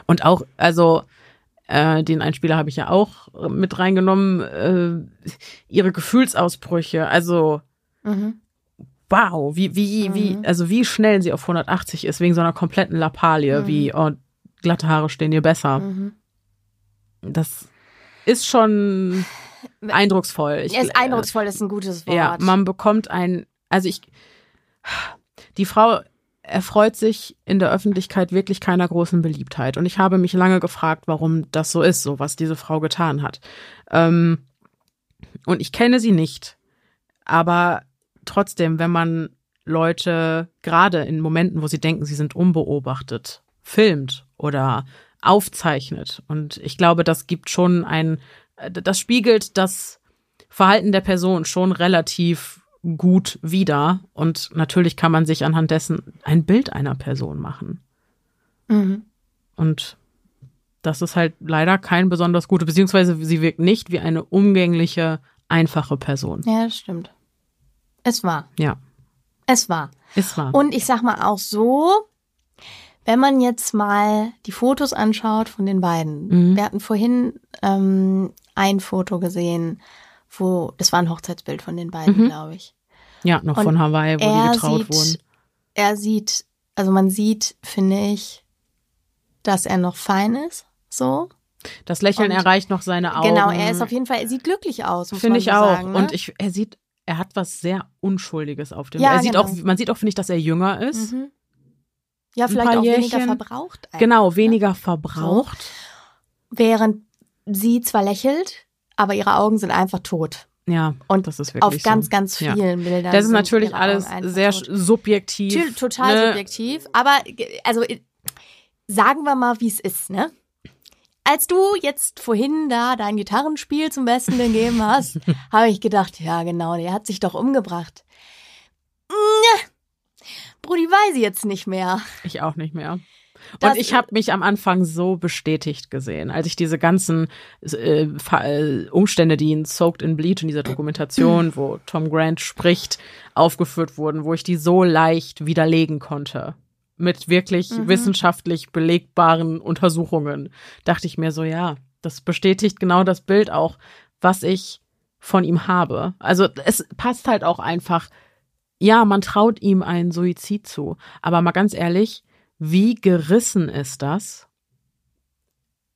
Und auch, also, äh, den Einspieler habe ich ja auch äh, mit reingenommen, äh, ihre Gefühlsausbrüche, also, Mhm. wow, wie, wie, wie, also wie schnell sie auf 180 ist, wegen so einer kompletten Lappalie, Mhm. wie, oh, glatte Haare stehen ihr besser. Mhm. Das ist schon eindrucksvoll. Ich, ist eindrucksvoll, ist ein gutes Wort. ja, man bekommt ein, also ich, die Frau erfreut sich in der Öffentlichkeit wirklich keiner großen Beliebtheit. Und ich habe mich lange gefragt, warum das so ist, so was diese Frau getan hat. Ähm, und ich kenne sie nicht. Aber trotzdem, wenn man Leute gerade in Momenten, wo sie denken, sie sind unbeobachtet, filmt oder aufzeichnet. Und ich glaube, das gibt schon ein, das spiegelt das Verhalten der Person schon relativ gut wider. Und natürlich kann man sich anhand dessen ein Bild einer Person machen. Mhm. Und das ist halt leider kein besonders gute, beziehungsweise sie wirkt nicht wie eine umgängliche, einfache Person. Ja, das stimmt. Es war. Ja, Es war. ist wahr. Und ich sag mal auch so, Wenn man jetzt mal die Fotos anschaut von den beiden. Mhm. Wir hatten vorhin ähm, ein Foto gesehen, wo, das war ein Hochzeitsbild von den beiden, Mhm. glaube ich. Ja, noch Und von Hawaii, wo die getraut sieht, wurden. Er sieht, also man sieht, finde ich, dass er noch fein ist, so. Das Lächeln Und- erreicht noch seine Augen. Genau, er ist auf jeden Fall, er sieht glücklich aus, muss Finde ich so auch. sagen. Ne? Und ich, er sieht, er hat was sehr Unschuldiges auf dem. Ja, er sieht genau. auch, man sieht auch, finde ich, dass er jünger ist. Mhm. Ja, vielleicht auch weniger Jährchen. verbraucht. eigentlich, Genau, weniger verbraucht. Während sie zwar lächelt, aber ihre Augen sind einfach tot. Ja, und das ist wirklich auf so. ganz, ganz Ja. vielen Bildern. Das ist natürlich alles sehr tot. subjektiv. Total ne? subjektiv. Aber also sagen wir mal, wie es ist, ne? Als du jetzt vorhin da dein Gitarrenspiel zum Besten gegeben hast, [LAUGHS] habe ich gedacht, ja genau, der hat sich doch umgebracht. Brudi weiß ich jetzt nicht mehr. Ich auch nicht mehr. Das- und ich habe mich am Anfang so bestätigt gesehen, als ich diese ganzen äh, äh, Umstände, die in Soaked in Bleach in dieser Dokumentation, wo Tom Grant spricht, aufgeführt wurden, wo ich die so leicht widerlegen konnte. Mit wirklich Mhm. wissenschaftlich belegbaren Untersuchungen. Dachte ich mir so, ja, das bestätigt genau das Bild auch, was ich von ihm habe. Also es passt halt auch einfach ja, man traut ihm einen Suizid zu. Aber mal ganz ehrlich, wie gerissen ist das,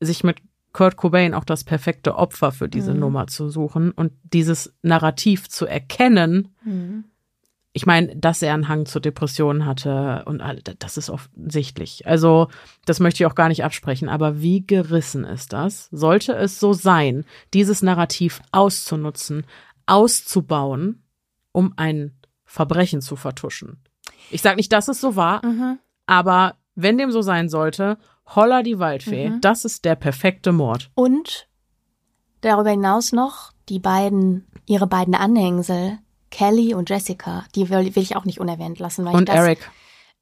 sich mit Kurt Cobain auch das perfekte Opfer für diese Mhm. Nummer zu suchen und dieses Narrativ zu erkennen. Mhm. Ich meine, dass er einen Hang zur Depression hatte und all- das ist offensichtlich. Also, das möchte ich auch gar nicht absprechen. Aber wie gerissen ist das? Sollte es so sein, dieses Narrativ auszunutzen, auszubauen, um ein Verbrechen zu vertuschen? Ich sage nicht, dass es so war, Mhm. Aber wenn dem so sein sollte, holla die Waldfee, Mhm. das ist der perfekte Mord. Und darüber hinaus noch die beiden, ihre beiden Anhängsel, Kelly und Jessica, die will, will ich auch nicht unerwähnt lassen. Weil ich Und das, Eric.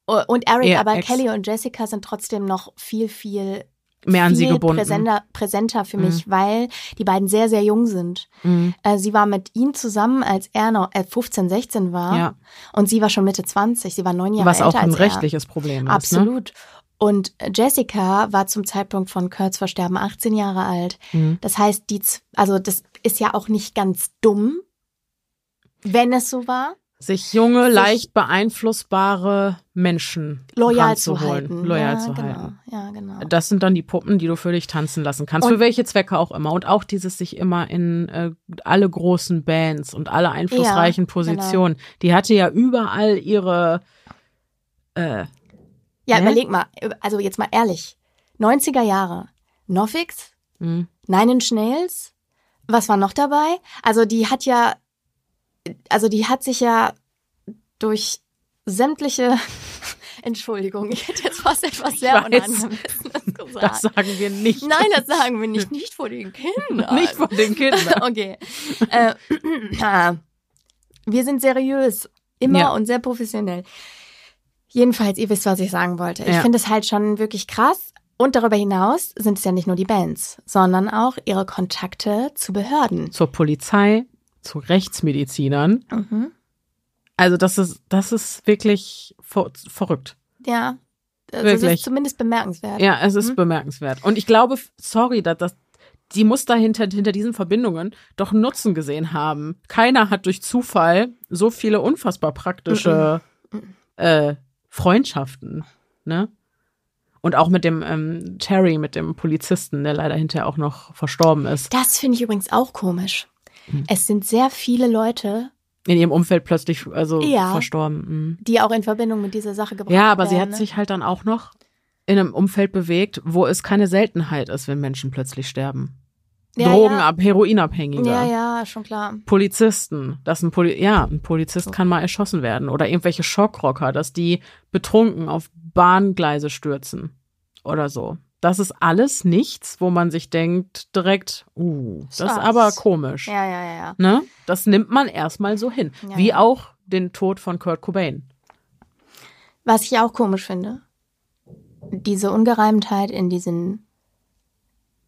Oh, Und Eric, Ihr aber Ex. Kelly und Jessica sind trotzdem noch viel, viel Mehr an sie gebunden. Präsenter, präsenter für Mhm. mich, weil die beiden sehr, sehr jung sind. Mhm. Äh, sie war mit ihm zusammen, als er noch äh, 15, 16 war. Ja. Und sie war schon Mitte 20. Sie war neun Jahre Was auch ein als er. rechtliches Problem ist. Ne? Absolut. Und Jessica war zum Zeitpunkt von Kurt's Versterben 18 Jahre alt. Mhm. Das heißt, die, also das ist ja auch nicht ganz dumm, wenn es so war. Sich junge, Sich- leicht beeinflussbare Menschen Loyal zu halten. Loyal ja, zu genau. halten. Ja, genau. Das sind dann die Puppen, die du für dich tanzen lassen kannst. Und- für welche Zwecke auch immer. Und auch dieses sich immer in äh, alle großen Bands und alle einflussreichen Ja, genau. Positionen. Die hatte ja überall ihre äh, Ja, Ne? überleg mal, also jetzt mal ehrlich. 90er Jahre. Nofix, mh. Nine Inch Nails, was war noch dabei? Also die hat ja, also die hat sich ja durch sämtliche, [LAUGHS] Entschuldigung, ich hätte jetzt fast etwas sehr. Unangemessenes gesagt. das sagen wir nicht. Nein, das sagen wir nicht, nicht vor den Kindern. [LAUGHS] Nicht vor den Kindern. [LAUGHS] okay. Äh, [CLEARS THROAT] ah, wir sind seriös, immer Ja. und sehr professionell. Jedenfalls, ihr wisst, was ich sagen wollte. Ich Ja. finde es halt schon wirklich krass. Und darüber hinaus sind es ja nicht nur die Bands, sondern auch ihre Kontakte zu Behörden. Zur Polizei, zu Rechtsmedizinern. Mhm. Also das ist, das ist wirklich ver verrückt. Ja, also es Wirklich. ist zumindest bemerkenswert. Ja, es ist Mhm. bemerkenswert. Und ich glaube, sorry, dass das, die muss dahinter, hinter diesen Verbindungen doch Nutzen gesehen haben. Keiner hat durch Zufall so viele unfassbar praktische äh, Freundschaften, ne? Und auch mit dem ähm, Terry, mit dem Polizisten, der leider hinterher auch noch verstorben ist. Das finde ich übrigens auch komisch. Mhm. Es sind sehr viele Leute, In ihrem Umfeld plötzlich, also Ja. verstorben. Mhm. die auch in Verbindung mit dieser Sache gebracht Ja, aber sie werden. hat sich halt dann auch noch in einem Umfeld bewegt, wo es keine Seltenheit ist, wenn Menschen plötzlich sterben. Ja, Drogenab, Heroinabhängige. Ja, ja, schon klar. Polizisten, dass ein Poli ja, ein Polizist kann mal erschossen werden oder irgendwelche Schockrocker, dass die betrunken auf Bahngleise stürzen oder so. Das ist alles nichts, wo man sich denkt direkt, uh, das ist aber komisch. Ja, ja, ja, ja. Ne? Das nimmt man erstmal so hin, Ja, wie ja. auch den Tod von Kurt Cobain. Was ich auch komisch finde, diese Ungereimtheit in diesen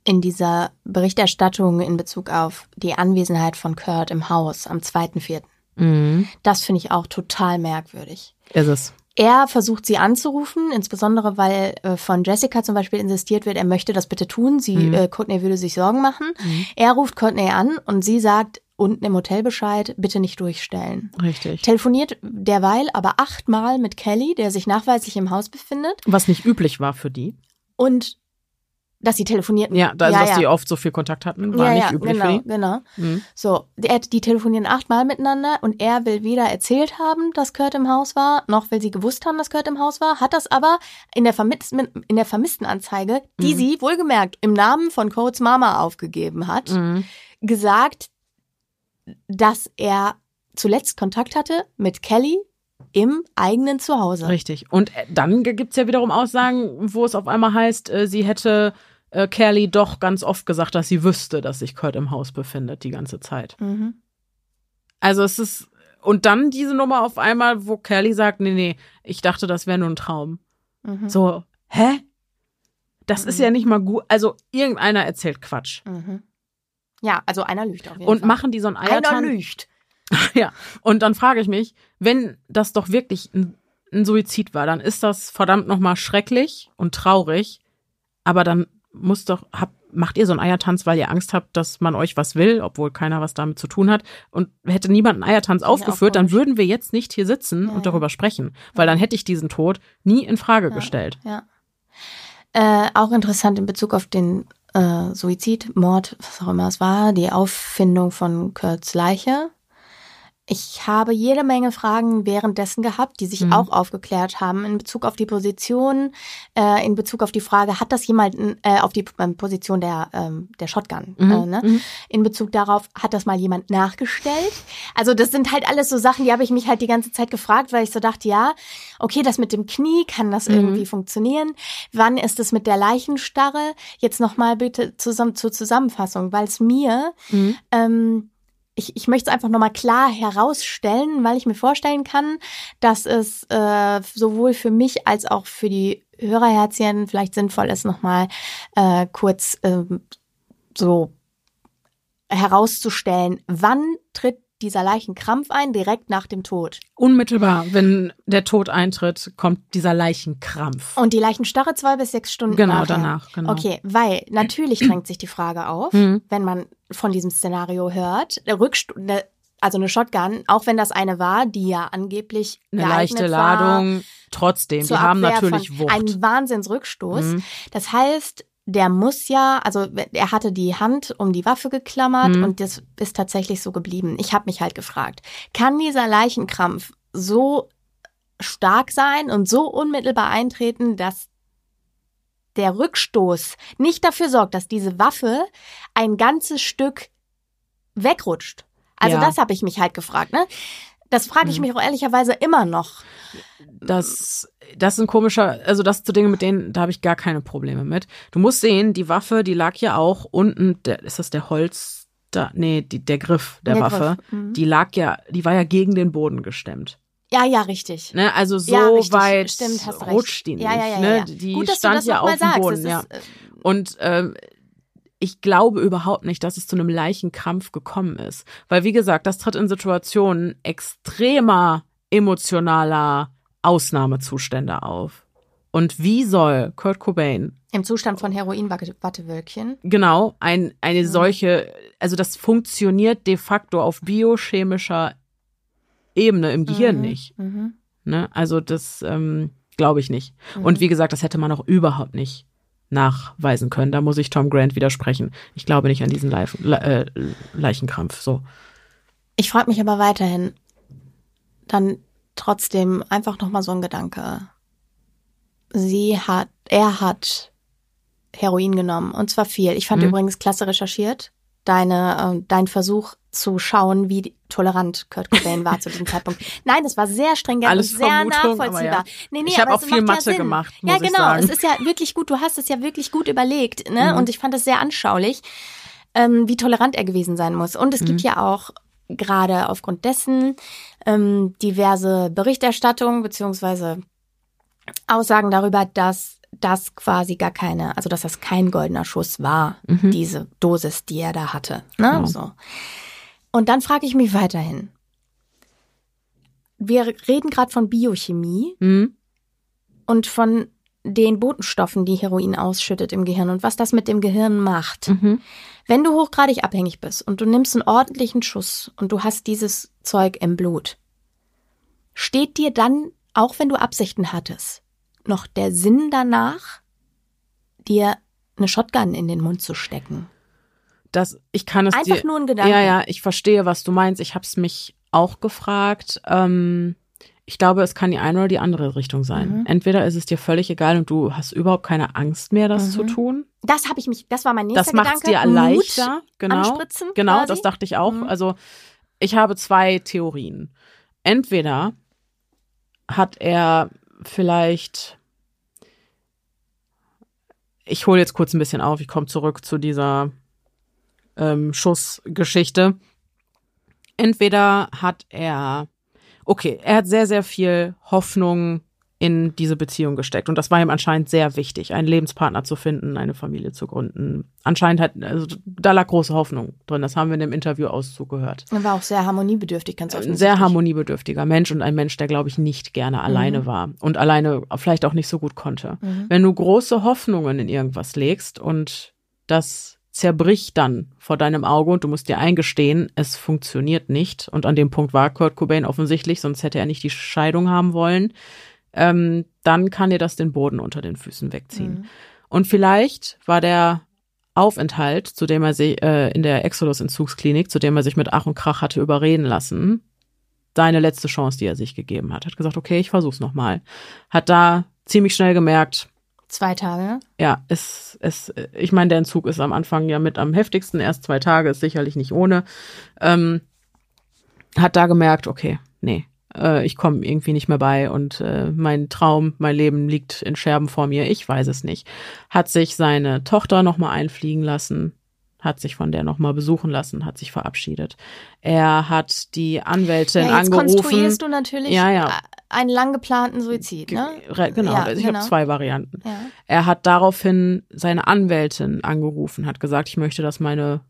in dieser Berichterstattung in Bezug auf die Anwesenheit von Kurt im Haus am 2.4. Mhm. Das finde ich auch total merkwürdig. Ist es. Er versucht sie anzurufen, insbesondere weil äh, von Jessica zum Beispiel insistiert wird, er möchte das bitte tun. Sie, Mhm. äh, Courtney würde sich Sorgen machen. Er ruft Courtney an und sie sagt unten im Hotel Bescheid, bitte nicht durchstellen. Richtig. Telefoniert derweil aber achtmal mit Kelly, der sich nachweislich im Haus befindet. Was nicht üblich war für die. Und dass sie telefonierten. Ja, also, dass die oft so viel Kontakt hatten, war ja, nicht ja, üblich genau, für die. Genau. Mhm. So, er, die telefonieren achtmal miteinander und er will weder erzählt haben, dass Kurt im Haus war, noch will sie gewusst haben, dass Kurt im Haus war, hat das aber in der, Vermiss in der Vermisstenanzeige, die Mhm. sie wohlgemerkt im Namen von Codes Mama aufgegeben hat, Mhm. gesagt, dass er zuletzt Kontakt hatte mit Kelly im eigenen Zuhause. Richtig. Und äh, dann gibt's ja wiederum Aussagen, wo es auf einmal heißt, äh, sie hätte äh, Kelly doch ganz oft gesagt, dass sie wüsste, dass sich Kurt im Haus befindet die ganze Zeit. Mhm. Also es ist und dann diese Nummer auf einmal, wo Kelly sagt, nee, nee, ich dachte, das wäre nur ein Traum. Mhm. So, hä? Das ist ja nicht mal gut. Also irgendeiner erzählt Quatsch. Mhm. Ja, also einer lügt auf jeden Und Fall. machen die so ein Einer Eiertanz. lügt. [LAUGHS] Ja, und dann frage ich mich, wenn das doch wirklich ein, ein Suizid war, dann ist das verdammt nochmal schrecklich und traurig. Aber dann muss doch, hab, macht ihr so einen Eiertanz, weil ihr Angst habt, dass man euch was will, obwohl keiner was damit zu tun hat. Und hätte niemand einen Eiertanz aufgeführt, dann würden wir jetzt nicht hier sitzen und darüber sprechen. Weil dann hätte ich diesen Tod nie in Frage gestellt. Ja. Äh, auch interessant in Bezug auf den äh, Suizid, Mord, was auch immer es war, die Auffindung von Kurts Leiche. Ich habe jede Menge Fragen währenddessen gehabt, die sich Mhm. auch aufgeklärt haben in Bezug auf die Position, äh, in Bezug auf die Frage, hat das jemand äh, auf die ähm, Position der ähm, der Shotgun, Mhm. äh, ne? Mhm. in Bezug darauf, hat das mal jemand nachgestellt? Also das sind halt alles so Sachen, die habe ich mich halt die ganze Zeit gefragt, weil ich so dachte, ja, okay, das mit dem Knie, kann das Mhm. irgendwie funktionieren? Wann ist es mit der Leichenstarre? Jetzt nochmal bitte zusammen zur Zusammenfassung, weil es mir, Mhm. ähm, ich, ich möchte es einfach nochmal klar herausstellen, weil ich mir vorstellen kann, dass es äh, sowohl für mich als auch für die Hörerherzchen vielleicht sinnvoll ist, nochmal äh, kurz ähm, so herauszustellen, wann tritt dieser Leichenkrampf ein, direkt nach dem Tod. Unmittelbar, wenn der Tod eintritt, kommt dieser Leichenkrampf. Und die Leichenstarre zwei bis sechs Stunden Genau, nachher. danach, genau. Okay, weil natürlich drängt sich die Frage auf, Mhm. wenn man von diesem Szenario hört, der Rückst eine, also eine Shotgun, auch wenn das eine war, die ja angeblich Eine leichte war, Ladung, trotzdem, die haben natürlich Wucht. Ein Wahnsinnsrückstoß. Mhm. Das heißt, der muss ja, also er hatte die Hand um die Waffe geklammert Mhm. und das ist tatsächlich so geblieben. Ich habe mich halt gefragt, kann dieser Leichenkrampf so stark sein und so unmittelbar eintreten, dass der Rückstoß nicht dafür sorgt, dass diese Waffe ein ganzes Stück wegrutscht. Also Ja. das habe ich mich halt gefragt. Ne? Das frage ich Mhm. mich auch ehrlicherweise immer noch. Das, das ein komischer, also das zu Dinge, mit denen, da habe ich gar keine Probleme mit. Du musst sehen, die Waffe, die lag ja auch unten, der, ist das der Holz, da, nee, die, der Griff der, Der Waffe, Griff, mhm. die lag ja, die war ja gegen den Boden gestemmt. Ja, ja, richtig. Ne, also so Ja, weit Stimmt, rutscht die nicht. Ja, ja, ja, ne? ja. Die Gut, stand ja auf dem. Boden. Ja. ist, äh, Und ähm, ich glaube überhaupt nicht, dass es zu einem Leichenkrampf gekommen ist. Weil, wie gesagt, das tritt in Situationen extremer emotionaler Ausnahmezustände auf. Und wie soll Kurt Cobain Im Zustand von Heroin-Wattewölkchen. genau ein, eine solche, also das funktioniert de facto auf biochemischer Ebene im Gehirn Mhm, nicht. Mhm. Ne? Also das ähm, glaube ich nicht. Und Mhm. wie gesagt, das hätte man auch überhaupt nicht nachweisen können. Da muss ich Tom Grant widersprechen. Ich glaube nicht an diesen Leif Le äh, Leichenkrampf. So. Ich frage mich aber weiterhin, dann trotzdem einfach nochmal so ein Gedanke. Sie hat, er hat Heroin genommen und zwar viel. Ich fand Mhm. übrigens klasse recherchiert, deine, äh, dein Versuch zu schauen, wie tolerant Kurt Cobain war zu diesem [LAUGHS] Zeitpunkt. Nein, es war sehr stringent Alles und sehr Vermutung, nachvollziehbar. ja. Nee, nee, Ich hab aber auch viel Mathe ja gemacht, Ja, genau. Es ist ja wirklich gut. Du hast es ja wirklich gut überlegt, ne? Mhm. Und ich fand es sehr anschaulich, ähm, wie tolerant er gewesen sein muss. Und es gibt Mhm. ja auch gerade aufgrund dessen ähm, diverse Berichterstattungen beziehungsweise Aussagen darüber, dass das quasi gar keine, also dass das kein goldener Schuss war, Mhm. diese Dosis, die er da hatte. Ne? Genau. So. Und dann frage ich mich weiterhin. wir reden gerade von Biochemie Mhm. und von den Botenstoffen, die Heroin ausschüttet im Gehirn und was das mit dem Gehirn macht. Mhm. Wenn du hochgradig abhängig bist und du nimmst einen ordentlichen Schuss und du hast dieses Zeug im Blut, steht dir dann, auch wenn du Absichten hattest, noch der Sinn danach, dir eine Shotgun in den Mund zu stecken? Das, ich kann es Einfach dir, nur ein Gedanke. Ja, ja, ich verstehe, was du meinst. Ich habe es mich auch gefragt. Ähm, ich glaube, es kann die eine oder die andere Richtung sein. Mhm. Entweder ist es dir völlig egal und du hast überhaupt keine Angst mehr, das Mhm. zu tun. Das habe ich mich, das war mein nächster Das macht dir Mut leichter. Genau. Anspritzen genau, quasi. das dachte ich auch. Mhm. Also ich habe zwei Theorien. Entweder hat er vielleicht. Ich hole jetzt kurz ein bisschen auf. Ich komme zurück zu dieser ähm, Schussgeschichte. Entweder hat er, okay, er hat sehr, sehr viel Hoffnung in diese Beziehung gesteckt. Und das war ihm anscheinend sehr wichtig, einen Lebenspartner zu finden, eine Familie zu gründen. Anscheinend hat, also da lag große Hoffnung drin. Das haben wir in dem Interview-Auszug gehört. Er war auch sehr harmoniebedürftig, ganz Ein offensichtlich. sehr harmoniebedürftiger Mensch und ein Mensch, der, glaube ich, nicht gerne alleine Mhm. war und alleine vielleicht auch nicht so gut konnte. Mhm. Wenn du große Hoffnungen in irgendwas legst und das zerbricht dann vor deinem Auge und du musst dir eingestehen, es funktioniert nicht. Und an dem Punkt war Kurt Cobain offensichtlich, sonst hätte er nicht die Scheidung haben wollen. Ähm, dann kann dir das den Boden unter den Füßen wegziehen. Mhm. Und vielleicht war der Aufenthalt, zu dem er sich äh, in der Exodus-Entzugsklinik, zu dem er sich mit Ach und Krach hatte überreden lassen, seine letzte Chance, die er sich gegeben hat. Hat gesagt, okay, ich versuch's nochmal. Hat da ziemlich schnell gemerkt, Zwei Tage. ja, es, es, ich meine, der Entzug ist am Anfang ja mit am heftigsten, erst zwei Tage, ist sicherlich nicht ohne. Ähm, hat da gemerkt, okay, nee, äh, ich komme irgendwie nicht mehr bei und äh, mein Traum, mein Leben liegt in Scherben vor mir, ich weiß es nicht. Hat sich seine Tochter nochmal einfliegen lassen, hat sich von der nochmal besuchen lassen, hat sich verabschiedet. Er hat die Anwältin Ja, jetzt angerufen. konstruierst du natürlich ja, ja. Einen lang geplanten Suizid, ne? Genau, Ja, ich genau. habe zwei Varianten. Ja. Er hat daraufhin seine Anwältin angerufen, hat gesagt, ich möchte, dass meine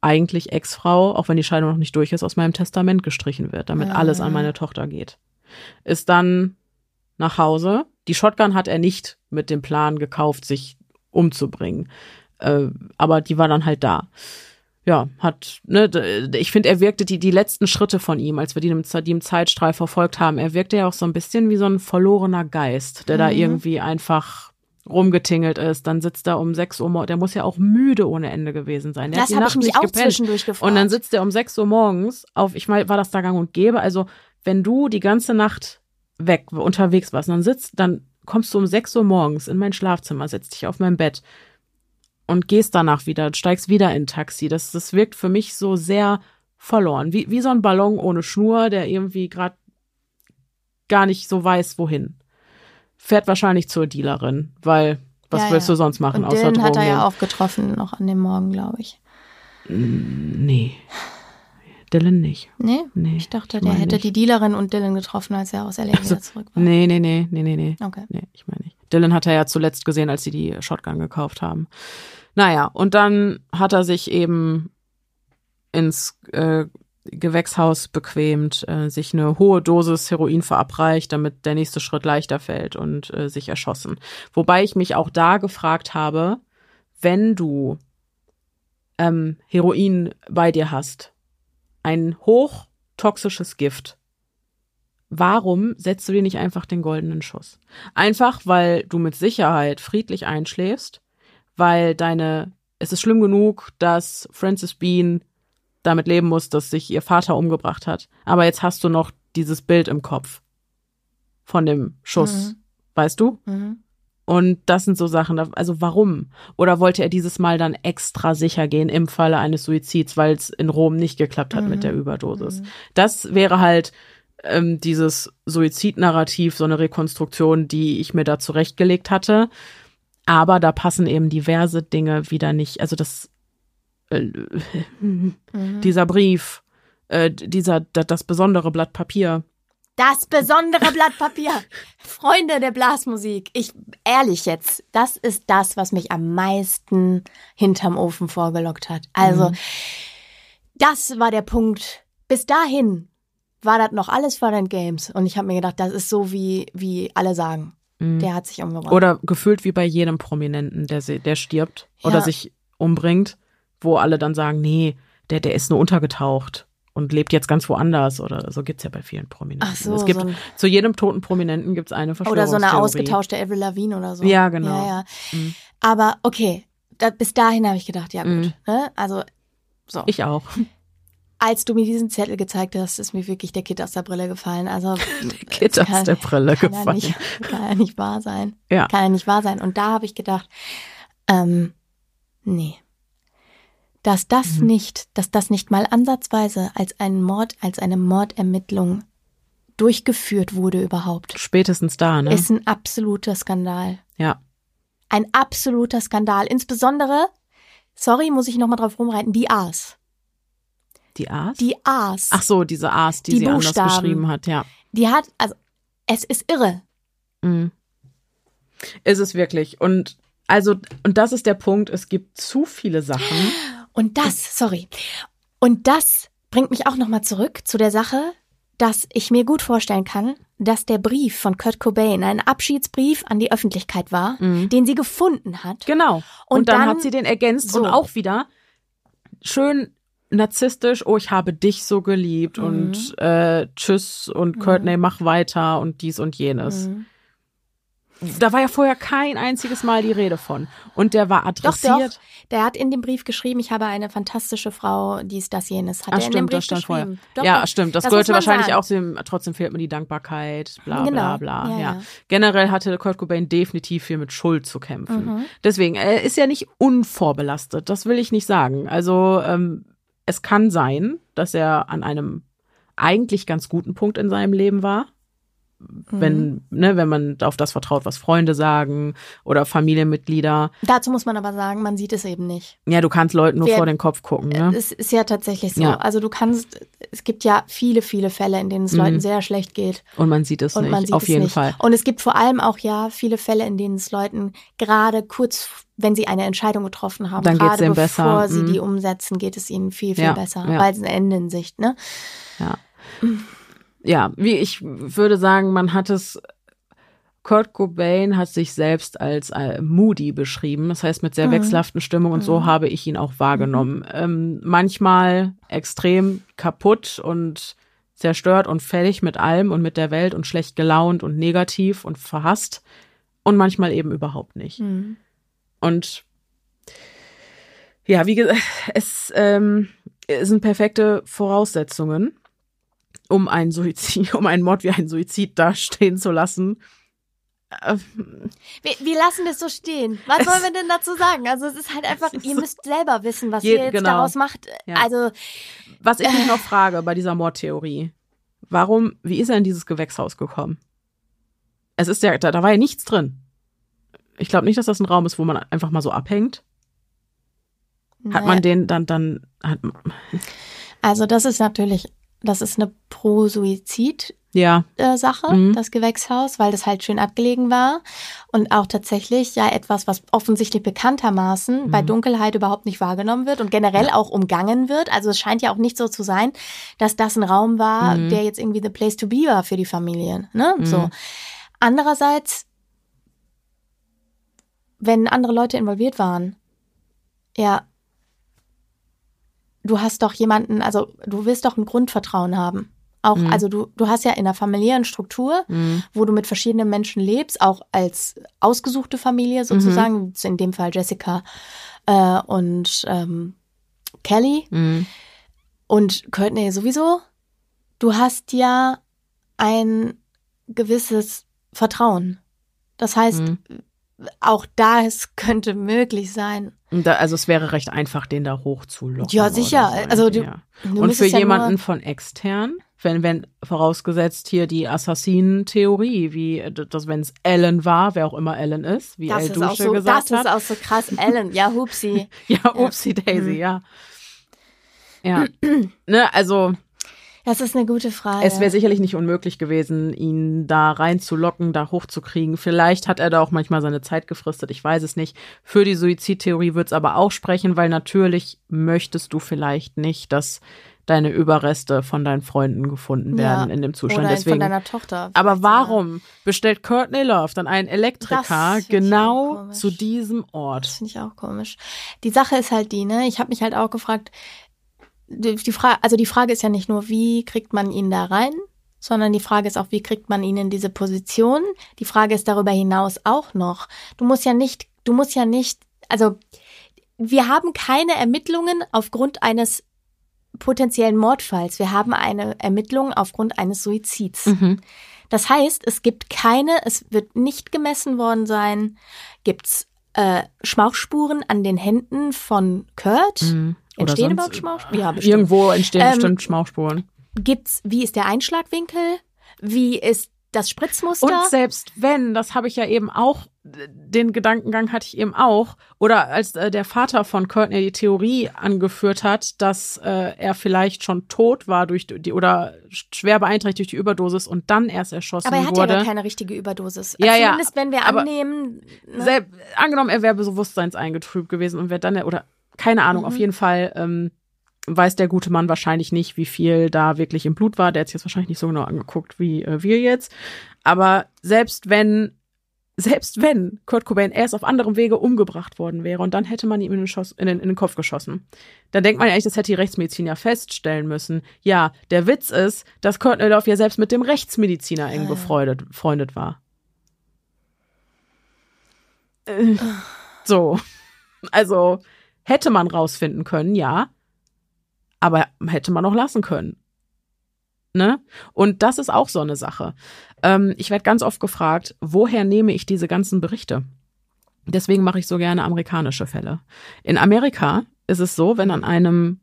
eigentlich Ex-Frau, auch wenn die Scheidung noch nicht durch ist, aus meinem Testament gestrichen wird, damit Ah. alles an meine Tochter geht. Ist dann nach Hause. Die Shotgun hat er nicht mit dem Plan gekauft, sich umzubringen. Äh, aber die war dann halt da. Ja, hat, ne, ich finde, er wirkte die, die letzten Schritte von ihm, als wir die im, die im Zeitstrahl verfolgt haben, er wirkte ja auch so ein bisschen wie so ein verlorener Geist, der da Mhm. irgendwie einfach rumgetingelt ist. Dann sitzt er um 6 Uhr, mor- der muss ja auch müde ohne Ende gewesen sein. Der Das hat die hab ich mich auch gepennt. zwischendurch gefragt. Und dann sitzt er um 6 Uhr morgens auf, ich meine, war das da gang und gäbe? Also, wenn du die ganze Nacht weg, unterwegs warst, dann sitzt, dann kommst du um 6 Uhr morgens in mein Schlafzimmer, setzt dich auf mein Bett und gehst danach wieder, steigst wieder in Taxi. Das, das wirkt für mich so sehr verloren. Wie, wie so ein Ballon ohne Schnur, der irgendwie gerade gar nicht so weiß, wohin. Fährt wahrscheinlich zur Dealerin, weil was Ja, willst ja. du sonst machen, Und außer Dylan hat er Drogen ja auch getroffen, noch an dem Morgen, glaube ich. Nee. Dylan nicht. Nee? Nee, Ich dachte, ich der hätte nicht. die Dealerin und Dylan getroffen, als er aus LA Also, wieder zurück war. Nee, nee, nee, nee, nee, nee. Okay. Nee, ich meine nicht. Dylan hat er ja zuletzt gesehen, als sie die Shotgun gekauft haben. Naja, und dann hat er sich eben ins äh, Gewächshaus bequemt, äh, sich eine hohe Dosis Heroin verabreicht, damit der nächste Schritt leichter fällt und äh, sich erschossen. Wobei ich mich auch da gefragt habe, wenn du ähm, Heroin bei dir hast, ein hochtoxisches Gift, warum setzt du dir nicht einfach den goldenen Schuss? Einfach, weil du mit Sicherheit friedlich einschläfst, weil deine, es ist schlimm genug, dass Frances Bean damit leben muss, dass sich ihr Vater umgebracht hat. Aber jetzt hast du noch dieses Bild im Kopf von dem Schuss, Mhm. weißt du? Mhm. Und das sind so Sachen, also warum? Oder wollte er dieses Mal dann extra sicher gehen im Falle eines Suizids, weil es in Rom nicht geklappt hat Mhm. mit der Überdosis? Das wäre halt ähm, dieses Suizidnarrativ, so eine Rekonstruktion, die ich mir da zurechtgelegt hatte. Aber da passen eben diverse Dinge wieder nicht. Also das, äh, Mhm. dieser Brief, äh, dieser, da- das besondere Blatt Papier, Das besondere Blatt Papier. Freunde der Blasmusik. Ich, ehrlich jetzt, das ist das, was mich am meisten hinterm Ofen vorgelockt hat. Also, Mhm. das war der Punkt. Bis dahin war das noch alles Fun and Games. Und ich habe mir gedacht, das ist so wie, wie alle sagen. Mhm. Der hat sich umgebracht. Oder gefühlt wie bei jedem Prominenten, der, der stirbt Ja. oder sich umbringt, wo alle dann sagen, nee, der, der ist nur untergetaucht und lebt jetzt ganz woanders oder so gibt's ja bei vielen Prominenten. Ach so, es gibt so zu jedem toten Prominenten gibt's eine Oder so Verschwörungstheorie. eine ausgetauschte Avril Lavigne oder so. Ja, genau. Ja, ja. Mhm. Aber okay, da, bis dahin habe ich gedacht, ja gut. Mhm. Ne? Also so. Ich auch. Als du mir diesen Zettel gezeigt hast, ist mir wirklich der Kit aus der Brille gefallen. Also [LAUGHS] Kit das aus kann- der Brille kann gefallen. Ja nicht, kann ja nicht wahr sein. Ja. Kann ja nicht wahr sein. Und da habe ich gedacht, ähm, nee. Dass das Mhm. nicht, dass das nicht mal ansatzweise als ein Mord, als eine Mordermittlung durchgeführt wurde überhaupt, Spätestens da, ne? ist ein absoluter Skandal. ja. Ein absoluter Skandal. Insbesondere, sorry, muss ich nochmal drauf rumreiten, die A's. Die A's? Die A's. Ach so, diese A's, die, Die sie anders Buchstaben. geschrieben hat, ja. Die hat, also, es ist irre. Mhm. Ist es wirklich. Und also, und das ist der Punkt, es gibt zu viele Sachen. Und das, sorry. Und das bringt mich auch nochmal zurück zu der Sache, dass ich mir gut vorstellen kann, dass der Brief von Kurt Cobain ein Abschiedsbrief an die Öffentlichkeit war, den sie gefunden hat. Genau. Und, Und dann, dann- hat sie den ergänzt so. und auch wieder schön narzisstisch, oh, ich habe dich so geliebt Mhm. und äh, tschüss und Courtney, mach weiter und dies und jenes. Mhm. Da war ja vorher kein einziges Mal die Rede von. Und der war Doch, adressiert. doch. Der hat in dem Brief geschrieben, ich habe eine fantastische Frau, dies, das, jenes. Hat Ach, er in dem stimmt, Brief das stand vorher. geschrieben. Doch, ja, doch. stimmt. Das, muss gehörte wahrscheinlich sagen. auch zu dem, trotzdem fehlt mir die Dankbarkeit, bla bla Genau. bla. Ja, Ja, ja. Generell hatte Kurt Cobain definitiv viel mit Schuld zu kämpfen. Mhm. Deswegen, er ist ja nicht unvorbelastet, das will ich nicht sagen. Also ähm, es kann sein, dass er an einem eigentlich ganz guten Punkt in seinem Leben war. Wenn, ne, wenn man auf das vertraut, was Freunde sagen oder Familienmitglieder. Dazu muss man aber sagen, man sieht es eben nicht. Ja, du kannst Leuten nur Wer- vor den Kopf gucken, ne? Es ist ja tatsächlich so. Ja. Also du kannst, es gibt ja viele, viele Fälle, in denen es Mhm. Leuten sehr schlecht geht. Und man sieht es Und nicht, sieht auf es jeden nicht. Fall. Und es gibt vor allem auch ja viele Fälle, in denen es Leuten gerade kurz, wenn sie eine Entscheidung getroffen haben, Dann gerade bevor besser. sie Mhm. die umsetzen, geht es ihnen viel, viel Ja, besser, ja. weil es ein Ende in Sicht, ne? Ja. Ja, wie ich würde sagen, man hat es. Kurt Cobain hat sich selbst als äh, moody beschrieben, das heißt mit sehr Mhm. wechselhaften Stimmung und so Mhm. habe ich ihn auch wahrgenommen. Ähm, manchmal extrem kaputt und zerstört und fertig mit allem und mit der Welt und schlecht gelaunt und negativ und verhasst und manchmal eben überhaupt nicht. Mhm. Und ja, wie gesagt, [LAUGHS] es ähm, es sind perfekte Voraussetzungen, um einen Suizid, [LAUGHS] um einen Mord wie einen Suizid dastehen zu lassen. Ähm, Wir, wir lassen das so stehen. Was sollen wir denn dazu sagen? Also es ist halt einfach, ihr müsst selber wissen, was Je- ihr jetzt genau. daraus macht. Ja. Also Was ich mich noch frage bei dieser Mordtheorie, warum, wie ist er in dieses Gewächshaus gekommen? Es ist ja, da, da war ja nichts drin. Ich glaube nicht, dass das ein Raum ist, wo man einfach mal so abhängt. Hat naja. man den dann, dann, hat, Also das ist natürlich, das ist eine Pro-Suizid. ja, äh, Sache, Mhm. das Gewächshaus, weil das halt schön abgelegen war und auch tatsächlich ja etwas, was offensichtlich bekanntermaßen Mhm. bei Dunkelheit überhaupt nicht wahrgenommen wird und generell auch umgangen wird. Also es scheint ja auch nicht so zu sein, dass das ein Raum war, Mhm. der jetzt irgendwie the place to be war für die Familien. Ne? Mhm. So. Andererseits, wenn andere Leute involviert waren, ja, du hast doch jemanden, also du willst doch ein Grundvertrauen haben. Auch, Mhm. also du, du hast ja in einer familiären Struktur, Mhm. wo du mit verschiedenen Menschen lebst, auch als ausgesuchte Familie sozusagen, in dem Fall Jessica äh, und ähm, Kelly Mhm. und Courtney sowieso. Du hast ja ein gewisses Vertrauen. Das heißt, Mhm. Auch da es könnte möglich sein. Da, also es wäre recht einfach, den da hochzulocken. Ja, sicher. so. Also du- ja. du Und für ja jemanden von extern, wenn, wenn vorausgesetzt hier die Assassinen-Theorie, wie äh, das, wenn es Ellen war, wer auch immer Ellen ist, wie Das El ist, auch Dusche so, gesagt das hat. ist auch so krass. Ellen, ja, hupsi. [LAUGHS] ja, Upsi Daisy, Mhm. ja. Ja. ne, also Das ist eine gute Frage. es wäre sicherlich nicht unmöglich gewesen, ihn da reinzulocken, da hochzukriegen. Vielleicht hat er da auch manchmal seine Zeit gefristet, ich weiß es nicht. Für die Suizidtheorie wird es aber auch sprechen, weil natürlich möchtest du vielleicht nicht, dass deine Überreste von deinen Freunden gefunden werden Ja. in dem Zustand. Oder Deswegen. von deiner Tochter. Aber warum bestellt Courtney Love dann einen Elektriker genau zu diesem Ort? Das finde ich auch komisch. Die Sache ist halt die, ne? Ich habe mich halt auch gefragt, die, die Frage, also die Frage ist ja nicht nur, wie kriegt man ihn da rein, sondern die Frage ist auch, wie kriegt man ihn in diese Position? Die Frage ist darüber hinaus auch noch, du musst ja nicht, du musst ja nicht, also wir haben keine Ermittlungen aufgrund eines potenziellen Mordfalls. Wir haben eine Ermittlung aufgrund eines Suizids. Mhm. Das heißt, es gibt keine, es wird nicht gemessen worden sein, gibt's äh, Schmauchspuren an den Händen von Kurt? Mhm. Oder Entstehen überhaupt Schmauchspuren? Ja, bestimmt. Irgendwo entstehen Ähm, bestimmt Schmauchspuren. Gibt's, wie ist der Einschlagwinkel? Wie ist das Spritzmuster? Und selbst wenn, das habe ich ja eben auch, den Gedankengang hatte ich eben auch, oder als äh, der Vater von Courtney die Theorie angeführt hat, dass äh, er vielleicht schon tot war durch die oder schwer beeinträchtigt durch die Überdosis und dann erst erschossen aber er hat wurde. ja gar keine richtige Überdosis. Ja, ja, Zumindest wenn wir annehmen. Ne? Selb, angenommen, er wäre bewusstseinseingetrübt gewesen und wäre dann, oder keine Ahnung, Mhm. auf jeden Fall ähm, weiß der gute Mann wahrscheinlich nicht, wie viel da wirklich im Blut war. Der hat es jetzt wahrscheinlich nicht so genau angeguckt wie äh, wir jetzt. Aber selbst wenn, selbst wenn Kurt Cobain erst auf anderem Wege umgebracht worden wäre und dann hätte man ihm in den, Schoss, in den, in den Kopf geschossen, dann denkt man ja eigentlich, das hätte die Rechtsmedizin ja feststellen müssen. Ja, der Witz ist, dass Kurt Love ja selbst mit dem Rechtsmediziner eng Ja. befreundet freundet war. Äh, so. Also hätte man rausfinden können, ja. Aber hätte man auch lassen können. Ne? Und das ist auch so eine Sache. Ähm, ich werde ganz oft gefragt, woher nehme ich diese ganzen Berichte? Deswegen mache ich so gerne amerikanische Fälle. In Amerika ist es so, wenn an einem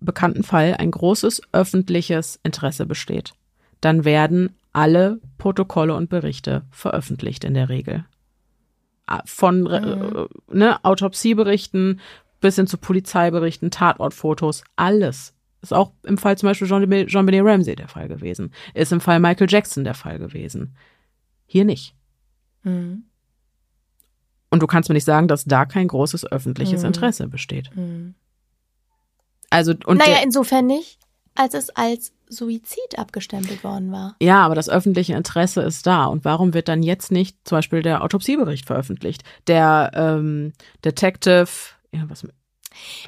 bekannten Fall ein großes öffentliches Interesse besteht, dann werden alle Protokolle und Berichte veröffentlicht in der Regel. Von äh, ne, Autopsieberichten bis hin zu Polizeiberichten, Tatortfotos, alles. Ist auch im Fall zum Beispiel John, John Benet Ramsey der Fall gewesen. Ist im Fall Michael Jackson der Fall gewesen. Hier nicht. Mhm. Und du kannst mir nicht sagen, dass da kein großes öffentliches Mhm. Interesse besteht. Mhm. Also, und naja, insofern nicht, als es als Suizid abgestempelt worden war. ja, aber das öffentliche Interesse ist da. Und warum wird dann jetzt nicht zum Beispiel der Autopsiebericht veröffentlicht? Der ähm, Detective, ja, was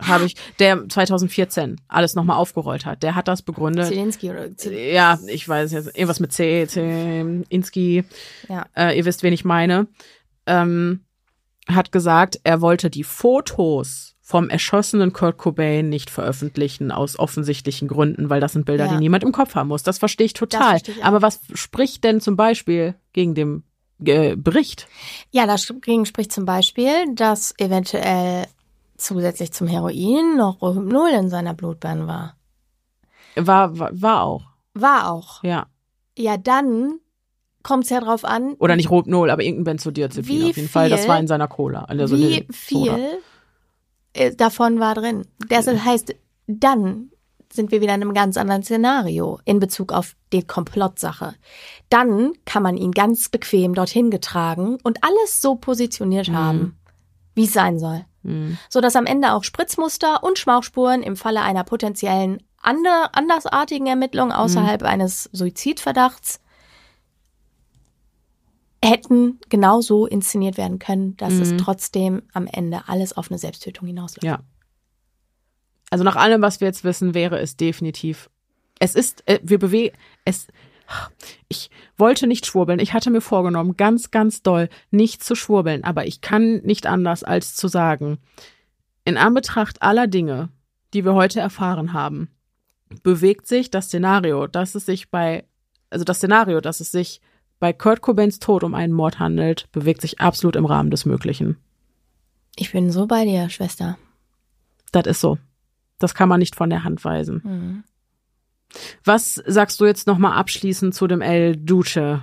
habe ich, der 2014 alles nochmal aufgerollt hat, der hat das begründet. Zelensky oder Zel Ja, ich weiß jetzt, irgendwas mit C, C, Inski, Ja. äh, ihr wisst, wen ich meine, ähm, hat gesagt, er wollte die Fotos vom erschossenen Kurt Cobain nicht veröffentlichen aus offensichtlichen Gründen, weil das sind Bilder, Ja. die niemand im Kopf haben muss. Das verstehe ich total. verstehe ich. Aber was spricht denn zum Beispiel gegen den äh, Bericht? Ja, dagegen spricht zum Beispiel, dass eventuell zusätzlich zum Heroin noch Rohypnol in seiner Blutbahn war. War, war, war auch, War auch. ja. Ja, dann kommt es ja drauf an, Oder nicht Rohypnol, aber irgendein Benzodiazepin auf jeden Fall. Das viel- war in seiner Cola. Also wie in Soda. viel äh, davon war drin. Das heißt, dann sind wir wieder in einem ganz anderen Szenario in Bezug auf die Komplottsache. Dann kann man ihn ganz bequem dorthin getragen und alles so positioniert haben, wie es sein soll. Mhm. So dass am Ende auch Spritzmuster und Schmauchspuren im Falle einer potenziellen ander, andersartigen Ermittlung außerhalb eines Suizidverdachts hätten genauso inszeniert werden können, dass es Mhm. trotzdem am Ende alles auf eine Selbsttötung hinausläuft. Ja. Also nach allem, was wir jetzt wissen, wäre es definitiv. Es ist, äh, wir bewegen, es, ich wollte nicht schwurbeln. Ich hatte mir vorgenommen, ganz, ganz doll nicht zu schwurbeln, aber ich kann nicht anders als zu sagen, in Anbetracht aller Dinge, die wir heute erfahren haben, bewegt sich das Szenario, dass es sich bei, also das Szenario, dass es sich bei Kurt Cobains Tod um einen Mord handelt, bewegt sich absolut im Rahmen des Möglichen. Ich bin so bei dir, Schwester. Das ist so. Das kann man nicht von der Hand weisen. Mhm. Was sagst du jetzt nochmal abschließend zu dem El Duce?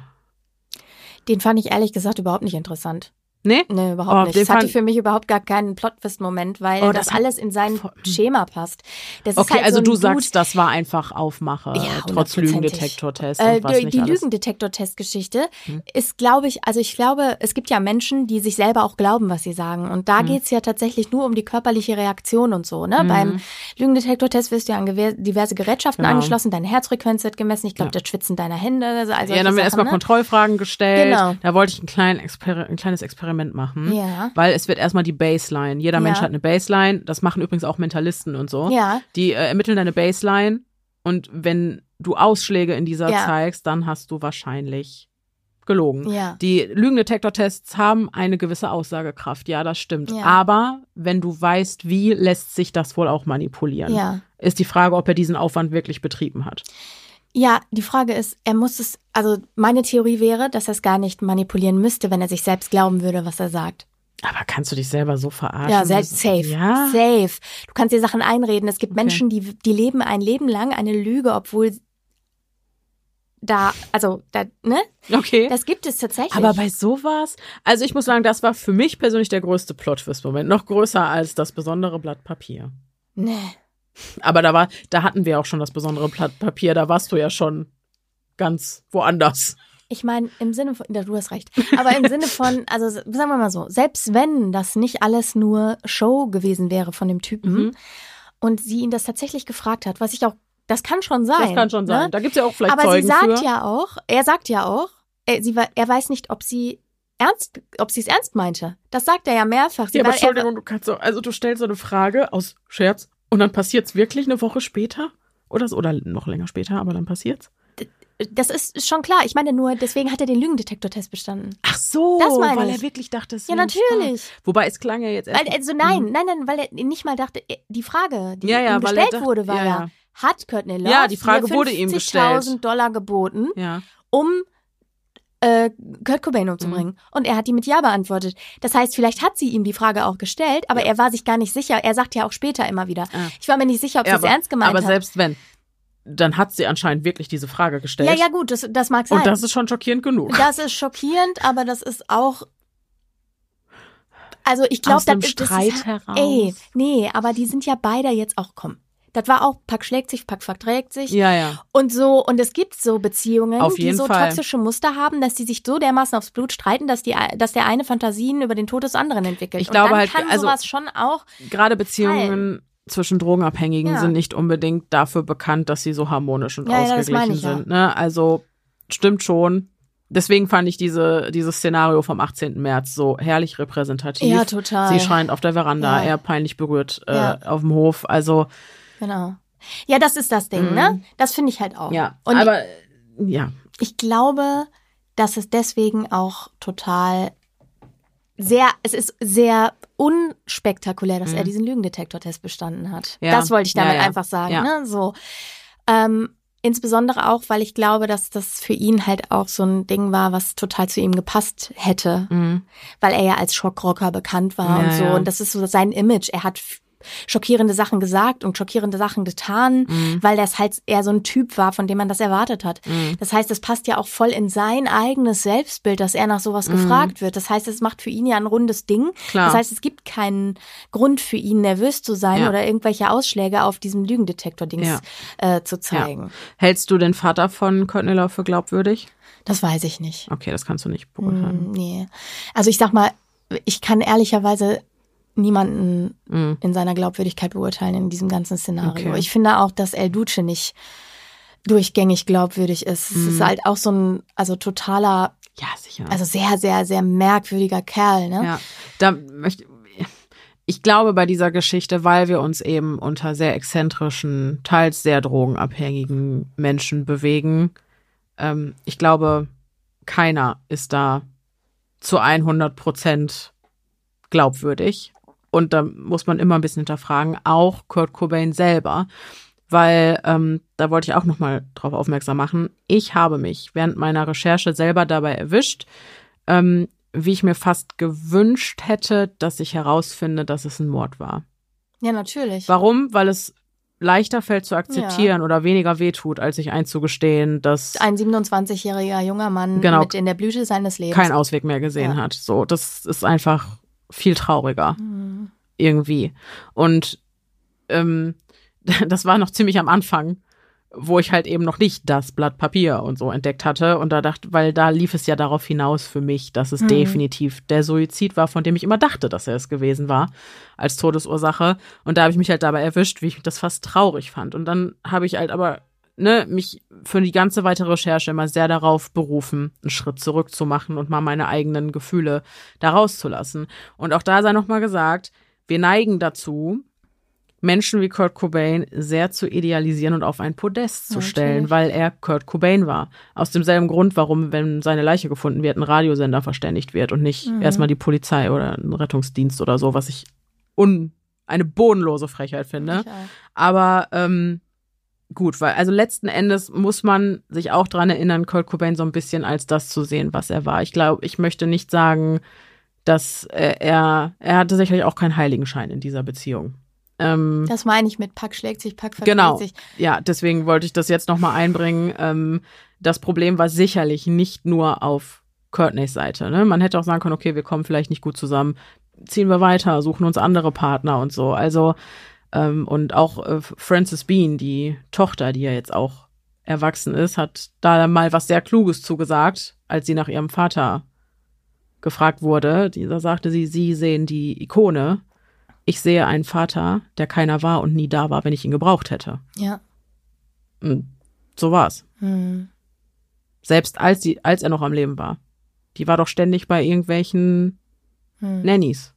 Den fand ich ehrlich gesagt überhaupt nicht interessant. Nee? Nee, Oh, überhaupt nicht. den Das hatte für mich überhaupt gar keinen Plot-Twist-Moment, weil Oh, das, das alles in sein Schema passt. Das Okay, ist halt also so du Dude, sagst, das war einfach Aufmache, Ja, trotz. Lügendetektortest Äh, und was die nicht. Lügendetektor-Test-Geschichte ist, glaube ich, also ich glaube, es gibt ja Menschen, die sich selber auch glauben, was sie sagen. Und da Mhm. geht's ja tatsächlich nur um die körperliche Reaktion und so. Ne? Mhm. Beim Lügendetektor-Test wirst du ja an diverse Gerätschaften Genau. angeschlossen, deine Herzfrequenz wird gemessen, ich glaube, das Schwitzen deiner Hände. Also ja, dann haben wir erstmal ne? Kontrollfragen gestellt. Genau. Da wollte ich ein, klein Exper ein kleines Experiment machen. Ja. Weil es wird erstmal die Baseline. Jeder Mensch Ja. hat eine Baseline. Das machen übrigens auch Mentalisten und so. Ja. Die äh, ermitteln deine Baseline. Und wenn du Ausschläge in dieser Ja. zeigst, dann hast du wahrscheinlich gelogen. Ja. Die Lügendetektortests haben eine gewisse Aussagekraft. Ja, das stimmt. Ja. Aber wenn du weißt, wie, lässt sich das wohl auch manipulieren. Ja. Ist die Frage, ob er diesen Aufwand wirklich betrieben hat. Ja, die Frage ist, er muss es, also meine Theorie wäre, dass er es gar nicht manipulieren müsste, wenn er sich selbst glauben würde, was er sagt. Aber kannst du dich selber so verarschen? Ja, selbst safe. Ja. Safe. Du kannst dir Sachen einreden. Es gibt Menschen, die, die leben ein Leben lang eine Lüge, obwohl da, also, da, ne? Okay. Das gibt es tatsächlich. Aber bei sowas, also ich muss sagen, das war für mich persönlich der größte Plot-Twist-Moment. Noch größer als das besondere Blatt Papier. Nee. Aber da war, da hatten wir auch schon das besondere Blatt Papier, da warst du ja schon ganz woanders. Ich meine, im Sinne von, du hast recht, aber im Sinne von, also sagen wir mal so, selbst wenn das nicht alles nur Show gewesen wäre von dem Typen Mhm. und sie ihn das tatsächlich gefragt hat, was ich auch, das kann schon sein. Das kann schon sein. Ne? Da gibt's ja auch vielleicht Aber Zeugen sie sagt für. ja auch, er sagt ja auch, er, sie, er weiß nicht, ob sie ernst, ob sie es ernst meinte. Das sagt er ja mehrfach. Sie, Ja, aber er- Entschuldigung, du kannst so, also du stellst so eine Frage aus Scherz und dann passiert's wirklich eine Woche später? Oder so, oder noch länger später, aber dann passiert's? Das ist schon klar. Ich meine nur, deswegen hat er den Lügendetektortest bestanden. Ach so, das meine weil ich. er wirklich dachte, es Ja, natürlich. Spaß. Wobei es klang ja jetzt erst. Weil, also nein, nein, nein, weil er nicht mal dachte, äh, die Frage, die Ja, ja, ihm gestellt dachte- wurde, war ja, ja, hat Courtney Love Ja, die Frage wurde ihm 50.000 Dollar geboten, Ja. um äh, Kurt Cobain umzubringen. Mhm. Und er hat die mit Ja beantwortet. Das heißt, vielleicht hat sie ihm die Frage auch gestellt, aber er war sich gar nicht sicher. Er sagt ja auch später immer wieder, ich war mir nicht sicher, ob Ja, sie es ernst gemeint aber hat. selbst wenn, dann hat sie anscheinend wirklich diese Frage gestellt. ja, ja, gut, das, das mag sein. Und das ist schon schockierend genug. Das ist schockierend, aber das ist auch. Also ich glaube, Aus dem das, das Streit ist, heraus. Ey, nee, aber die sind ja beide jetzt auch komm. Das war auch Pack schlägt sich, Pack verträgt sich. Ja, ja. Und so und es gibt so Beziehungen, die so Fall. toxische Muster haben, dass die sich so dermaßen aufs Blut streiten, dass die dass der eine Fantasien über den Tod des anderen entwickelt. Ich glaube und dann halt, kann also- sowas schon auch Gerade Beziehungen zwischen Drogenabhängigen Ja. sind nicht unbedingt dafür bekannt, dass sie so harmonisch und Ja, ausgeglichen ja. sind. Ne? Also stimmt schon. Deswegen fand ich diese, dieses Szenario vom 18. März so herrlich repräsentativ. Ja, total. Sie schreiend auf der Veranda, Ja. er peinlich berührt äh, auf dem Hof. Also genau. Ja, das ist das Ding, Mhm. ne? Das finde ich halt auch. ja, Und aber ja. ich glaube, dass es deswegen auch total sehr, es ist sehr unspektakulär, dass Mhm. er diesen Lügendetektortest bestanden hat. Ja. Das wollte ich damit Ja, ja. einfach sagen, ne? So. Ähm, insbesondere auch, weil ich glaube, dass das für ihn halt auch so ein Ding war, was total zu ihm gepasst hätte, Mhm. weil er ja als Schockrocker bekannt war und so. Und das ist so sein Image. Er hat schockierende Sachen gesagt und schockierende Sachen getan, Mhm. weil das halt eher so ein Typ war, von dem man das erwartet hat. Mhm. Das heißt, es passt ja auch voll in sein eigenes Selbstbild, dass er nach sowas Mhm. gefragt wird. Das heißt, es macht für ihn ja ein rundes Ding. Klar. Das heißt, es gibt keinen Grund für ihn, nervös zu sein Ja. oder irgendwelche Ausschläge auf diesem Lügendetektor-Dings Ja. äh, zu zeigen. Ja. Hältst du den Vater von Courtney Love für glaubwürdig? Das weiß ich nicht. Okay, das kannst du nicht beurteilen. Mm, nee. Also ich sag mal, ich kann ehrlicherweise niemanden Mhm. in seiner Glaubwürdigkeit beurteilen in diesem ganzen Szenario. Okay. Ich finde auch, dass El Duce nicht durchgängig glaubwürdig ist. Es Mhm. ist halt auch so ein, also totaler, ja, sicher. also sehr, sehr, sehr merkwürdiger Kerl, ne? Ja, da möchte ich glaube bei dieser Geschichte, weil wir uns eben unter sehr exzentrischen, teils sehr drogenabhängigen Menschen bewegen, ähm, ich glaube, keiner ist da zu 100 Prozent glaubwürdig. Und da muss man immer ein bisschen hinterfragen, auch Kurt Cobain selber, weil ähm, da wollte ich auch noch mal drauf aufmerksam machen. Ich habe mich während meiner Recherche selber dabei erwischt, ähm, wie ich mir fast gewünscht hätte, dass ich herausfinde, dass es ein Mord war. Ja, natürlich. Warum? Weil es leichter fällt zu akzeptieren oder weniger wehtut, als sich einzugestehen, dass Ein 27-jähriger junger Mann Genau. mit in der Blüte seines Lebens. keinen Ausweg mehr gesehen Ja. hat. So, das ist einfach viel trauriger Mhm. irgendwie. Und ähm, [LAUGHS] das war noch ziemlich am Anfang, wo ich halt eben noch nicht das Blatt Papier und so entdeckt hatte. Und da dachte, weil da lief es ja darauf hinaus für mich, dass es Mhm. definitiv der Suizid war, von dem ich immer dachte, dass er es gewesen war, als Todesursache. Und da habe ich mich halt dabei erwischt, wie ich das fast traurig fand. Und dann habe ich halt aber ne, mich für die ganze weitere Recherche immer sehr darauf berufen, einen Schritt zurück zu machen und mal meine eigenen Gefühle da rauszulassen. Und auch da sei nochmal gesagt, wir neigen dazu, Menschen wie Kurt Cobain sehr zu idealisieren und auf ein Podest zu stellen, natürlich. weil er Kurt Cobain war. Aus demselben Grund, warum, wenn seine Leiche gefunden wird, ein Radiosender verständigt wird und nicht Mhm. erstmal die Polizei oder ein Rettungsdienst oder so, was ich un eine bodenlose Frechheit finde. Aber ähm, gut, weil also letzten Endes muss man sich auch dran erinnern, Kurt Cobain so ein bisschen als das zu sehen, was er war. Ich glaube, ich möchte nicht sagen, dass äh, er er hatte sicherlich auch keinen Heiligenschein in dieser Beziehung. Ähm, Das meine ich mit Pack schlägt sich, Pack verträgt Genau. sich. Ja, deswegen wollte ich das jetzt nochmal einbringen. Ähm, das Problem war sicherlich nicht nur auf Courtneys Seite. Ne? Man hätte auch sagen können, okay, wir kommen vielleicht nicht gut zusammen, ziehen wir weiter, suchen uns andere Partner und so. Also, ähm, und auch äh, Frances Bean, die Tochter, die ja jetzt auch erwachsen ist, hat da mal was sehr Kluges zugesagt, als sie nach ihrem Vater gefragt wurde. Dieser sagte sie, sie sehen die Ikone. Ich sehe einen Vater, der keiner war und nie da war, wenn ich ihn gebraucht hätte. Ja. Und so war's. Hm. Selbst als, die, als er noch am Leben war. Die war doch ständig bei irgendwelchen Hm. Nannies.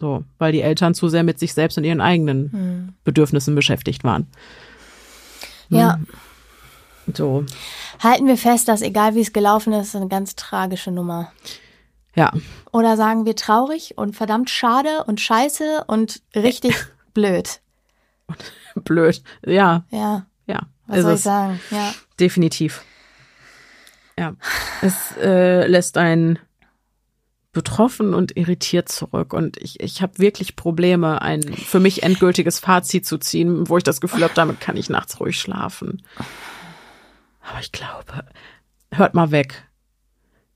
So, weil die Eltern zu sehr mit sich selbst und ihren eigenen Hm. Bedürfnissen beschäftigt waren. Ja. So, Halten wir fest, dass egal wie es gelaufen ist, eine ganz tragische Nummer. ja. Oder sagen wir traurig und verdammt schade und scheiße und richtig [LAUGHS] blöd. [LAUGHS] Blöd. Ja, Ja. ja. Was soll ich sagen? Ja. Definitiv. Ja. Es äh, lässt einen betroffen und irritiert zurück. Und ich, ich habe wirklich Probleme, ein für mich endgültiges Fazit zu ziehen, wo ich das Gefühl habe, damit kann ich nachts ruhig schlafen. Aber ich glaube, hört mal weg.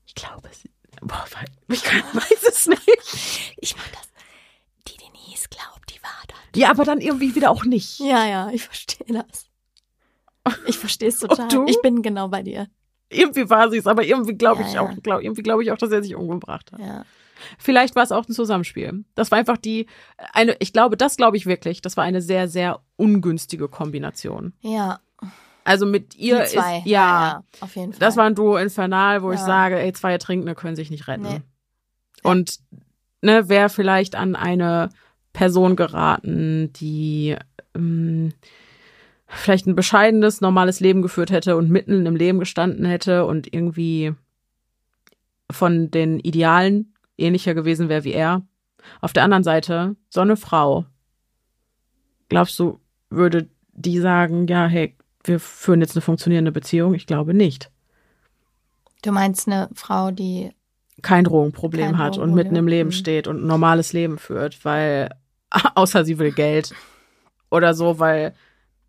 Ich glaube, sie, boah, ich kann, [LAUGHS] weiß es nicht. Ich mach das. Die Denise glaubt, die war da. Ja, aber dann irgendwie wieder auch nicht. Ja, ja, ich verstehe das. Ich verstehe es total. du? Ich bin genau bei dir. Irgendwie war sie es, aber irgendwie glaube Ja, ich ja. auch, glaub, irgendwie glaube ich auch, dass er sich umgebracht hat. Ja. Vielleicht war es auch ein Zusammenspiel. Das war einfach die eine. Ich glaube, das glaube ich wirklich. Das war eine sehr, sehr ungünstige Kombination. Ja. Also mit ihr Die zwei. ist ja, auf jeden Fall. das war ein Duo infernal, wo ich Ja. sage, ey, zwei Ertrinkende können sich nicht retten. Nee. Und ne, wäre vielleicht an eine Person geraten, die ähm, vielleicht ein bescheidenes, normales Leben geführt hätte und mitten im Leben gestanden hätte und irgendwie von den Idealen ähnlicher gewesen wäre wie er. Auf der anderen Seite, so eine Frau, glaubst du, würde die sagen, ja, hey, wir führen jetzt eine funktionierende Beziehung? Ich glaube nicht. Du meinst eine Frau, die kein Drogenproblem Kein hat und Drogenproblem. mitten im Leben Mhm. steht und ein normales Leben führt, weil [LAUGHS] außer sie will Geld oder so, weil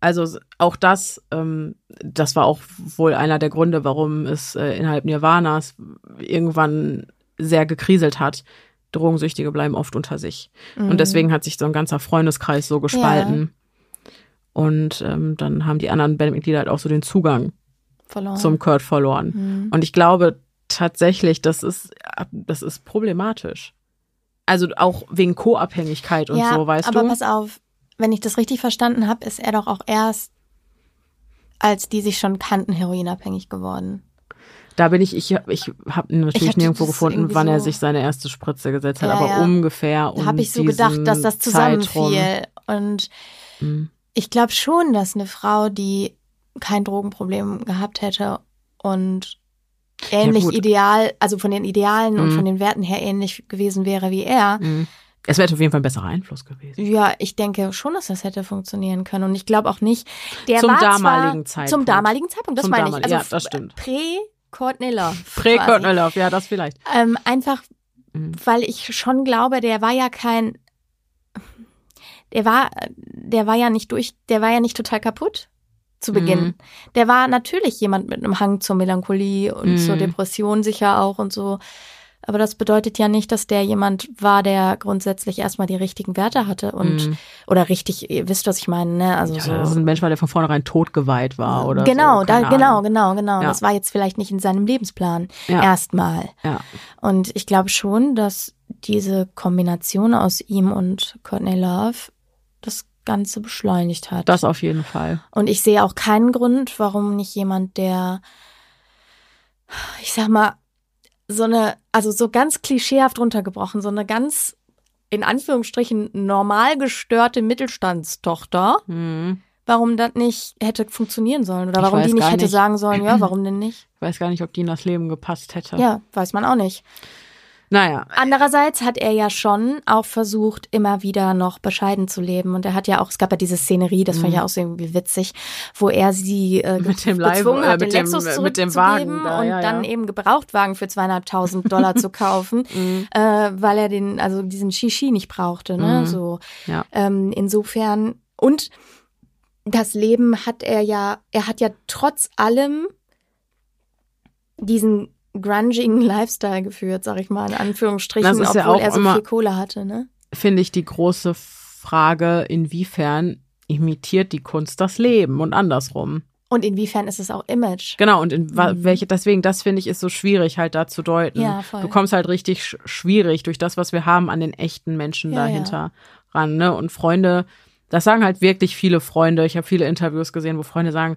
also auch das, ähm, das war auch wohl einer der Gründe, warum es äh, innerhalb Nirvanas irgendwann sehr gekriselt hat. Drogensüchtige bleiben oft unter sich. Mhm. Und deswegen hat sich so ein ganzer Freundeskreis so gespalten. Und ähm, dann haben die anderen Bandmitglieder halt auch so den Zugang verloren. zum Kurt verloren. Mhm. Und ich glaube tatsächlich, das ist, das ist problematisch. Also auch wegen Co-Abhängigkeit und ja, so, weißt aber du? pass auf, wenn ich das richtig verstanden habe, ist er doch auch erst, als die sich schon kannten, heroinabhängig geworden. Da bin ich, ich, ich habe natürlich hab nirgendwo gefunden, wann er so- sich seine erste Spritze gesetzt hat, Ja, aber ja. ungefähr um Da habe ich so gedacht, dass das zusammenfiel. Und Mhm. ich glaube schon, dass eine Frau, die kein Drogenproblem gehabt hätte und ähnlich gut. ideal, also von den Idealen und Mhm. von den Werten her ähnlich gewesen wäre wie er. Mhm. Es wäre auf jeden Fall ein besserer Einfluss gewesen. Ja, ich denke schon, dass das hätte funktionieren können. Und ich glaube auch nicht, der Zum war damaligen zwar, Zeitpunkt. Zum damaligen Zeitpunkt, das Zum meine ich. Also ja, das stimmt. [LAUGHS] Quasi. Love, ja, das vielleicht. Ähm, einfach, Mhm. weil ich schon glaube, der war ja kein. der war, der war ja nicht durch, der war ja nicht total kaputt zu Beginn. Mhm. Der war natürlich jemand mit einem Hang zur Melancholie und mhm. zur Depression sicher auch und so. Aber das bedeutet ja nicht, dass der jemand war, der grundsätzlich erstmal die richtigen Werte hatte und mm. oder richtig, ihr wisst, was ich meine, ne? Also ja, so. Das ist ein Mensch war, der von vornherein totgeweiht war, oder? Genau, so, da, genau, genau, genau. Ja. Das war jetzt vielleicht nicht in seinem Lebensplan. Ja. Erstmal. Ja. Und ich glaube schon, dass diese Kombination aus ihm und Courtney Love das Ganze beschleunigt hat. Das auf jeden Fall. Und ich sehe auch keinen Grund, warum nicht jemand, der, ich sag mal, so eine, also so ganz klischeehaft runtergebrochen, so eine ganz, in Anführungsstrichen, normal gestörte Mittelstandstochter, mhm. warum das nicht hätte funktionieren sollen oder warum die nicht hätte nicht. sagen sollen, ja, warum denn nicht? Ich weiß gar nicht, ob die in das Leben gepasst hätte. Ja, weiß man auch nicht. Naja. Andererseits hat er ja schon auch versucht, immer wieder noch bescheiden zu leben. Und er hat ja auch, es gab ja diese Szenerie, das mhm. fand ich auch so irgendwie witzig, wo er sie äh, mit dem gezwungen Live, hat, äh, den Lexus dem, mit dem Wagen da, und ja, dann eben Gebrauchtwagen für zweieinhalbtausend [LAUGHS] Dollar zu kaufen, mhm. äh, weil er den, also diesen Shishi nicht brauchte. Ne? Mhm. So. Ja. Ähm, insofern, und das Leben hat er ja, er hat ja trotz allem diesen grungigen [LAUGHS] Lifestyle geführt, sag ich mal, in Anführungsstrichen, das ist obwohl ja auch er so immer, viel Kohle hatte, ne? Finde ich die große Frage, inwiefern imitiert die Kunst das Leben und andersrum. Und inwiefern ist es auch Image? Genau, und in mhm. welche, deswegen, das finde ich, ist so schwierig halt da zu deuten. Ja, voll. Du kommst halt richtig sch schwierig durch das, was wir haben, an den echten Menschen Ja, dahinter ja. ran, ne? Und Freunde, das sagen halt wirklich viele Freunde. Ich habe viele Interviews gesehen, wo Freunde sagen,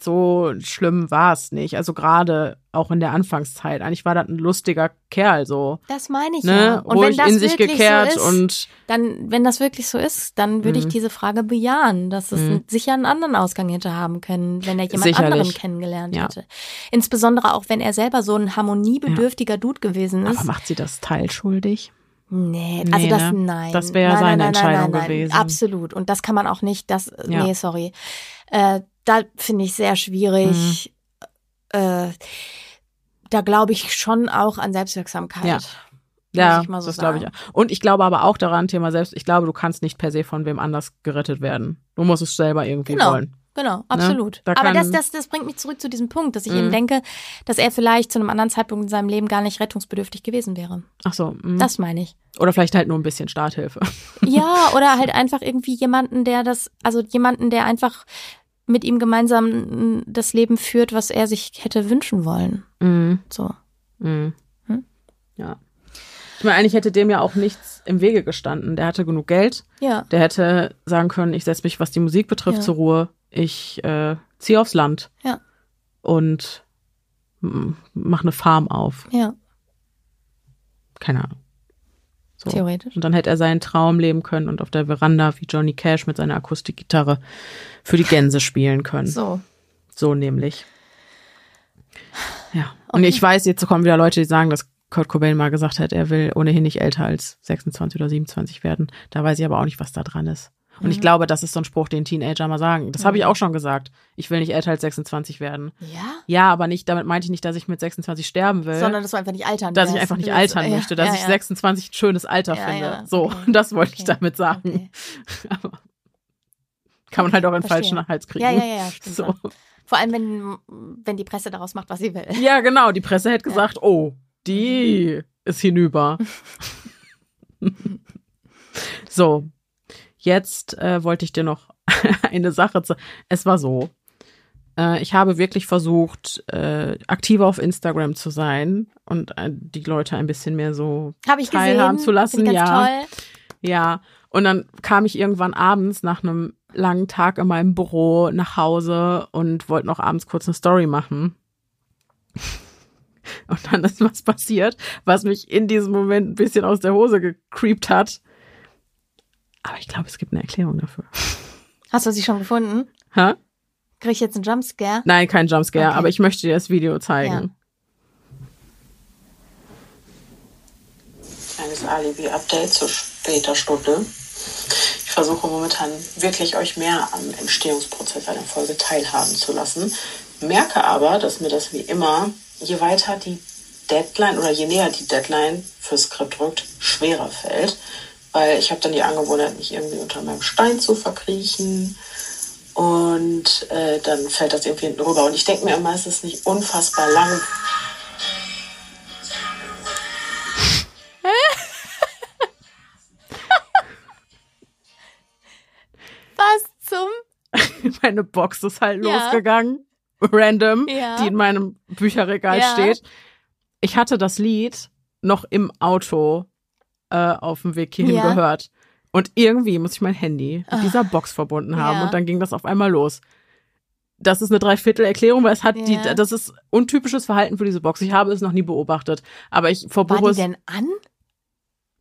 so schlimm war es nicht. Also gerade auch in der Anfangszeit. Eigentlich war das ein lustiger Kerl so. Das meine ich Ne? ja. Und Ruhig wenn das in sich wirklich gekehrt so ist, und- dann, wenn das wirklich so ist, dann würde ich Mhm. diese Frage bejahen, dass es Mhm. sicher einen anderen Ausgang hätte haben können, wenn er jemand Sicherlich. anderen kennengelernt Ja. hätte. Insbesondere auch, wenn er selber so ein harmoniebedürftiger Dude gewesen ist. Aber macht sie das teilschuldig? Nee, Nee, also das ne? nein. Das wäre seine nein, nein, Entscheidung nein, nein, gewesen. Absolut. Und das kann man auch nicht, das, Ja. nee, sorry. Äh, da finde ich sehr schwierig. Mhm. Äh, da glaube ich schon auch an Selbstwirksamkeit. Ja. Ja, so das glaube ich. auch. Und ich glaube aber auch daran, Thema selbst, ich glaube, du kannst nicht per se von wem anders gerettet werden. Du musst es selber irgendwie Genau. wollen. Genau, absolut. Ne? Da Aber das, das, das bringt mich zurück zu diesem Punkt, dass ich Mhm. eben denke, dass er vielleicht zu einem anderen Zeitpunkt in seinem Leben gar nicht rettungsbedürftig gewesen wäre. Ach so. mhm. Das meine ich. Oder vielleicht halt nur ein bisschen Starthilfe. [LAUGHS] Ja, oder halt [LAUGHS] einfach irgendwie jemanden, der das, also jemanden, der einfach mit ihm gemeinsam mm, das Leben führt, was er sich hätte wünschen wollen. Mhm. So. Mhm. Hm? Ja. Ich meine, eigentlich hätte dem ja auch nichts im Wege gestanden. Der hatte genug Geld. Ja. Der hätte sagen können, ich setze mich, was die Musik betrifft, Ja. zur Ruhe. Ich äh, ziehe aufs Land Ja. und mm, mach eine Farm auf. Ja. Keine Ahnung. So. Theoretisch. Und dann hätte er seinen Traum leben können und auf der Veranda wie Johnny Cash mit seiner Akustikgitarre für die Gänse spielen können. So. So nämlich. Ja. Und ich weiß, jetzt kommen wieder Leute, die sagen, dass Kurt Cobain mal gesagt hat, er will ohnehin nicht älter als 26 oder 27 werden. Da weiß ich aber auch nicht, was da dran ist. Und ich Mhm. glaube, das ist so ein Spruch, den Teenager mal sagen. Das habe ich Mhm. auch schon gesagt. Ich will nicht älter als 26 werden. Ja? Ja, aber nicht, damit meinte ich nicht, dass ich mit 26 sterben will. Sondern dass du einfach nicht altern Dass ich einfach nicht altern willst- ja, möchte, dass ja, ich ja. 26 ein schönes Alter finde. So, okay. das wollte ich damit sagen. [LAUGHS] Aber kann man halt auch einen Verstehe. falschen Hals kriegen. Ja, ja, ja, [LAUGHS] So. Vor allem, wenn, wenn die Presse daraus macht, was sie will. Ja, genau. Die Presse hätte gesagt, oh, die ist hinüber. [LAUGHS] so, jetzt äh, wollte ich dir noch [LAUGHS] eine Sache zu. Es war so. Äh, ich habe wirklich versucht, äh, aktiver auf Instagram zu sein und äh, die Leute ein bisschen mehr so teilhaben gesehen. zu lassen. Ja. toll. Ja, und dann kam ich irgendwann abends nach einem langen Tag in meinem Büro nach Hause und wollte noch abends kurz eine Story machen. [LAUGHS] Und dann ist was passiert, was mich in diesem Moment ein bisschen aus der Hose gecreept hat. Aber ich glaube, es gibt eine Erklärung dafür. [LAUGHS] Hast du sie schon gefunden? Hä? Krieg ich jetzt einen Jumpscare? Nein, kein Jumpscare, Okay. aber ich möchte dir das Video zeigen. Ja. Kleines Alibi-Update zu später Stunde. Ich versuche momentan wirklich euch mehr am Entstehungsprozess einer Folge teilhaben zu lassen. Merke aber, dass mir das wie immer, je weiter die Deadline oder je näher die Deadline fürs Skript rückt, schwerer fällt. Weil ich habe dann die Angewohnheit, mich irgendwie unter meinem Stein zu verkriechen. Und äh, dann fällt das irgendwie hinten rüber. Und ich denke mir immer, es ist nicht unfassbar lang. Was zum? [LAUGHS] Meine Box ist halt Ja. losgegangen. Random, Ja. die in meinem Bücherregal Ja. steht. Ich hatte das Lied noch im Auto äh, auf dem Weg hierhin Ja. gehört. Und irgendwie muss ich mein Handy mit Ah. dieser Box verbunden haben Ja. und dann ging das auf einmal los. Das ist eine Dreiviertel-Erklärung, weil es hat die, Ja. das ist untypisches Verhalten für diese Box. Ich habe es noch nie beobachtet. Aber ich verbuche War die denn an?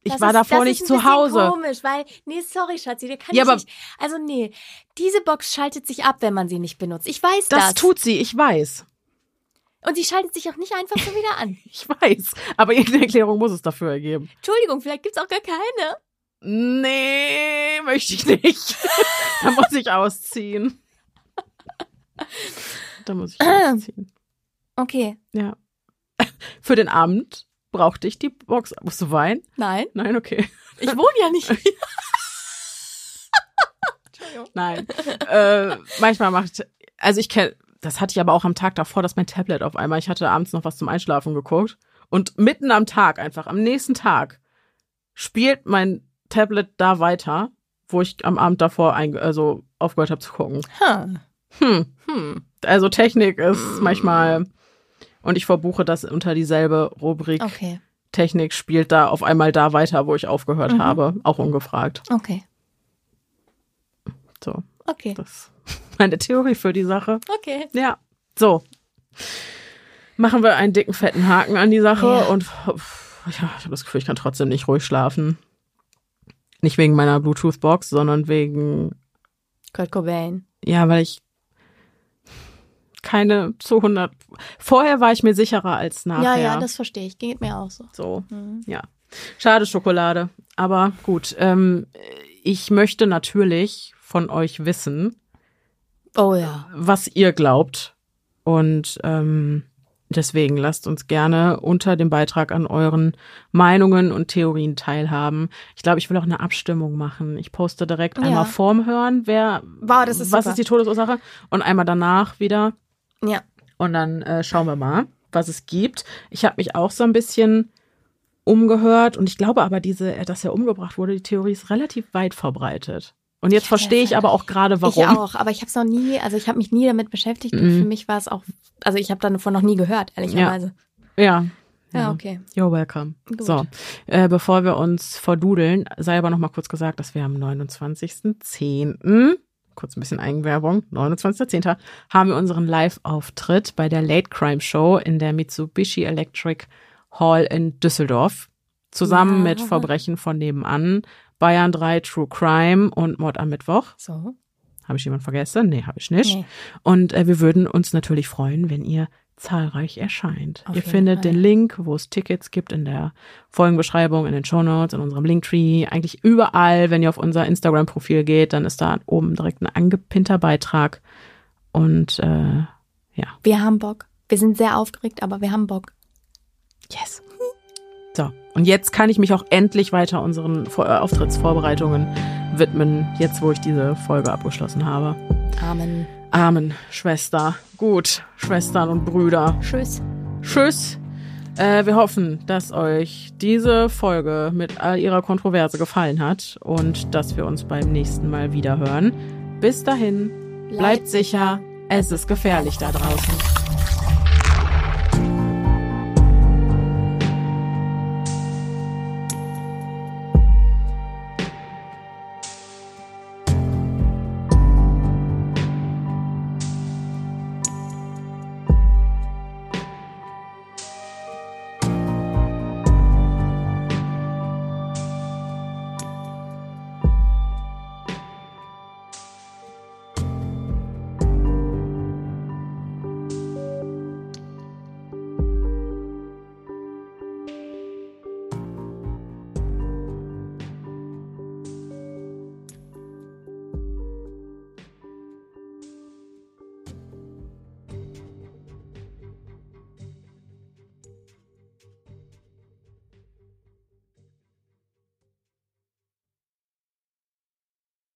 Ich Das war ist, davor nicht zu Hause. komisch, weil, nee, sorry, Schatzi, dir kann Ja, ich aber- nicht. Also, nee, diese Box schaltet sich ab, wenn man sie nicht benutzt. Ich weiß das. Das tut sie, ich weiß. Und sie schaltet sich auch nicht einfach so wieder an. [LAUGHS] Ich weiß. Aber irgendeine Erklärung muss es dafür ergeben. Entschuldigung, vielleicht gibt's auch gar keine. Nee, möchte ich nicht. [LAUGHS] da muss ich ausziehen. Da muss ich [CLEARS THROAT] ausziehen. Okay. Ja. [LAUGHS] Für den Abend brauchte ich die Box. Musst du weinen? Nein. Nein, okay. Ich wohne ja nicht hier. Nein. äh, manchmal macht, also ich kenne, das hatte ich aber auch am Tag davor, dass mein Tablet auf einmal, ich hatte abends noch was zum Einschlafen geguckt und mitten am Tag einfach, am nächsten Tag, spielt mein Tablet da weiter, wo ich am Abend davor also aufgehört habe zu gucken. Huh. Hm. Hm. Also Technik ist manchmal, und ich verbuche das unter dieselbe Rubrik. Okay. Technik spielt da auf einmal da weiter, wo ich aufgehört Mhm. habe, auch ungefragt. Okay. So. Okay. Das meine Theorie für die Sache. Okay. Ja. So. Machen wir einen dicken, fetten Haken an die Sache Ja. und pff, ja, ich habe das Gefühl, ich kann trotzdem nicht ruhig schlafen. Nicht wegen meiner Bluetooth-Box, sondern wegen, Kurt Cobain. ja, weil ich keine zu 100. Vorher war ich mir sicherer als nachher. Ja, ja, das verstehe ich. Geht mir auch so. So, Mhm. ja. Schade Schokolade. Aber gut, ähm, ich möchte natürlich von euch wissen, Oh ja. was ihr glaubt. Und ähm, deswegen lasst uns gerne unter dem Beitrag an euren Meinungen und Theorien teilhaben. Ich glaube, ich will auch eine Abstimmung machen. Ich poste direkt Ja. einmal vorm Hören, wer Wow, das ist was super. ist die Todesursache und einmal danach wieder. Ja. Und dann äh, schauen wir mal, was es gibt. Ich habe mich auch so ein bisschen umgehört und ich glaube aber, diese, dass er umgebracht wurde, die Theorie ist relativ weit verbreitet. Und jetzt verstehe ich aber auch gerade, warum. Ich auch, aber ich habe es noch nie, also ich habe mich nie damit beschäftigt und Mhm. für mich war es auch, also ich habe davon noch nie gehört, ehrlicherweise. Ja. Ja, okay. You're welcome. Gut. So, äh, bevor wir uns verdudeln, sei aber noch mal kurz gesagt, dass wir am 29.10., kurz ein bisschen Eigenwerbung, 29.10. haben wir unseren Live-Auftritt bei der Late Crime Show in der Mitsubishi Electric Hall in Düsseldorf. Zusammen Ja. mit Verbrechen von nebenan, Bayern 3 True Crime und Mord am Mittwoch. So. Habe ich jemand vergessen? Nee, habe ich nicht. Nee. Und äh, wir würden uns natürlich freuen, wenn ihr zahlreich erscheint. Auf ihr findet Fall. den Link, wo es Tickets gibt, in der Folgenbeschreibung, in den Shownotes, in unserem Linktree, eigentlich überall. Wenn ihr auf unser Instagram-Profil geht, dann ist da oben direkt ein angepinnter Beitrag. Und äh, ja, Wir haben Bock. Wir sind sehr aufgeregt, aber wir haben Bock. Yes. So, und jetzt kann ich mich auch endlich weiter unseren äh, Auftrittsvorbereitungen widmen, jetzt wo ich diese Folge abgeschlossen habe. Amen. Amen, Schwester. Gut, Schwestern und Brüder. Tschüss. Tschüss. Äh, wir hoffen, dass euch diese Folge mit all ihrer Kontroverse gefallen hat und dass wir uns beim nächsten Mal wieder hören. Bis dahin, bleibt sicher, es ist gefährlich da draußen.